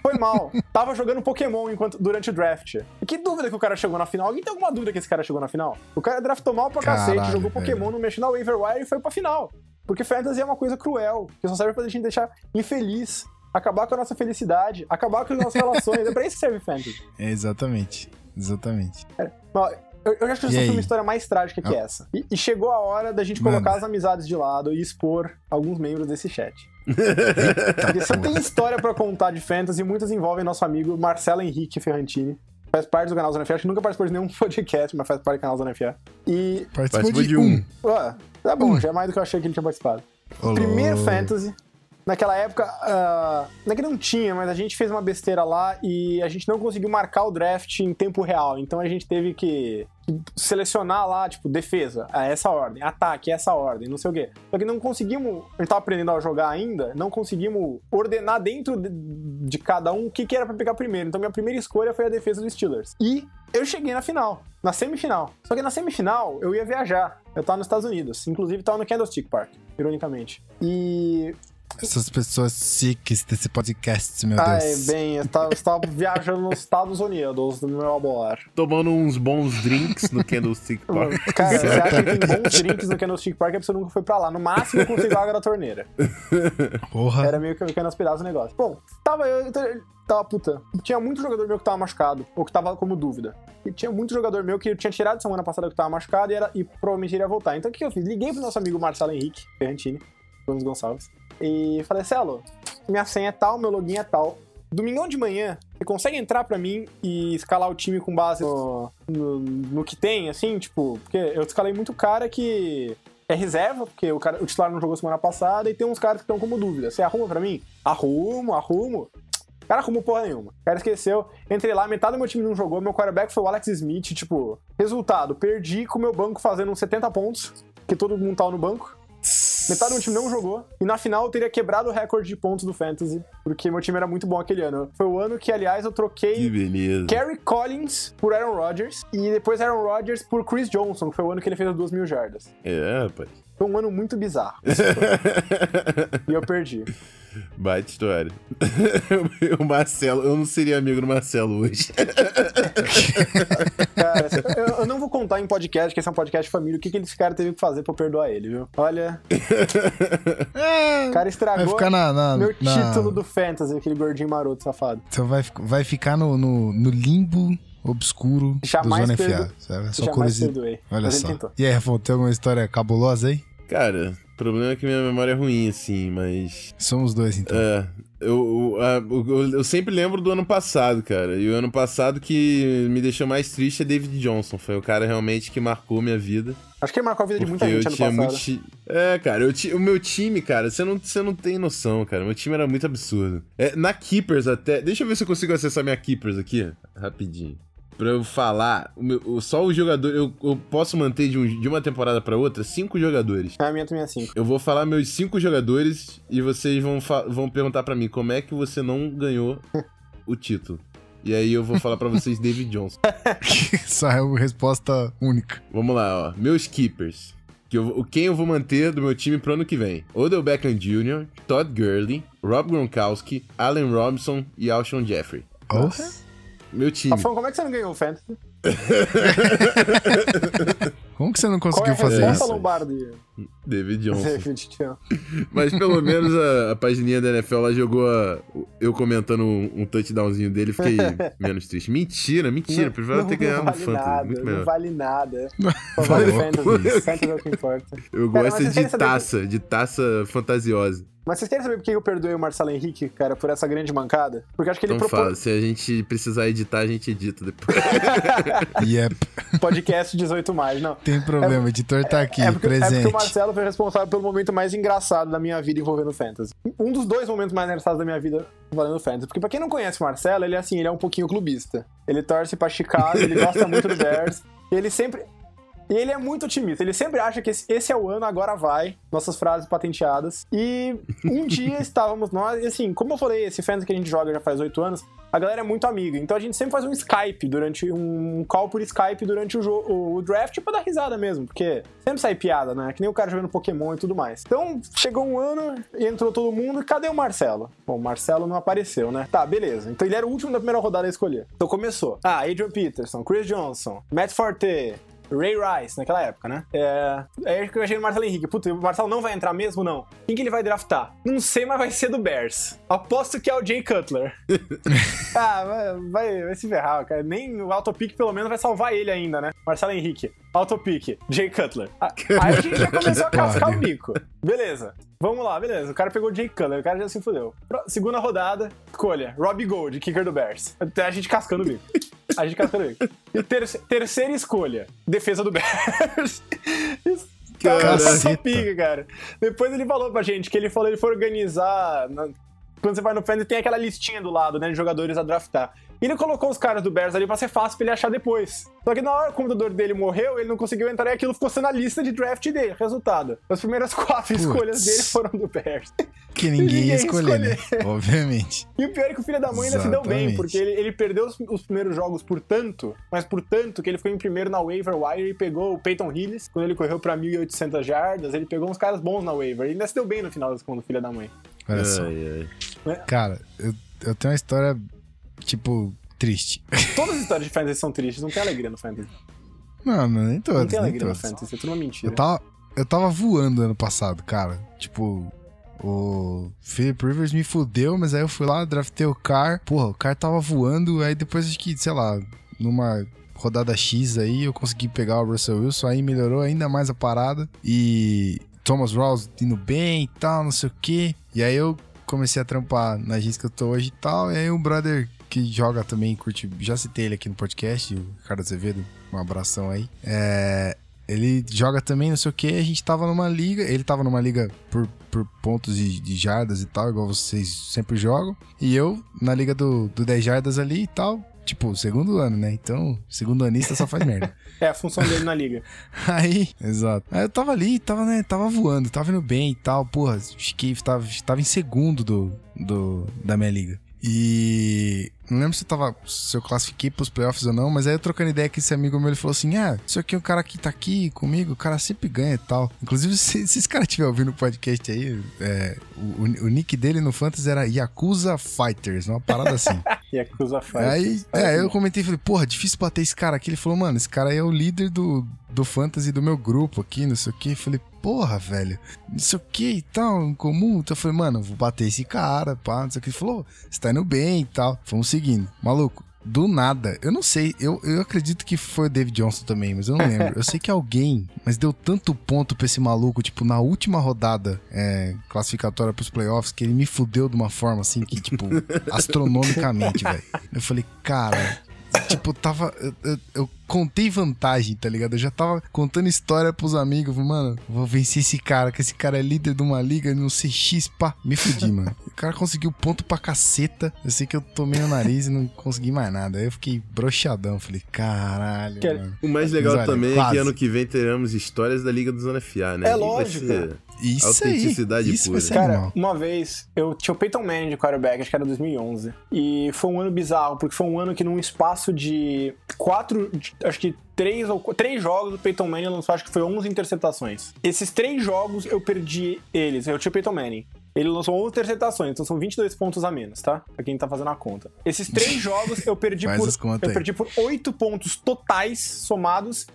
Foi mal. Tava jogando Pokémon enquanto, durante o draft. E que dúvida que o cara chegou na final? Alguém tem alguma dúvida que esse cara chegou na final? O cara draftou mal pra Caralho, cacete, jogou velho. Pokémon, não mexeu na waiver wire e foi pra final. Porque fantasy é uma coisa cruel, que só serve pra gente deixar infeliz. Acabar com a nossa felicidade, acabar com as nossas relações. É pra isso que serve fantasy. É, exatamente. Exatamente. Ó, Eu, eu acho que E aí? sofri uma história mais trágica que Ah. essa. E, e chegou a hora da gente Manda. colocar as amizades de lado e expor alguns membros desse chat. Porque eu tenho história pra contar de fantasy, muitas envolvem nosso amigo Marcelo Henrique Ferrantini. Faz parte do canal Zona FA, acho que nunca participou de nenhum podcast, mas faz parte do canal Zona FA. E, Participou, Participou de, de um. um. ué, tá bom, já é mais do que eu achei que ele tinha participado. Primeiro fantasy. Naquela época, ah, não é que não tinha, mas a gente fez uma besteira lá e a gente não conseguiu marcar o draft em tempo real. Então a gente teve que selecionar lá, tipo, defesa, essa ordem, ataque, essa ordem, não sei o quê. Só que não conseguimos, a gente tava aprendendo a jogar ainda, não conseguimos ordenar dentro de, cada um o que, que era pra pegar primeiro. Então minha primeira escolha foi a defesa dos Steelers. E eu cheguei na final, na semifinal. Só que na semifinal eu ia viajar. Eu tava nos Estados Unidos, inclusive tava no Candlestick Park, ironicamente. E Essas pessoas chiques desse podcast, meu Ai, Deus. bem, eu tava, eu estava viajando nos Estados Unidos, no meu amor. Tomando uns bons drinks no Candlestick Park. Cara, você acha que tem bons drinks no Candlestick Park é porque você nunca foi pra lá. No máximo eu consigo água da torneira. Porra. Era meio que pequeno nas pedaços o negócio. Bom, tava eu, então, tava puta. Tinha muito jogador meu que tava machucado, ou que tava como dúvida. E tinha muito jogador meu que eu tinha tirado semana passada que tava machucado e, era, e provavelmente iria voltar. Então o que que eu fiz? Liguei pro nosso amigo Marcelo Henrique Ferrantini, Gomes Gonçalves, e falei, Celo, minha senha é tal, meu login é tal. Domingão de manhã, você consegue entrar pra mim e escalar o time com base no, no, no que tem, assim, tipo, porque eu escalei muito cara que é reserva, porque o, cara, o titular não jogou semana passada, e tem uns caras que estão como dúvida. Você arruma pra mim? Arrumo, arrumo. Cara arrumou porra nenhuma. O cara esqueceu. Entrei lá, metade do meu time não jogou. Meu quarterback foi o Alex Smith. Tipo, resultado: perdi com o meu banco fazendo uns 70 pontos, que todo mundo tava no banco. Metade do meu time não jogou. E na final eu teria quebrado o recorde de pontos do Fantasy, porque meu time era muito bom aquele ano. Foi o ano que, aliás, eu Que troquei beleza. Kerry Collins por Aaron Rodgers e depois Aaron Rodgers por Chris Johnson, que foi o ano que ele fez as duas mil jardas. É, rapaz. Foi um ano muito bizarro. e eu perdi. Baita história. o Marcelo, eu não seria amigo do Marcelo hoje. Cara, eu, eu não vou contar em podcast, que esse é um podcast de família, o que, que esse cara teve que fazer pra eu perdoar ele, viu? Olha, É, o cara vai estragou ficar na. na- meu na- título do Fantasy, aquele gordinho maroto safado. Então vai, vai ficar no, no, no limbo obscuro Jamais do Zona perdo- FA. Sabe? É Só Jamais curiosidade. perdoei. Olha mas só. E aí, Rafael, tem alguma história cabulosa aí? Cara, problema é que minha memória é ruim, assim, mas. Somos dois, então. É. Eu, eu, eu, eu sempre lembro do ano passado, cara. E o ano passado que me deixou mais triste é David Johnson. Foi o cara realmente que marcou minha vida. Acho que ele marcou a vida de muita eu gente ano tinha passado. muito. ti- É, cara, eu ti- o meu time, cara, você não, você não tem noção, cara. Meu time era muito absurdo. É, na Keepers até. Deixa eu ver se eu consigo acessar minha Keepers aqui, rapidinho. Pra eu falar, o meu- só o jogador. Eu, eu posso manter de, um- de uma temporada pra outra cinco jogadores. A minha também é 5. Eu vou falar meus cinco jogadores e vocês vão, vão perguntar pra mim como é que você não ganhou o título. E aí eu vou falar pra vocês David Johnson. Essa é a resposta única. Vamos lá, ó. Meus keepers. Que eu, o- quem eu vou manter do meu time pro ano que vem? Odell Beckham Jr., Todd Gurley, Rob Gronkowski, Allen Robinson e Alshon Jeffrey. Porra. Meu time. Rafão, como é que você não ganhou o Fantasy? Como que você não Qual é conseguiu a fazer isso? Lombardi? David Johnson. Mas pelo menos a, a pagininha da NFL lá jogou a- eu comentando um, um touchdownzinho dele e fiquei menos triste. Mentira, mentira. Preferia ter ganhado não vale Fantasy. nada, muito não melhor. vale nada. Só Tá vale louco Fantasy. Fantasy é o que importa. Eu mas gosto de taça, de taça fantasiosa. Mas vocês querem saber por que eu perdoei o Marcelo Henrique, cara, por essa grande mancada? Porque acho que ele Então propôs fala, se a gente precisar editar, a gente edita depois. Yep. podcast 18 mais, não. Tem problema, o editor tá aqui, É porque, é presente. porque o Marcelo foi responsável pelo momento mais engraçado da minha vida envolvendo Fantasy. Um dos dois momentos mais engraçados da minha vida envolvendo Fantasy. Porque pra quem não conhece o Marcelo, ele é assim, ele é um pouquinho clubista. Ele torce pra Chicago, ele gosta muito do Bears. E ele sempre... E ele é muito otimista. Ele sempre acha que esse, é o ano, agora vai. Nossas frases patenteadas. E um dia estávamos nós... E assim, como eu falei, esse Fantasy que a gente joga já faz oito anos, a galera é muito amiga. Então a gente sempre faz um Skype durante... Um call por Skype durante o, jogo, o draft pra dar risada mesmo. Porque sempre sai piada, né? Que nem o cara jogando Pokémon e tudo mais. Então, chegou um ano, entrou todo mundo, e cadê o Marcelo? Bom, o Marcelo não apareceu, né? Tá, beleza. Então ele era o último da primeira rodada a escolher. Então começou. Ah, Adrian Peterson, Chris Johnson, Matt Forte, Ray Rice, naquela época, né? É. Aí que eu achei o Marcelo Henrique. Puta, o Marcelo não vai entrar mesmo, não? Quem que ele vai draftar? Não sei, mas vai ser do Bears. Aposto que é o Jay Cutler. ah, vai, vai, vai se ferrar, cara. Nem o autopic, pelo menos, vai salvar ele ainda, né? Marcelo Henrique. Autopic, Jay Cutler. Ah, Aí a gente já começou a cascar o bico. Beleza. Vamos lá, beleza. O cara pegou o Jay Cutler, o cara já se fudeu. Segunda rodada, escolha. Robbie Gold, kicker do Bears. Até a gente cascando o bico. A gente cascando o bico. E terce- terceira escolha, defesa do Bears. Isso, Cara, só pica, cara. Depois ele falou pra gente que ele falou ele foi organizar. na- Quando você vai no Fantasy, tem aquela listinha do lado, né, de jogadores a draftar. E ele colocou os caras do Bears ali pra ser fácil pra ele achar depois. Só que na hora que o computador dele morreu, ele não conseguiu entrar e aquilo ficou sendo a lista de draft dele. Resultado: as primeiras quatro Putz. escolhas dele foram do Bears. Que ninguém ia Ninguém escolher, né? Obviamente. E o pior é que o filho da mãe ainda se deu bem, Exatamente. porque ele, ele perdeu os, os primeiros jogos por tanto, mas por tanto que ele ficou em primeiro na waiver wire e pegou o Peyton Hillis, quando ele correu pra 1.800 jardas, ele pegou uns caras bons na waiver. E ainda se deu bem no final das contas, o filho da mãe. Olha só. Ai, ai. Cara, eu, eu tenho uma história, tipo, triste. Todas as histórias de fantasy são tristes, não tem alegria no fantasy. Não, não, nem todas. Não tem alegria no fantasy, é tudo uma mentira. Eu tava, eu tava voando ano passado, cara. Tipo, o Philip Rivers me fudeu, mas aí eu fui lá, draftei o Car. Porra, o Car tava voando, aí depois acho que, sei lá, numa rodada X aí, eu consegui pegar o Russell Wilson, aí melhorou ainda mais a parada. E Thomas Rawls indo bem e tal, não sei o que. E aí eu comecei a trampar na agência que eu tô hoje e tal. E aí um brother que joga também, curte, já citei ele aqui no podcast, o Ricardo Azevedo, um abração aí. É, ele joga também, não sei o que. A gente tava numa liga. Ele tava numa liga por, por pontos de, de jardas e tal, igual vocês sempre jogam. E eu na liga do, do 10 jardas ali e tal. Tipo, segundo ano, né? Então, segundo anista só faz merda. É a função dele na liga. Aí, exato. Aí eu tava ali, tava, né, tava voando, tava indo bem e tal. Porra, fiquei, tava, tava em segundo do, do, da minha liga. E não lembro se eu tava. se eu classifiquei pros playoffs ou não, mas aí eu trocando ideia com esse amigo meu, ele falou assim: Ah, isso aqui é um cara que tá aqui comigo, o cara sempre ganha e tal. Inclusive, se, se esse cara estiver ouvindo o podcast aí, é, o, o nick dele no Fantasy era Yakuza Fighters, uma parada assim. A Cruza faz. Aí, é, eu comentei e falei, porra, difícil bater esse cara aqui. Ele falou, mano, esse cara aí é o líder do, do fantasy do meu grupo aqui, não sei o que. Falei, porra, velho, não sei o que e tal, em comum. Então eu falei, mano, vou bater esse cara, pá, não sei o que. Ele falou, você tá indo bem e tal. Fomos seguindo. Maluco, do nada. Eu não sei, eu, eu acredito que foi o David Johnson também, mas eu não lembro. Eu sei que alguém, mas deu tanto ponto pra esse maluco, tipo, na última rodada é, classificatória pros playoffs, que ele me fudeu de uma forma assim que, tipo, astronomicamente, velho. Eu falei, cara, tipo, tava. Eu, eu- eu contei vantagem, tá ligado? Eu já tava contando história pros amigos. Mano, vou vencer esse cara, que esse cara é líder de uma liga no CX, pá. Me fudi, mano. O cara conseguiu ponto pra caceta. Eu sei que eu tomei o nariz e não consegui mais nada. Aí eu fiquei broxadão. Falei, caralho, Quer- mano. O mais legal Mas olha, também é quase. que ano que vem teremos histórias da Liga do Zona FA, né? É lógico. ser- Isso aí. Autenticidade Isso pura. Cara, animal. uma vez eu tinha o Peyton Manning de quarterback, acho que era 2011. E foi um ano bizarro, porque foi um ano que num espaço de quatro, acho que três ou três jogos, o Peyton Manning lançou, acho que foi 11 interceptações. Esses três jogos eu perdi eles. Eu tinha o Peyton Manning. Ele lançou 11 interceptações, então são 22 pontos a menos, tá? Pra quem tá fazendo a conta. Esses três jogos eu perdi Faz por eu aí. perdi por 8 pontos totais somados.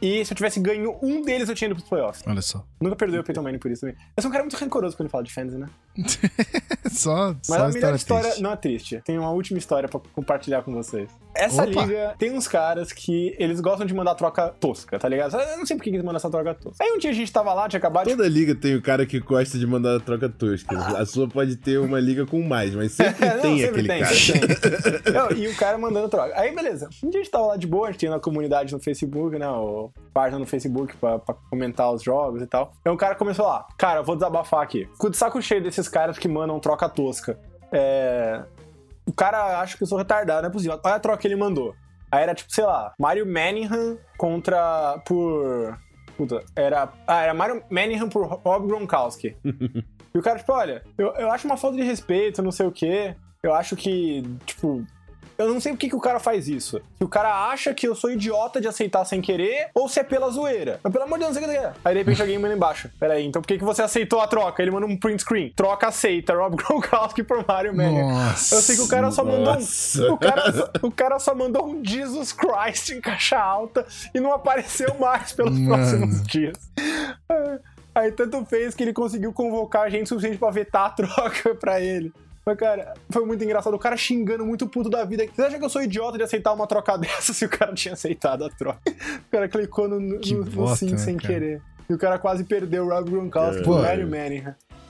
E se eu tivesse ganho um deles, eu tinha ido pros playoffs. Olha só. Nunca perdeu o Peyton Manning por isso também. Eu sou um cara muito rancoroso quando ele fala de fantasy, né? Só, Mas só a melhor história, triste. não é triste. Tem uma última história pra compartilhar com vocês. Essa Opa. liga tem uns caras que eles gostam de mandar troca tosca, tá ligado? Eu não sei por que eles mandam essa troca tosca. Aí um dia a gente tava lá, tinha acabado de. Toda liga tem o cara que gosta de mandar a troca tosca. A sua pode ter uma liga com mais, mas sempre É, não, tem sempre aquele tem, cara. sempre tem. Não, e o cara mandando troca. Aí, beleza. Um dia a gente tava lá de boa, a gente tinha na comunidade no Facebook, né? O página no Facebook pra, pra comentar os jogos e tal. Aí um cara começou lá, cara, eu vou desabafar aqui. Fico de saco cheio desses caras que mandam troca tosca. É. O cara acha que eu sou retardado, não é possível. Olha a troca que ele mandou. Aí era tipo, sei lá, Mario Manningham contra. por. Puta, era. Ah, era Mario Manningham por Rob Gronkowski. E o cara, tipo, olha, eu, eu acho uma falta de respeito, não sei o quê. Eu acho que, tipo. Eu não sei por que, que o cara faz isso. Se o cara acha que eu sou idiota de aceitar sem querer, ou se é pela zoeira. Mas pelo amor de Deus, não sei o que é. Aí de repente alguém manda embaixo. Pera aí, então por que, que você aceitou a troca? Ele manda um print screen. Troca aceita, Rob Gronkowski por Mario Manning. Nossa. Eu sei que o cara só mandou um. O cara, só- o cara só mandou um Jesus Christ em caixa alta e não apareceu mais pelos Mano. próximos dias. Aí tanto fez que ele conseguiu convocar gente suficiente pra vetar a troca pra ele. Mas, cara, foi muito engraçado. O cara xingando muito puto da vida. Você acha que eu sou idiota de aceitar uma troca dessa se o cara tinha aceitado a troca? O cara clicou no, no, Que no bosta, sim né, sem cara? querer. E o cara quase perdeu o Rob Gronkowski Pô. pro Mario Manning.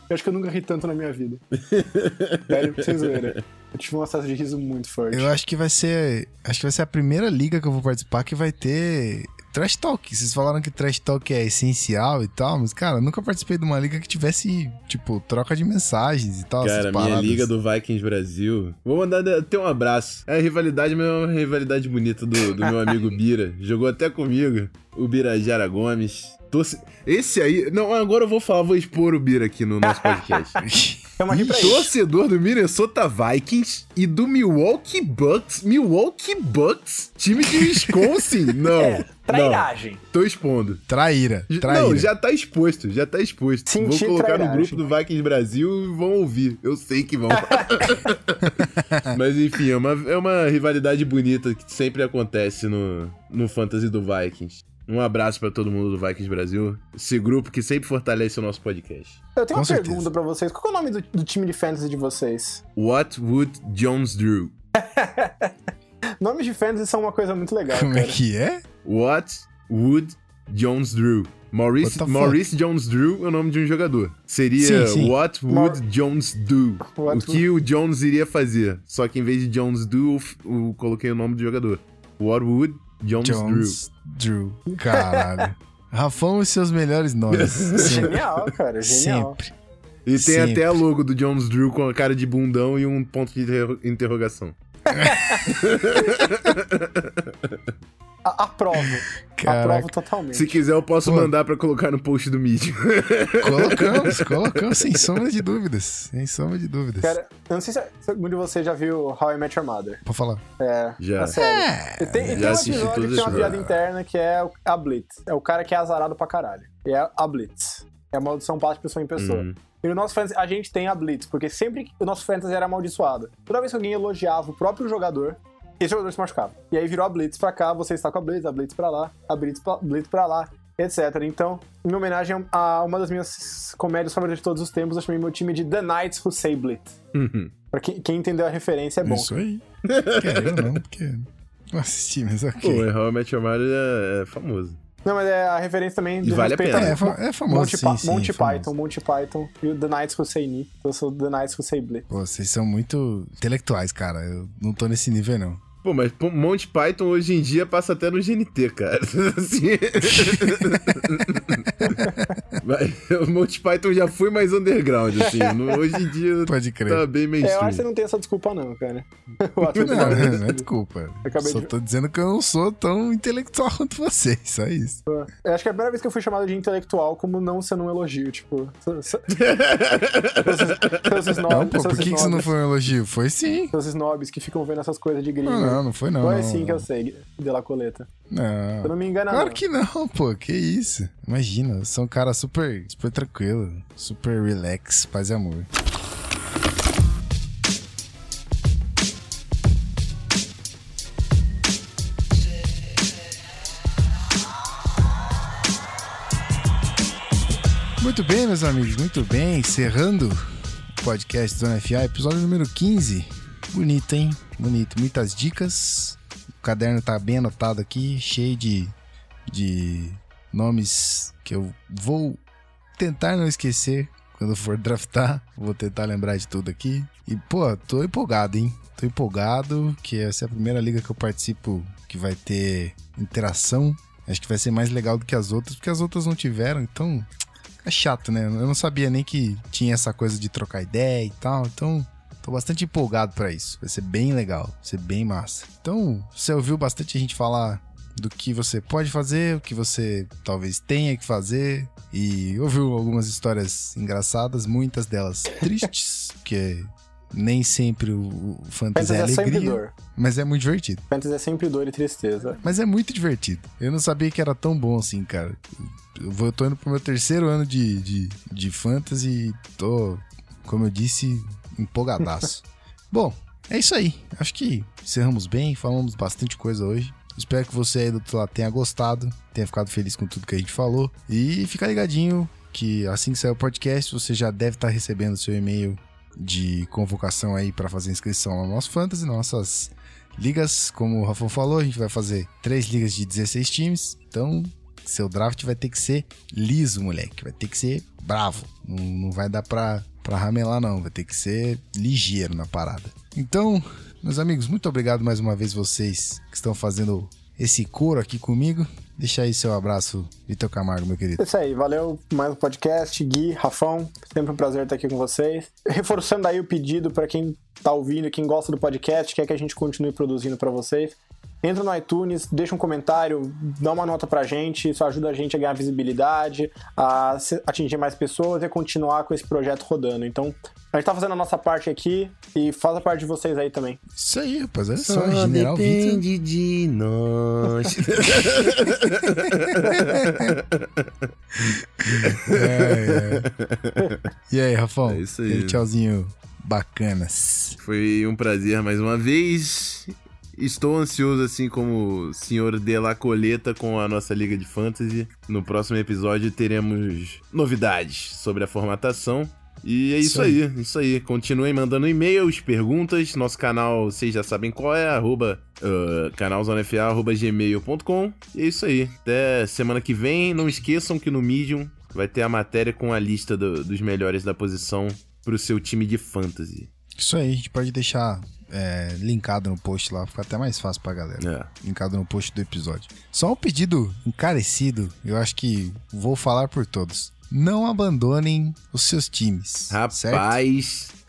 Eu acho que eu nunca ri tanto na minha vida. Sério, sem zoeira. Eu tive um acesso de riso muito forte. Eu acho que vai ser. Acho que vai ser a primeira liga que eu vou participar que vai ter Trash Talk. Vocês falaram que Trash Talk é essencial e tal, mas, cara, eu nunca participei de uma liga que tivesse, tipo, troca de mensagens e tal. essas Cara, minha liga do Vikings Brasil. Vou mandar até um abraço. É a rivalidade, mas é uma rivalidade bonita do, do meu amigo Bira. Jogou até comigo. O Birajara Gomes. Torce- Esse aí. Não, agora eu vou falar, vou expor o Bira aqui no nosso podcast. Torcedor do Minnesota Vikings e do Milwaukee Bucks. Milwaukee Bucks? Time de Wisconsin? Não. É, não. trairagem. Tô expondo. Traíra. Traíra. Não, já tá exposto, já tá exposto. Senti Vou colocar no trairagem. grupo do Vikings Brasil e vão ouvir. Eu sei que vão. Mas enfim, é uma, é uma rivalidade bonita que sempre acontece no, no Fantasy do Vikings. Um abraço pra todo mundo do Vikings Brasil. Esse grupo que sempre fortalece o nosso podcast. Eu tenho Com uma certeza. pergunta pra vocês. Qual é o nome do, do time de fantasy de vocês? What would Jones do? Nomes de fantasy são uma coisa muito legal, Como é cara. que é? What would Jones do? Maurice? Maurice Jones Drew é o nome de um jogador. Seria Sim, sim. What would Jones do? What o que o Jones iria fazer. Só que em vez de Jones do, eu coloquei o nome do jogador. What would Jones, Jones Drew. Caralho. Rafão e seus melhores nomes. Sempre. Genial, cara, genial. Sempre. Drew? E tem Sempre. até a logo do Jones Drew com a cara de bundão e um ponto de interro- interrogação. Aprovo. Caraca. Aprovo totalmente. Se quiser, eu posso Pô. mandar pra colocar no post do Medium. Colocamos, colocamos, sem sombra de dúvidas. Sem sombra de dúvidas. Cara, eu não sei se, se algum de vocês já viu How I Met Your Mother. Pode falar. É, Já. série. E tem, e tem já um assisti episódio que tem uma piada interna que é a Blitz. É o cara que é azarado pra caralho. E é a Blitz. É a maldição de pessoa em pessoa. Uhum. E no nosso fantasy, a gente tem a Blitz, porque sempre que o nosso fantasy era amaldiçoado. Toda vez que alguém elogiava o próprio jogador, esse jogador se machucava. E aí virou a Blitz pra cá, você está com a Blitz, a Blitz pra lá, a Blitz pra, Blitz pra lá. etc. Então, em homenagem a uma das minhas comédias favoritas de todos os tempos, eu chamei meu time de The Knights Who Say Blit. Uhum. Pra quem, quem entendeu a referência é bom. Isso aí. Quero não, porque não assisti, mas ok. Pô, How I Met Your Mother é, é famoso. Não, mas é a referência também do vale a pena. É, é fa- é famoso, Monty, sim, Pa- sim, Monty famoso. Python, Monty Python e o The Knights Who Say Ni. Eu sou The Knights Who Say Blit. Pô, vocês são muito intelectuais, cara. Eu não tô nesse nível, não. Pô, mas pô, Monty Python hoje em dia passa até no GNT, cara. Assim... O Monty Python já foi mais underground, assim. No- hoje em dia Pode crer. tá bem É, eu acho que mainstream. você não tem essa desculpa, não, cara. Não, não, é desculpa. Só de- tô dizendo que eu não sou tão intelectual quanto vocês, só isso. Eu acho que é a primeira vez que eu fui chamado de intelectual como não sendo um elogio, tipo. Seus snobs, Não, pô, por que, que isso não foi um elogio? Foi sim. Seus snobs que ficam vendo essas coisas de gringo. Não, não, não foi não. Foi sim que eu sei, de la coleta. Não. Eu não me engano, Claro não. que não, pô. Que isso. Imagina, sou um cara super, super tranquilo, super relax, paz e amor. Muito bem, meus amigos, muito bem. Encerrando o podcast Zona FA, episódio número 15. Bonito, hein? Bonito. Muitas dicas. Caderno tá bem anotado aqui, cheio de, de nomes que eu vou tentar não esquecer quando for draftar. Vou tentar lembrar de tudo aqui. E, pô, tô empolgado, hein? Tô empolgado, que essa é a primeira liga que eu participo que vai ter interação. Acho que vai ser mais legal do que as outras, porque as outras não tiveram, então é chato, né? Eu não sabia nem que tinha essa coisa de trocar ideia e tal, então tô bastante empolgado pra isso. Vai ser bem legal, vai ser bem massa. Então, você ouviu bastante gente falar do que você pode fazer, o que você talvez tenha que fazer, e ouviu algumas histórias engraçadas, muitas delas tristes, porque nem sempre o, o fantasy Fantasy é é sempre alegria, dor. mas é muito divertido. Fantasy é sempre dor e tristeza. Mas é muito divertido. Eu não sabia que era tão bom assim, cara. Eu tô indo pro meu terceiro ano de, de, de fantasy e tô, como eu disse, empolgadaço. bom, é isso aí. Acho que encerramos bem, falamos bastante coisa hoje. Espero que você aí do outro lado tenha gostado, tenha ficado feliz com tudo que a gente falou. E fica ligadinho que assim que sair o podcast, você já deve estar recebendo seu e-mail de convocação aí para fazer inscrição no nosso Fantasy, nossas ligas, como o Rafão falou, a gente vai fazer três ligas de 16 times. Então, seu draft vai ter que ser liso, moleque. Vai ter que ser bravo. Não, não vai dar pra, pra ramelar, não. Vai ter que ser ligeiro na parada. Então, meus amigos, muito obrigado mais uma vez vocês que estão fazendo esse coro aqui comigo. Deixa aí seu abraço, Vitor Camargo, meu querido. É isso aí, valeu mais um podcast, Gui, Rafão, sempre um prazer estar aqui com vocês. Reforçando aí o pedido para quem tá ouvindo, quem gosta do podcast, quer que a gente continue produzindo para vocês. Entra no iTunes, deixa um comentário, dá uma nota pra gente, isso ajuda a gente a ganhar visibilidade, a atingir mais pessoas e a continuar com esse projeto rodando. Então, a gente tá fazendo a nossa parte aqui e faz a parte de vocês aí também. Isso aí, rapaz. Olha só, General Vitor. de nós. É, é. E aí, Rafão? É isso aí. Aquele tchauzinho bacanas. Foi um prazer mais uma vez. Estou ansioso, assim como o senhor De La Coleta com a nossa Liga de Fantasy. No próximo episódio teremos novidades sobre a formatação. E é isso, Isso aí. isso aí. Continuem mandando e-mails, perguntas. Nosso canal, vocês já sabem qual é, arroba, uh, canalzonefa, arroba gmail.com. E é isso aí. Até semana que vem. Não esqueçam que no Medium vai ter a matéria com a lista do- dos melhores da posição pro seu time de fantasy. Isso aí, a gente pode deixar é, linkado no post lá, fica até mais fácil pra galera. É. Linkado no post do episódio. Só um pedido encarecido, eu acho que vou falar por todos. Não abandonem os seus times. certo?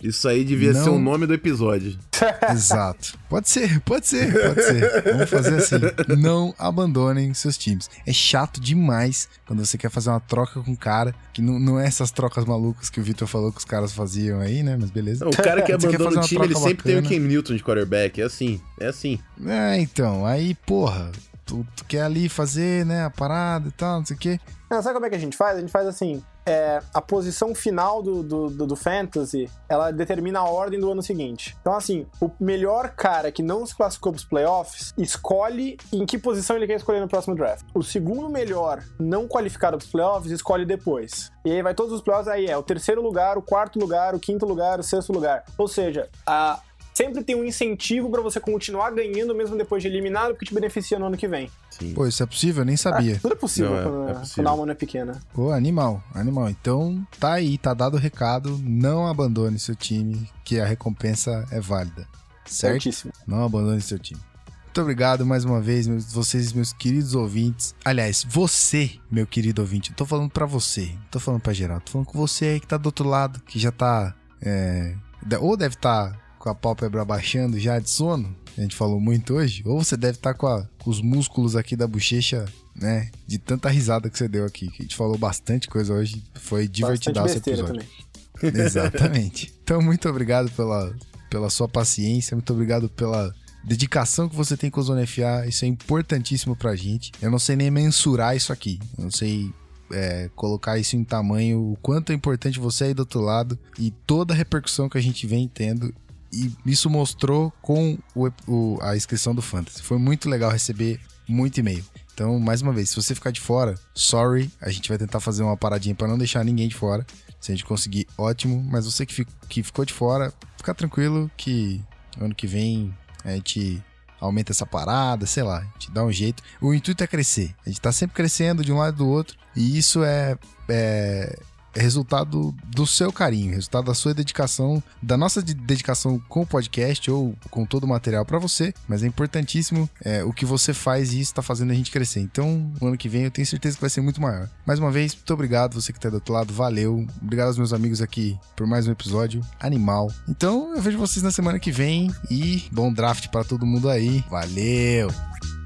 Isso aí devia Não. ser o nome do episódio. Exato. Pode ser, pode ser, pode ser. Vamos fazer assim. Não abandonem seus times. É chato demais quando você quer fazer uma troca com um cara, que não, não é essas trocas malucas que o Victor falou que os caras faziam aí, né? Mas beleza. Não, o cara que abandona o time, ele sempre tem o. Cam Newton de quarterback. É assim, é assim. É, então, aí, porra, tu, tu quer ali fazer, né, a parada e tal, não sei o quê. Não, sabe como é que a gente faz? A gente faz assim. É, a posição final do, do, do, do Fantasy, ela determina a ordem do ano seguinte. Então, assim, o melhor cara que não se classificou pros playoffs, escolhe em que posição ele quer escolher no próximo draft. O segundo melhor não qualificado pros playoffs, escolhe depois. E aí vai todos os playoffs, aí é o terceiro lugar, o quarto lugar, o quinto lugar, o sexto lugar. Ou seja, a, sempre tem um incentivo pra você continuar ganhando mesmo depois de eliminado, porque te beneficia no ano que vem. Sim. Pô, isso é possível? Eu nem sabia. Tudo é possível, Não, é- quando, é possível. quando a alma não é pequena. Pô, animal, animal. Então tá aí, tá dado o recado. Não abandone seu time, que a recompensa é válida. Certo? Certíssimo. Não abandone seu time. Muito obrigado mais uma vez, meus, vocês, meus queridos ouvintes. Aliás, você, meu querido ouvinte, eu tô falando pra você, não tô falando pra geral, tô falando com você aí que tá do outro lado, que já tá. é, de- ou deve estar com a pálpebra baixando já de sono, a gente falou muito hoje, ou você deve estar com, a- com os músculos aqui da bochecha, né? De tanta risada que você deu aqui, que a gente falou bastante coisa hoje, foi divertidaço esse episódio. também. Exatamente. Então, muito obrigado pela, pela sua paciência, muito obrigado pela dedicação que você tem com o Zona FA. Isso é importantíssimo pra gente. Eu não sei nem mensurar isso aqui. Eu não sei é, colocar isso em tamanho, o quanto é importante você aí do outro lado e toda a repercussão que a gente vem tendo. E isso mostrou com o- o- a inscrição do Fantasy. Foi muito legal receber muito e-mail. Então, mais uma vez, se você ficar de fora, sorry, a gente vai tentar fazer uma paradinha pra não deixar ninguém de fora. Se a gente conseguir, ótimo. Mas você que, fi- que ficou de fora, fica tranquilo que ano que vem a gente aumenta essa parada, sei lá, a gente dá um jeito. O intuito é crescer. A gente tá sempre crescendo de um lado e do outro. E isso é, é, é resultado do seu carinho, resultado da sua dedicação, da nossa de- dedicação com o podcast ou com todo o material pra você. Mas é importantíssimo é, o que você faz e isso tá fazendo a gente crescer. Então, no ano que vem eu tenho certeza que vai ser muito maior. Mais uma vez, muito obrigado você que tá do outro lado, valeu. Obrigado aos meus amigos aqui por mais um episódio animal. Então, eu vejo vocês na semana que vem e bom draft pra todo mundo aí. Valeu!